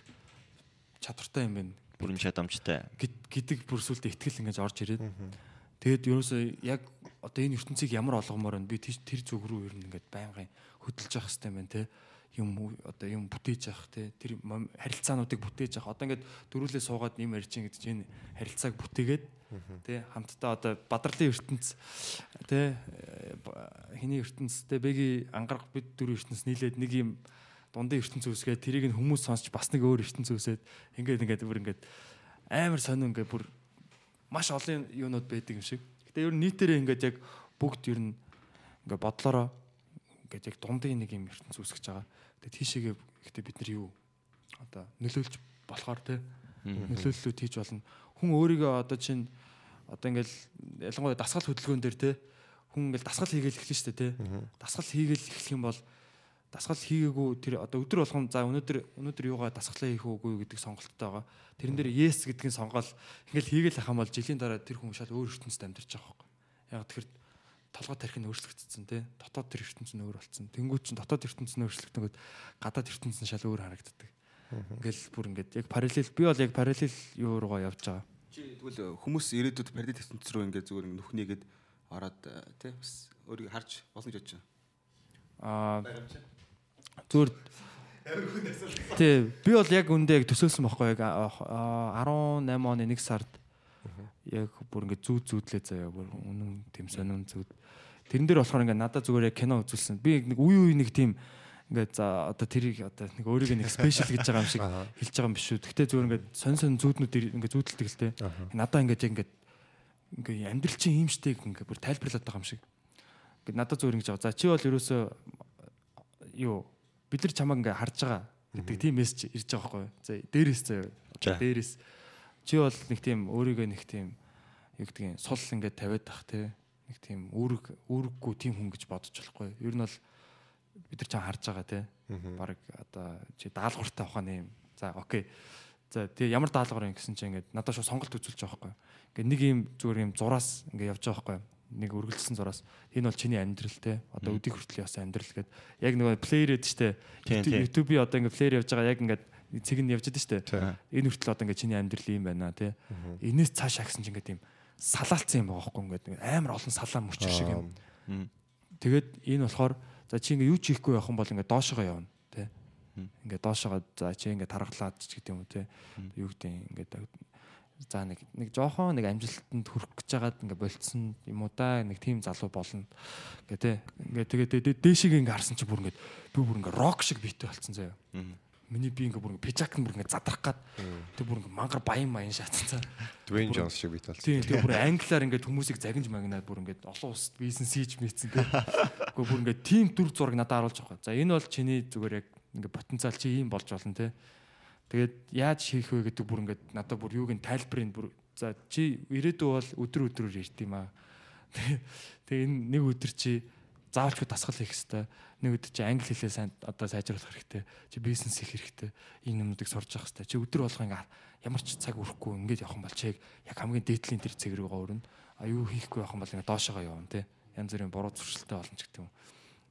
чадвартай юм байна. Бүрэн чадамжтай. гэд- гэдэг бүр сүлдө ихтгэл ингэж орж ирээд. Тэгээд ерөөсөө яг одоо энэ ертөнцийг ямар олгомоор байна? Би тэр зүг рүү ер нь ингээд байнгын хөдөлж явах хэрэгтэй байна те юм одоо юм бүтээж явах те тэр харилцаануудыг бүтээж явах одоо ингээд дөрүлээ суугаад юм ярьж ин гэдэг чинь харилцааг бүтээгээд те хамтдаа одоо бадралын ертөнц те э, хиний ертөнц те бэги ангарах бид дөрөв ертөнц нийлээд нэг юм дундын ертөнц үүсгээд тэрийг нь хүмүүс сонсч бас нэг өөр ертөнц үүсээд ингээд ингээд бүр ингээд амар сонир ингээд бүр маш олон юунууд байдаг юм шиг. Гэтэ ер нь нийтээрээ ингээд яг бүгд ер нь ингээд бодлороо ингээд яг дундын нэг юм ертөнц үүсгэж байгаа. Тэгээ тийшээгээ гэтээ бид нар юу одоо нөлөөлж болохоор те нөлөөллүүд хийж болно. Хүн өөрийгөө одоо чинь одоо ингээл ялангуяа дасгал хөдөлгөөн дээр те хүн ингээл дасгал хийгээл эхлэн штэ те. Дасгал хийгээл эхлэх юм бол дасгал хийгээгүй тэр одоо өдөр болгон за өнөөдөр өнөөдөр юугаа дасгалаа хийх үгүй гэдэг сонголттой байгаа. Тэрэн дээр yes гэдгийг сонгоод ингээл хийгээл ахам бол жилийн дараа тэр хүн шал өөр ертөнцид амьдарч байгаа байхгүй. Яг тэр толгой тарих нь өөрчлөгдсөн тий. Дотоод тэр ертөнц нь өөр болсон. Тэнгүүд чинь дотоод ертөнц нь өөрчлөгдөнгөд гадаад ертөнц нь шал өөр харагддаг. Ингээл бүр ингээд яг параллел би бол яг параллел юу руугаа явж байгаа. Чи тэгвэл хүмүүс ирээдүйд парадит ертөнц рүү ингээд зүгээр ингээ нүхнийгээд ороод э, тий бас өөрийгөө харж болно гэж бодож байна. Аа зүгээр Тий, би бол яг үндэ яг төсөөлсөн байхгүй яг аа, 18 оны 1 сард яг бүр ингээд зүүд зүүдлээ заяа бүр үнэн тийм сонин зүүд. Тэрэн дээр болохоор ингээд надад зүгээр яг кино үзүүлсэн. Би нэг үе үе нэг тийм ингээд за одоо тэрийг одоо нэг өөрийгөө нэг спешиал гэж байгаа юм шиг хэлж байгаа юм биш үү. Гэхдээ зүгээр ингээд сонь сонь зүүднүүд ингээд зүүдэлдэг л те. Надаа ингээд яг ингээд ингээд амьдрал чинь юм штэ ингээд бүр тайлбарлаад байгаа юм шиг. Ингээд надад зүгээр ингэж байгаа. За чи бол ерөөсөө юу бид нар чамайг ингээ харж байгаа гэдэг тийм мессеж ирж байгаа байхгүй юу. За дээрээс заяа. За. Дээрээс чи бол нэг тийм өөрийгөө нэг тийм юу гэдгийг сул ингээ тавиад тах те нэг тийм үүрэг үүрэггүй тийм хүн гэж бодож болохгүй. Ер нь бол бид нар чам харж байгаа те. Бараг одоо чи даалгавартай ухааны юм. За окей. За тэгээ ямар даалгавар юм гэсэн чинь ингээд надад шууд сонголт үзүүлж байгаа байхгүй. Ингээд нэг юм зүгээр юм зураас ингээд явж байгаа байхгүй. Нэг үргэлжлсэн зураас. Энэ бол чиний амьдрал те. Одоо өдийг хүртэл явсан амьдрал гэд. Яг нэг плеер эд штэ. YouTube-ийн одоо ингээ плеер явж байгаа. Яг ингээд цэг нь явж байгаа штэ. Энэ хүртэл одоо ингээ чиний амьдрал юм байна те. Энэс цааш агсан чинь ингээ тийм салаалцсан юм байгаа байхгүй ингээ амар олон салаа мөрчих шиг юм. Тэгээд энэ болохоор за чи ингээ юу ч хийхгүй явах юм бол ингээ доошоо явна те ингээ доошоо за чи ингээ тархлаад ч гэдэг юм уу те юу гэдэг ингээ за нэг нэг жоохон нэг амжилтанд хүрэх гэж байгаад ингээ болцсон юм уу да нэг тийм залуу болно. Гэ тэ. Ингээ тэгээд дэ- дээшийг ингээ харсан чи бүр ингээ би бүр ингээ рок шиг битээ болцсон заяа миний би ингээ бүр ингээ пижак нь бүр ингээ задрах гад. Тэг бүр ингээ мангар баян маян шатцсан. Dwayne Jones шиг бит бол. тийм тэг бүр англиар ингээ хүмүүсийг загинж магнаад бүр ингээ олон улсад бизнес хийж мэдсэн тэг үгүй бүр ингээ тийм дүр зураг надад харуулж байгаа за энэ бол чиний зүгээр яг ингээ потенциал чи ийм болж болно те. Тэгээд яаж хийх вэ гэдэг бүр ингээд надад бүр юуг нь тайлбарыг бүр за чи ирээдүй бол өдөр өдрөөр ирд юм аа. Тэгээ энэ нэг өдөр чи заавалчгүй дасгал хийх хэрэгтэй. Нэг өдөр чи англи хэлээ сайн одоо сайжруулах хэрэгтэй. Чи бизнес хийх хэрэгтэй. Энэ юмнуудыг сурж явах хэрэгтэй. Чи өдөр болго ингээд ямар ч цаг өрөхгүй ингээд явах юм бол чиг яг хамгийн дээдлийн тэр цэг рүүгээ өрнө. А юу хийхгүй явах юм бол ингээд доошоогоо явна те. Янз бүрийн буруу зуршилтай болно ч гэдэг юм.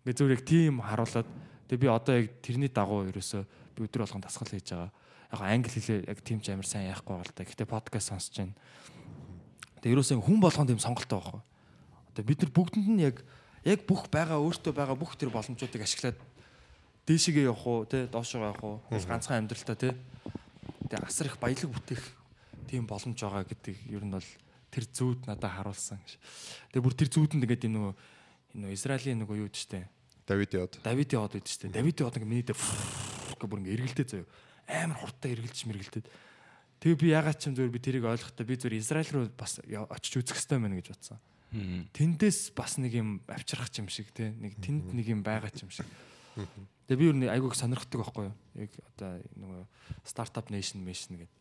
Ингээд зөв яг тийм харуулад тэгээ би одоо яг тэрний дагуу ерөөсөө би өдөр болгон дасгал хийж байгаа. Яг англи хэлээ яг тийм ч амар сайн яахгүй байгаа л та. Гэтэ подкаст сонсож байна. Тэгээ ерөөсөө хүн болгон тийм сонголттой байхгүй. Одоо бид нар бүгдэнд нь яг яг бүх байгаа өөртөө байгаа бүх тэр боломжуудыг ашиглаад дээшигээ явах уу те доошоо явах уу ганцхан амьдралтаа те тэгээ асар их баялаг бүтээх тийм боломж байгаа гэдэг ер нь бол тэр зүүд надад харуулсан гэж. Тэгээ бүр тэр зүүдэнд ингээд энэ нөгөө энэ Израилийн нөгөө юу гэжтэй Давид яваад. Давидын хот гэдэг чинь Давидын хот ингээ миний дээр гэх бүр ингээ эргэлдээ заяа. Амар хурдтай эргэлж мэргэлдээд. Тэгээ би ягаад ч юм зүгээр би тэрийг ойлгохдоо би зүгээр Израиль руу бас очиж үзэх хэрэгтэй байна гэж бодсон. Тэндээс бас нэг юм авчрах юм шиг те нэг тэнд нэг юм байгаа юм шиг. Тэгээ би юу нэг айгууг сонирхдаг байхгүй юу? Яг одоо нөгөө стартап nation mission гэдэг.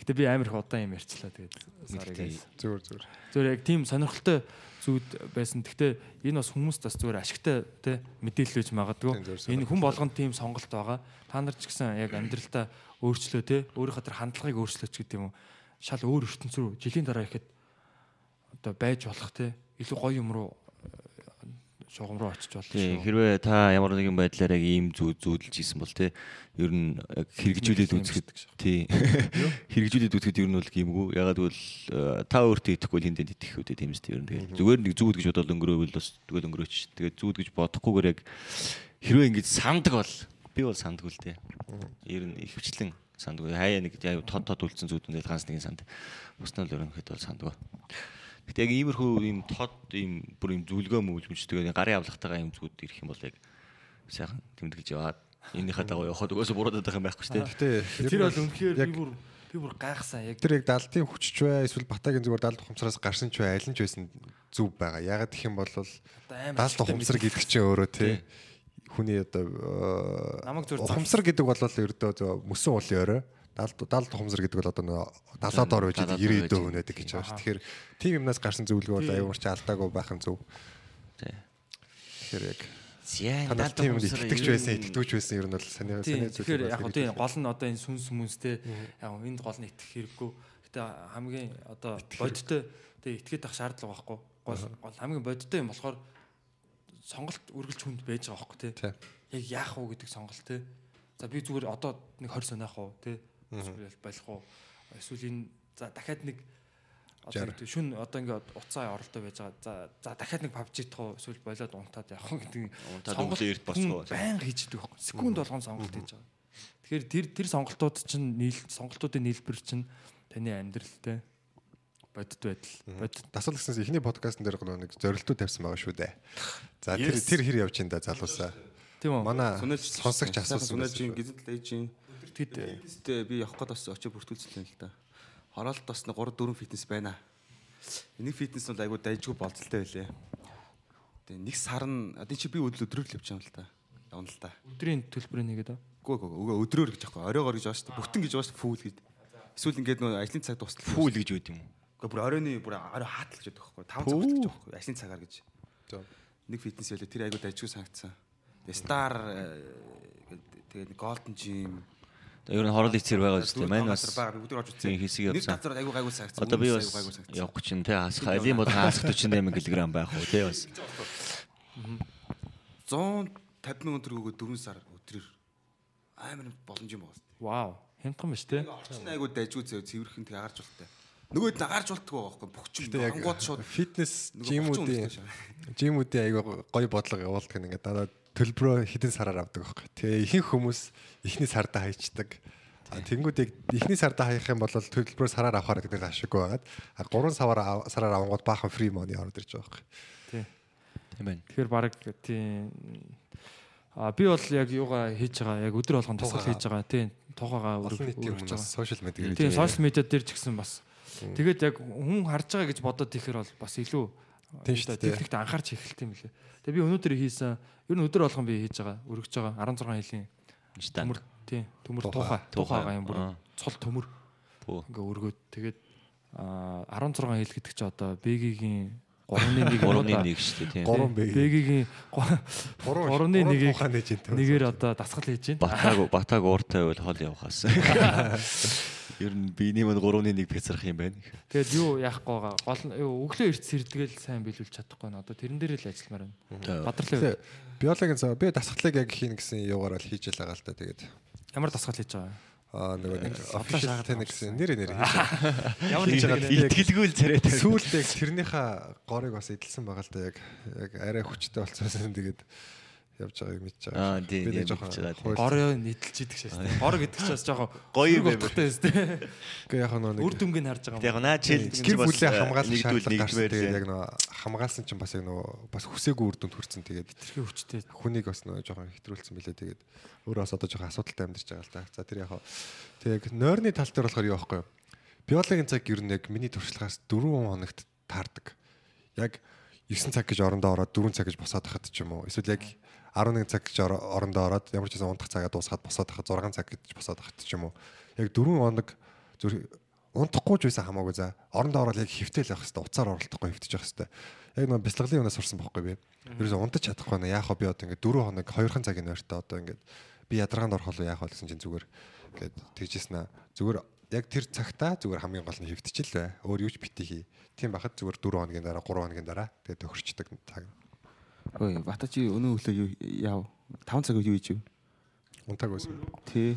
Гэтэ би амар их удаан юм ярьчлаа тэгээд. Зүгээр зүгээр. Зүгээр яг тийм сонирхолтой зүуд байсан. Гэхдээ энэ бас хүмүүст бас зүгээр ашигтай те мэдээлэл үж магадгүй. Энэ хүн болгонд тийм сонголт байгаа. Та нар ч гэсэн яг амьдралдаа өөрчлөө те өөрийнхөө тэр хандлагыг өөрчлөөч гэдэг юм уу. Шал өөр ертөнц рүү жилийн дараа ихэд одоо байж болох те. Илүү гоё юм руу э, шугам руу очиж болно шүү. хэрвээ та ямар нэгэн байдлаар яг ийм зүү зүүдэлж исэн бол тий ер нь хэрэгжүүлээд үзэхэд тий. Хэрэгжүүлээд үзэхэд ер нь бол гимгүй ягаад гэвэл э, та өөртөө итгэхгүй л хиндэд итгэх үү тийм үстэй ер нь. Тэгээд зүгээр нэг зүүд гэж бодоод өнгөрөөвөл бас тэгэл өнгөрөөч. Тэгээд зүүд гэж бодохгүйгээр яг хэрвээ ингэж сандаг бол би бол сандгүй л тий ер нь ихвчлэн сандгүй. Хаяа нэг тод тод үлдсэн зүүдүүдэд ганц нэгэн санд. Бусна л ерөнхийд бол сандгүй Гэтэ яг иймэрхүү ийм тод ийм бүр ийм зүлгөө мөвлөмж тэгээд гарын авлагтайгаа ийм зүгүүд ирэх юм бол яг сайхан тэмдэглэж яваад энийхээ дагуу явахад угаасаа буруудаад байх юм байхгүй шүү дээ. Тэр бол үнэхээр би бүр би бүр гайхсан яг тэр яг далдын хүчч бай эсвэл батагийн зүгээр далд ухамсараас гарсан ч бай аль нь ч байсан зүв байгаа. Ягаад гэх юм бол ашигтай ухамсар гэдэг чинь өөрөө тий хүний одоо Намайг э, зүгээр ухамсар гэдэг бол ердөө зөө мөсөн уулын орой далд далд ухамсар гэдэг бол одоо нөгөө далаад ор байж далаад ор 90 байж дөө өнөдөг гэж байгаа шүү. Тэгэхээр тийм юмнаас гарсан зөвлөгөө бол аюул ч алдаагүй байх нь зөв. Тий. Тэгэхээр яг Зяа танаас тийм юмд итгэж байсан, итгэж байсан ер нь бол саний саний Тэгэхээр яг одоо энэ гол нь одоо энэ сүнс хүмүүстээ яг энд гол нь итгэх хэрэггүй. Гэтэ хамгийн одоо бодиттой тэгээ итгээд ах шаардлага байхгүй. Гол гол хамгийн бодиттой юм болохоор сонголт үргэлж хүнд байж байгаа байхгүй тий. Тийм. Яг яах вэ гэдэг сонголт тий. За би зүгээр одоо нэг 20 сониох уу тий. Эсвэл болох уу. Эсвэл энэ за дахиад нэг одоо шүн одоо ингээд уцаа оролдоо байж байгаа. За за дахиад нэг PUBG идэх уу эсвэл болоод унтаад явах гэдэг Унтаад өглөө эрт босгоо. Баян хийж идэг байхгүй. Секунд болгон сонголт хийж байгаа. Тэгэхээр тэр тэр сонголтууд чинь нийл сонголтуудын нийлбэр чинь таны амьдралтай бодит байдал. Бодит дасгал гэснээс эхний подкастн дээр нэг зорилтууд тавьсан байгаа шүү дээ. За тэр тэр хэр явж ин да залуусаа. тийм үү? Манай сонсогч асуусан сүнэлж байсан. гизэл ээжийн Тэд Фитнестэй би явах гээд бас очиж бүртгүүлсэн л да. Хороолт бас нэг 3 4 фитнес байна. Энийг фитнес бол айгуу дайжгүй болцолтой байлээ. Тэгээ нэг сар нь одоо чи би өдөр өдрөөр л явж байгаа юм л да. Явна л да. өдрийн төлбөрийг нэгээд аа. Үгүй үгүй үгүй өдрөөр гэж аахгүй. Оройгоор гэж байна шүү дээ. Бүтэн гэж байна шүү дээ. Фүүл гэж. Эсвэл ингээд нөө ажлын цаг дуустал. фүүл гэж үүд юм. Үгүй бүр оройны бүр орой хаатал гэж байдаг байхгүй. 5 цаг хүртэл гэж байхгүй. Ажлын цагаар гэж. За. Нэг фитнес байлээ. Тэр айгуу дайжгүй санагдсан. Тэгээ стар тэгээд голден жим Ер нь хороол ицэр байгаа шүү дээ. Мань бас өдөр орж үзсэн. хэсэг Нэг явсан. газар айгуу гайгүй санагдсан. Одоо би бас явах чинь те хасах алим бол хасах 48 кг байх уу те бас. 150 мянган төгрөгөө 4 сар өдрөөр амар боломж юм байна. Вау. Хямдхан биш те. Орчин айгуу дайжгүй зөө цэвэрхэн тэг агарч болтой. Нөгөөд нь агарч болтгоо байхгүй бөхчин Гэтэ яг ангууд шууд фитнес жимүүдийн жимүүдийн аяга гоё бодлого явуулдаг ингээд даа төлбөрөө хэдэн сараар авдаг байхгүй. Тэгээ ихэнх хүмүүс эхний сарда хайчдаг. Тэнгүүд яг эхний сарда хаях юм бол төлбөрөө сараар авахаар гэдэг ашиггүй байгаад а 3 сараар сараар авангууд баахан фри мони ороод ирж байгаа байхгүй. Тий. Тийм байна. Тэгэхээр баг тийм А би бол яг юугаа хийж байгаа яг өдөр болгон тусгал хийж байгаа тийм тухайгаа өргөж байгаа. сошиал медиа Тийм сошиал медиа дээр ч гэсэн бас тэгээд яг хүн харж байгаа гэж бодоод ихээр бол бас илүү Тийм шүү дээ. техникт анхаарч эхэлт юм лээ. Тэгээ би өнөөдөр хийсэн ер нь өдөр болгон би хийж байгаа өргөж байгаа 16 жилийн Штан. төмөр тийм төмөр Тухай. тухай тухайгаа юм бүр цол төмөр ингээ өргөөд тэгээд а 16 хил гэдэг чи одоо бэгийн 3-ны 1 3-ны 1 шүү дээ тийм. 3 бэ. бэгийн 3-ны 1-ийг тухайн нэж энэ. нэгээр одоо дасгал хийж байна. Батаг батаг ууртай байл хол явахаас. Ер нь биений мань 3-ны 1 пяцрах юм байна. Тэгээд юу яахгүй байгаа. Гол нь өглөө эрт сэрдгээл сайн биелүүлж чадахгүй нэ. Одоо тэрэн дээр л ажилламаар байна. Бадрлаа. Биологийн цаа би дасгалыг яг хийн гэсэн юугаар л хийж л байгаа л та тэгээд Ямар дасгал хийж байгаа вэ? аа нөгөө нэг шаагаад тэнэ гэсэн нэр нэр хийж байгаа. Ямар хийж байгаа. Итгэлгүй л царай тавь. Сүүлд яг тэрнийхээ горыг бас эдэлсэн байгаа л да яг яг арай хүчтэй болцсон тэгээд явж байгааг мэдж байгаа. Аа, тийм, тийм, мэдж байгаа. Гороо нийтэлж идэх шээс. Гор гэдэг чинь бас жоохон Гоё юм байна. Гэхдээ яг нэг Үр дүнгийн харж байгаа Яг наа чил гэр бүлийн хамгаалах нэгдүүл шаардлага гарсан тэгээд яг нөгөө хамгаалсан чинь бас яг нөгөө бас хүсээгүй үр дүнд хүрсэн тэгээд тэрхүү хүчтэй. хүнийг бас нөгөө жоохон хэтрүүлсэн билээ тэгээд өөрөө бас одоо жоохон асуудалтай амьдарч байгаа л та. За тэр яг тэгээд нойрны тал дээр болохоор юу байхгүй юу? Биологийн цаг ер нь яг миний туршлагаас 4 хоногт таардаг. Яг 9 цаг гэж орондоо ороод 4 цаг гэж босоод хахад ч юм уу. Эсвэл яг 11 цаг гэж ор- орондоо ороод ямар ч гэсэн унтах цагаа дуусгаад босоод хахад 6 цаг гэж босоод хахад ч юм уу. Яг 4 хоног зүр унтахгүй ч байсан хамаагүй за. Орондоо ороод яг хөвтөл явах хэвээр уцаар оролдохгүй хөвтөж явах хэвээр. Яг нэг бяцлаглын өнөөс сурсан байхгүй би. Ерөөсө унтаж чадахгүй нэ яах вэ би одоо ингээд 4 хоног 2хан цагийн ойртоо одоо ингээд би ядаргаанд орох уу яах вэ гэсэн чинь зүгээр ингээд тэгжсэн аа. Зүгээр яг тэр цагтаа зүгээр хамгийн гол нь хөвтчихэл бай. Өөр юу ч бити хий. Тийм бахад зүгээр 4 хоногийн дараа 3 хоногийн дараа тэгээд тохирчдаг цаг. Ой, бата чи өнөө өглөө юу яав? 5 цаг юу хийж вэ? Унтаг байсан. Тий.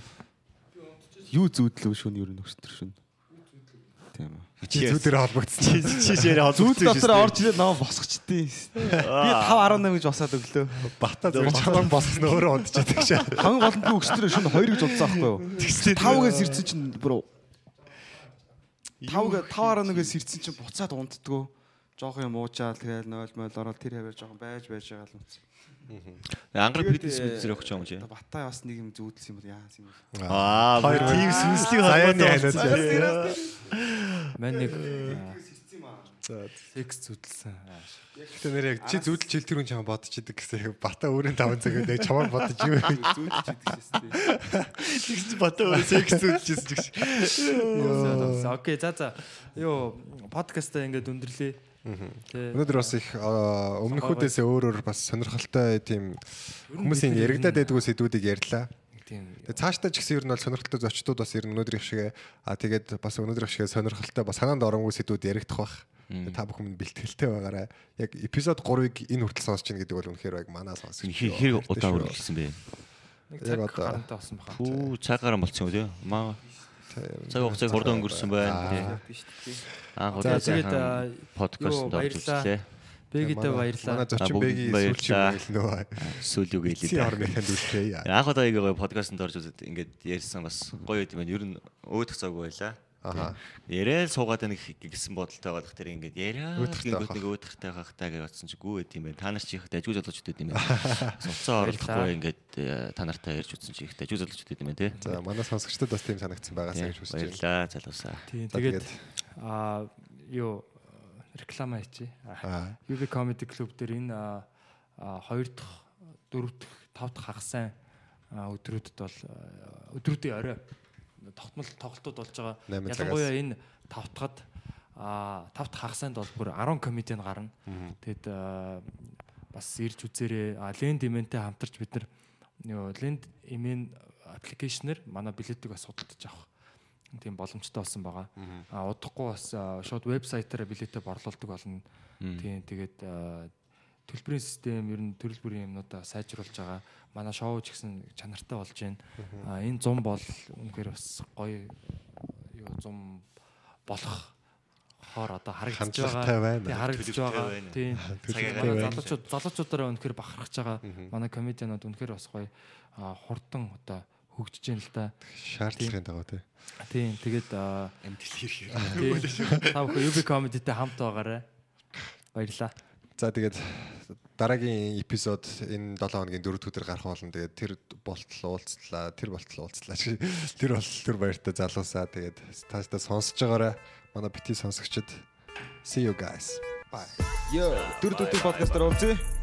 Юу зүүдлөө шүн ер нь өстөр шүн. Тийм үү. Чи зүудэрэ холбогдсон. Чи шээрээ Зүүд дотор орж ирээд намайг босгочдیں۔ Би 5 18 гэж босаад өглөө. Бата зүгээр чамаг босгосон өөрөө унтчихдаг шээ. Хамгийн гол нь би өстөр шүн 2 гэж удсан аахгүй юу? 5-гээс ирсэн чинь бүр 5 5.1-ээс ирсэн чинь буцаад унтдгөө. Жоох юм уучаал тэгэл 0 мол ороод тэр хавар жоохон байж байж байгаа л үнс. Ангар фитнес мэдсэр өгч юм чи. Баттай бас нэг юм зүүдэлсэн юм бол яасан юм бэ? Аа, Хоёр хоёр. сүнслэг холбоотой ханаас. Мань нэг секс зүтэлсэн. Гэтэ нэр яг чи зүудэлж хэл тэр хүн чам бодчихдаг гэсэн яг бата өөрийн 5 цаг яг чамаар бодож юу идчихсэн тий. Тэгс бата өөр секс ч гэсэн. Окей, за за. Юу подкастаа ингээд өндөрлөө. Өнөөдөр бас их өмнөхүүдээс өөр өөр бас сонирхолтой тийм хүмүүсийн яригадаад байдгүй сэдвүүдийг ярьлаа. Тийм. Тэгээ цаашдаа ч гэсэн ер нь бол сонирхолтой зочдууд бас ер нь өнөөдрийн шиг а тэгээд бас өнөөдрийн шиг сонирхолтой бас санаанд оромгүй сэдвүүд яригдах бах. Та бүхэн бэлтгэлтэй байгаарай. Яг эпизод 3-ыг энэ хүртэл сонсож чинь гэдэг бол үнэхээр яг манаа сонсож. Хэр хэр удаа үргэлжлсэн бэ? Нэг Яг цаг одоо-. Хүү цагаараа болцсон үү? Маа цаг хугацааг хурдан өнгөрсөн байна. Анх удаа тэгээд подкастт юу, орж баярлалаа. Манай зочин бэгийн сүүлчийн нөө Сүүл үг хэлээ. орны танд үлчээ. Анх удаа яг гоё подкастт орж үзээд ингээд ярьсан бас гоё юм байна. Ер нь өөдөх цаг байлаа. Аха. Яриад суугаад байх гэсэн бодолтой байгаа тэр ингээд яриад гингүүд нэг өөдөхтэй хахтаа гэж бодсон чи гүү байт юм байна. Та нар чи ихтэй ажгүй залуучууд байт юм байна. Суцаа оролдохгүй ингээд э, та нартай ярьж үзсэн чи ихтэй ажгүй залуучууд байт юм байна те. За манай сонсогчдод бас тийм санагдсан байгаасаа гэж хүсэж байна. Баярлалаа залуусаа. Тийм тэгээд аа юу реклама хийчи. Аа. UB Comedy Club дээр энэ аа, аа, хоёр дахь, дөрөв дахь, тав дахь хагас аа, өдрүүдэд бол аа, өдрүүдийн орой тогтмол тоглолтууд болж байгаа. Ялангуяа энэ тав дахьад аа тав дахь хагасанд бол бүр 10 комедиан гарна. Тэгэд бас ирж үзээрэй. А Lend Event-тэй хамтарч бид нар Lend Event аппликейшнэр манай билетийг бас судалдаж авах тийм боломжтой болсон байгаа. А удахгүй бас а, шууд вебсайтаараа билетээ борлуулдаг болно. Тийм тэгээд а, төлбөрийн систем ер нь төрөл бүрийн юмнуудаа сайжруулж байгаа. Манай шоу ч гэсэн чанартай болж байна. А энэ зам бол үнэхээр бас гоё юу зам болох хоор одоо Хандлагатай байгаа. харагдаж Төлөвтэй байгаа. байна. залуучууд залуучуудаараа үнэхээр бахархаж байгаа. Манай комедианууд үнэхээр бас гоё хурдан одоо хөгжиж байна л да. Шаардлагын дагуу тий. Тийм тэгээд Амжилт хийх. та бүхэн UB comedy-тэй хамт байгаарай. Баярлалаа. За тэгээд дараагийн эпизод энэ 7 хоногийн 4 өдөр гарах болно. Тэгээд тэр болтол уулзлаа, тэр болтол уулзлаа. Тэр бол тэр баяртай залуусаа. Тэгээд тааштай сонсож байгаарай. Манай бити сонсогчд. See you guys. Bye. Йоо, дөрөв дөрөв подкастаар уулзъя.